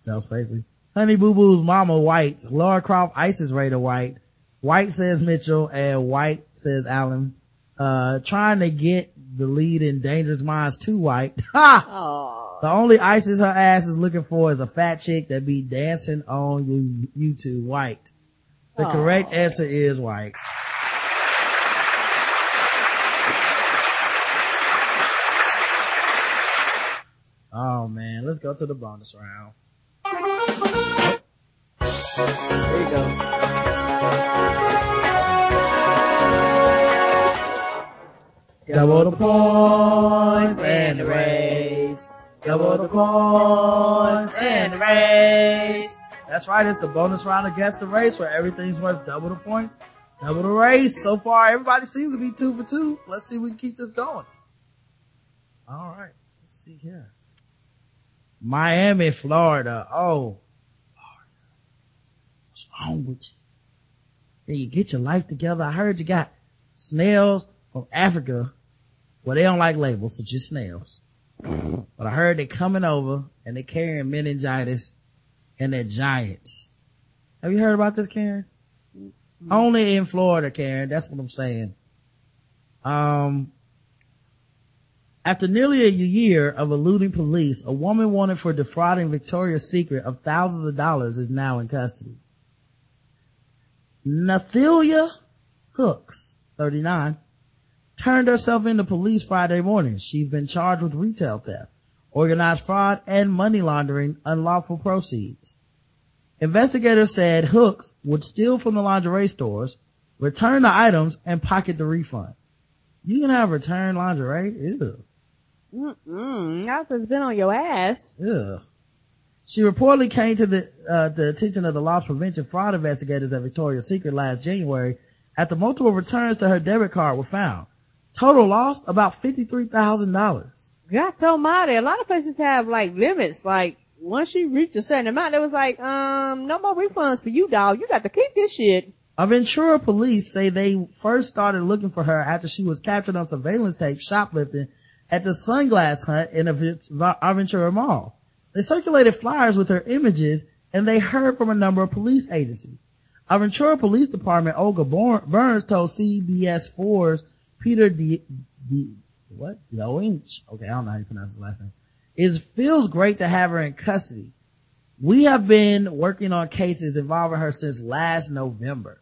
Joe Spacey. Honey Boo Boo's mama White. Lara Croft ISIS raider White. White says Mitchell and White says Allen. Uh, trying to get the lead in Dangerous Minds 2 White. Ha! Oh. The only ISIS her ass is looking for is a fat chick that be dancing on you, YouTube White. The Aw. correct answer is White. Oh man, let's go to the bonus round. There you go. Double the points and the race. Double the points and the race. That's right, it's the bonus round against the race where everything's worth double the points, double the race. So far, everybody seems to be two for two. Let's see if we can keep this going. Alright, let's see here. Miami, Florida. Oh. Wrong with you? Hey, you get your life together. I heard you got snails from Africa Well, they don't like labels, so just snails. But I heard they're coming over and they're carrying meningitis and they're giants. Have you heard about this, Karen? Only in Florida, Karen. That's what I'm saying. Um, after nearly a year of eluding police, a woman wanted for defrauding Victoria's Secret of thousands of dollars is now in custody. Nathalia Hooks, 39, turned herself into police Friday morning. She's been charged with retail theft, organized fraud, and money laundering unlawful proceeds. Investigators said Hooks would steal from the lingerie stores, return the items, and pocket the refund. You can have return lingerie? Ew. Mm-mm. That's been on your ass. Ugh. She reportedly came to the, uh, the attention of the loss prevention fraud investigators at Victoria's Secret last January after multiple returns to her debit card were found. Total lost about $53,000. God almighty, a lot of places have like limits, like once you reach a certain amount, it was like, um, no more refunds for you, dog. You got to keep this shit. Ventura police say they first started looking for her after she was captured on surveillance tape shoplifting at the Sunglass Hut in Aventura Mall. They circulated flyers with her images and they heard from a number of police agencies. Aventura Police Department Olga Burns told CBS 4's Peter D, D what? Doinch? Okay, I don't know how you pronounce his last name. It feels great to have her in custody. We have been working on cases involving her since last November.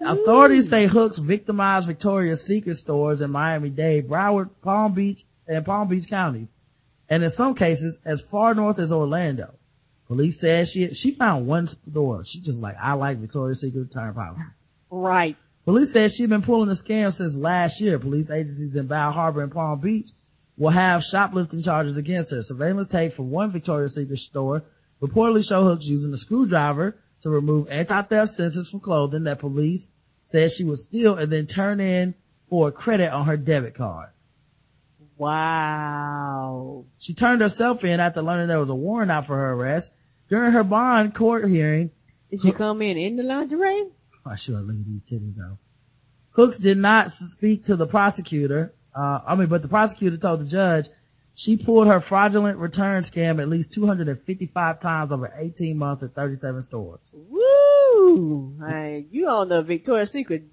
Authorities say Hooks victimized Victoria's Secret stores in Miami-Dade, Broward, Palm Beach, and Palm Beach counties, and in some cases as far north as Orlando. Police said she she found one store. She just like I like Victoria's Secret return policy. Right. Police said she'd been pulling the scam since last year. Police agencies in Bal Harbour and Palm Beach will have shoplifting charges against her. Surveillance tape from one Victoria's Secret store reportedly show Hooks using a screwdriver to remove anti-theft sensors from clothing that police said she would steal and then turn in for a credit on her debit card. Wow. She turned herself in after learning there was a warrant out for her arrest. During her bond court hearing, did she come in in the lingerie? I should look at these titties though. Hooks did not speak to the prosecutor. Uh, I mean, but the prosecutor told the judge she pulled her fraudulent return scam at least 255 times over 18 months at 37 stores. Woo! Hey, you on the Victoria's Secret.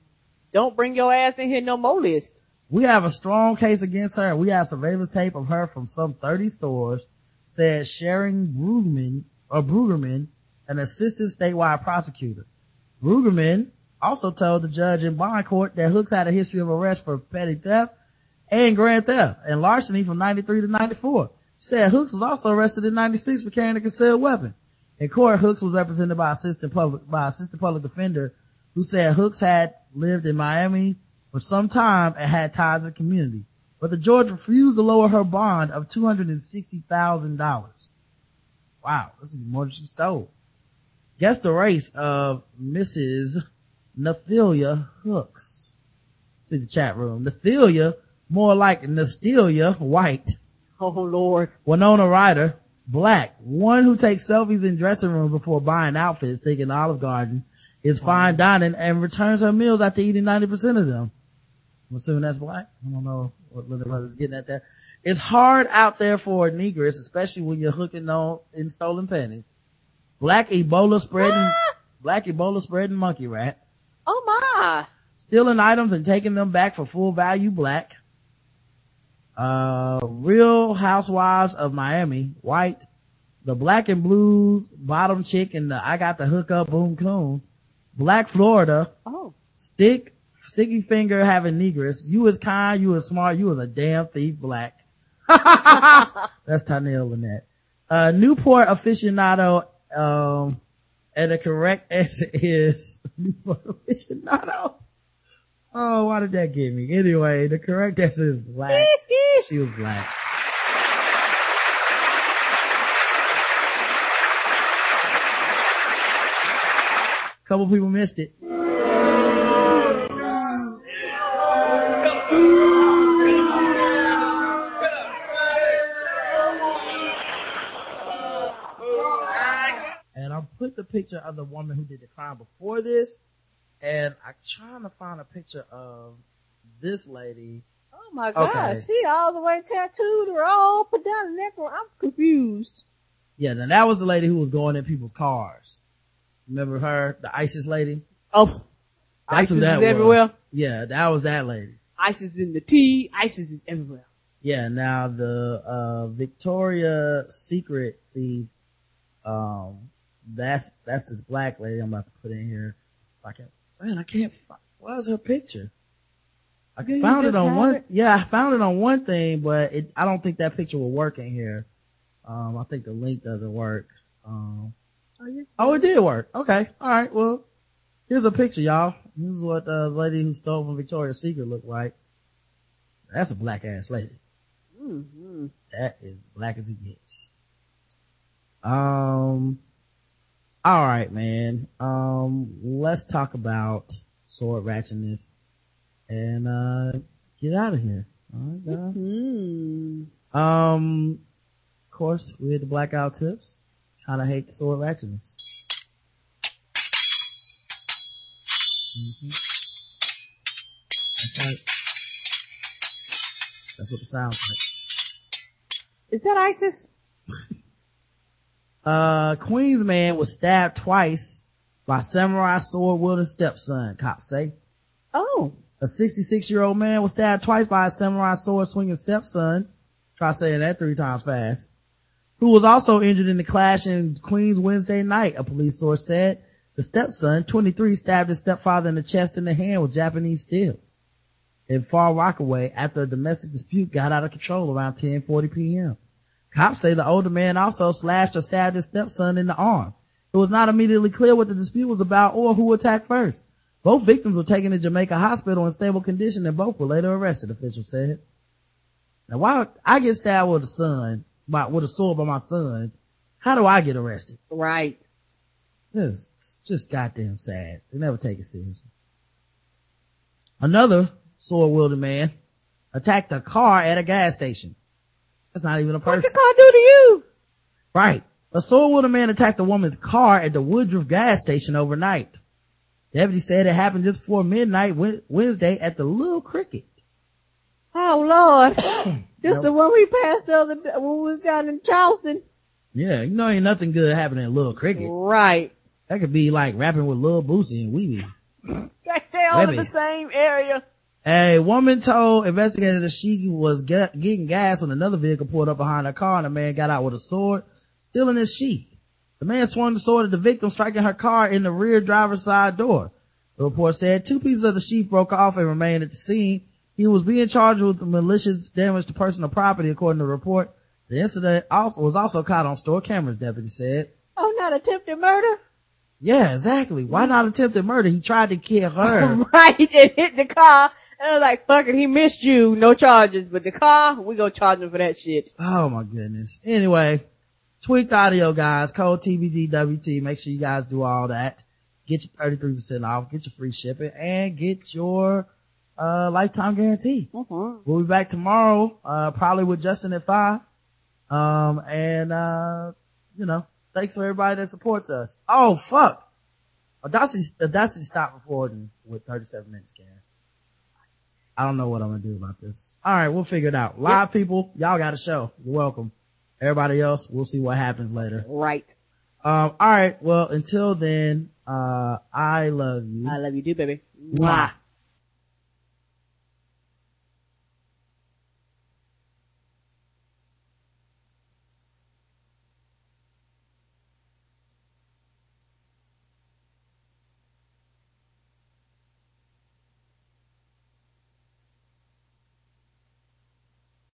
Don't bring your ass in here no more list. We have a strong case against her. We have surveillance tape of her from some 30 stores, said Sharon Brueggemann, or Brueggemann, an assistant statewide prosecutor. Brueggemann also told the judge in bond court that Hooks had a history of arrest for petty theft and grand theft and larceny from 93 to 94. She said Hooks was also arrested in 96 for carrying a concealed weapon. In court, Hooks was represented by assistant public, by assistant public defender who said Hooks had lived in Miami for some time and had ties to the community. But the judge refused to lower her bond of $260,000. Wow, this is more than she stole. Guess the race of Mrs. Nathalia Hooks. See the chat room. Nathalia, more like Nastelia, white. Oh lord. Winona Ryder, black. One who takes selfies in dressing rooms before buying outfits, thinking Olive Garden is fine dining and returns her meals after eating 90% of them. I'm assuming that's black. I don't know what Linda Brothers getting at there. It's hard out there for a negress, especially when you're hooking on in stolen pennies. Black Ebola spreading, black Ebola spreading monkey rat. Oh my. Stealing items and taking them back for full value black. Uh, Real Housewives of Miami, white. The Black and Blues bottom chick and the I got the hook up boom coon. Black Florida. Oh. Stick, sticky finger having negress. You was kind, you was smart, you was a damn thief black. That's Tynell Lynette. Uh, Newport aficionado, um, and the correct answer is Newport aficionado. Oh, why did that get me? Anyway, the correct answer is black. she was black. Couple people missed it. And I put the picture of the woman who did the crime before this, and I'm trying to find a picture of this lady. Oh my gosh, Okay. she all the way tattooed or all put down the neck. I'm confused. Yeah, now that was the lady who was going in people's cars. Remember her? The ISIS lady? Oh. That's ISIS who that is was. everywhere. Yeah, that was that lady. ISIS in the T. ISIS is everywhere. Yeah, now the, uh, Victoria Secret thief, um, that's, that's this black lady I'm about to put in here. I can't, man, I can't, where's her picture? I Do found it on one, it? yeah, I found it on one thing, but it, I don't think that picture will work in here. Um, I think the link doesn't work. Um, oh, it did work. Okay. All right. Well, here's a picture, y'all. This is what uh, the lady who stole from Victoria's Secret looked like. That's a black ass lady. Mm-hmm. That is black as it gets. Um, all right, man. Um, let's talk about sword ratchetness and, uh, get out of here. All right. Mm-hmm. Um, of course, we had the blackout tips. Kinda hate sword ratchetness. Mhm. That's right. That's what it sounds like. Is that ISIS? Uh, Queens man was stabbed twice by samurai sword wielding stepson, cops say. Oh. A 66 year old man was stabbed twice by a samurai sword swinging stepson. Try saying that three times fast. Who was also injured in the clash in Queens Wednesday night, a police source said. The stepson, 23, stabbed his stepfather in the chest and the hand with Japanese steel. In Far Rockaway after a domestic dispute got out of control around 10:40 p.m. Cops say the older man also slashed or stabbed his stepson in the arm. It was not immediately clear what the dispute was about or who attacked first. Both victims were taken to Jamaica Hospital in stable condition and both were later arrested, officials said. Now why would I get stabbed with a son, by, with a sword by my son? How do I get arrested? Right. This is just goddamn sad. They never take it seriously. Another sword wielding man attacked a car at a gas station. That's not even a person. What the car do to you? Right. A wielding man attacked a woman's car at the Woodruff gas station overnight. Deputy said it happened just before midnight Wednesday at the Little Cricket. Oh Lord. this the one we passed the other day when we was down in Charleston. Yeah, you know ain't nothing good happening at Little Cricket. Right. That could be like rapping with Lil Boosie and Weeby. They all in the same area. A woman told investigators that she was get, getting gas when another vehicle pulled up behind her car and a man got out with a sword, stealing in his sheath. The man swung the sword at the victim, striking her car in the rear driver's side door. The report said two pieces of the sheath broke off and remained at the scene. He was being charged with malicious damage to personal property, according to the report. The incident also, was also caught on store cameras, deputy said. Oh, not attempted murder? Yeah, exactly. Why not attempted murder? He tried to kill her. right, and hit the car. And I was like, fuck it, he missed you, no charges. But the car, we gonna charge him for that shit. Oh my goodness. Anyway, tweaked audio guys, code TBGWT. Make sure you guys do all that. Get your 33% off, get your free shipping, and get your, uh, lifetime guarantee. Mm-hmm. We'll be back tomorrow, uh, probably with Justin at five. Um, and, uh, you know, thanks for everybody that supports us. Oh, fuck. Audacity, Audacity stopped recording with 37 minutes, Karen. I don't know what I'm gonna do about this. Alright, we'll figure it out. Live people, y'all got a show. You're welcome. Everybody else, we'll see what happens later. Right. Um, alright, well, until then, uh, I love you. I love you too, baby. Mwah.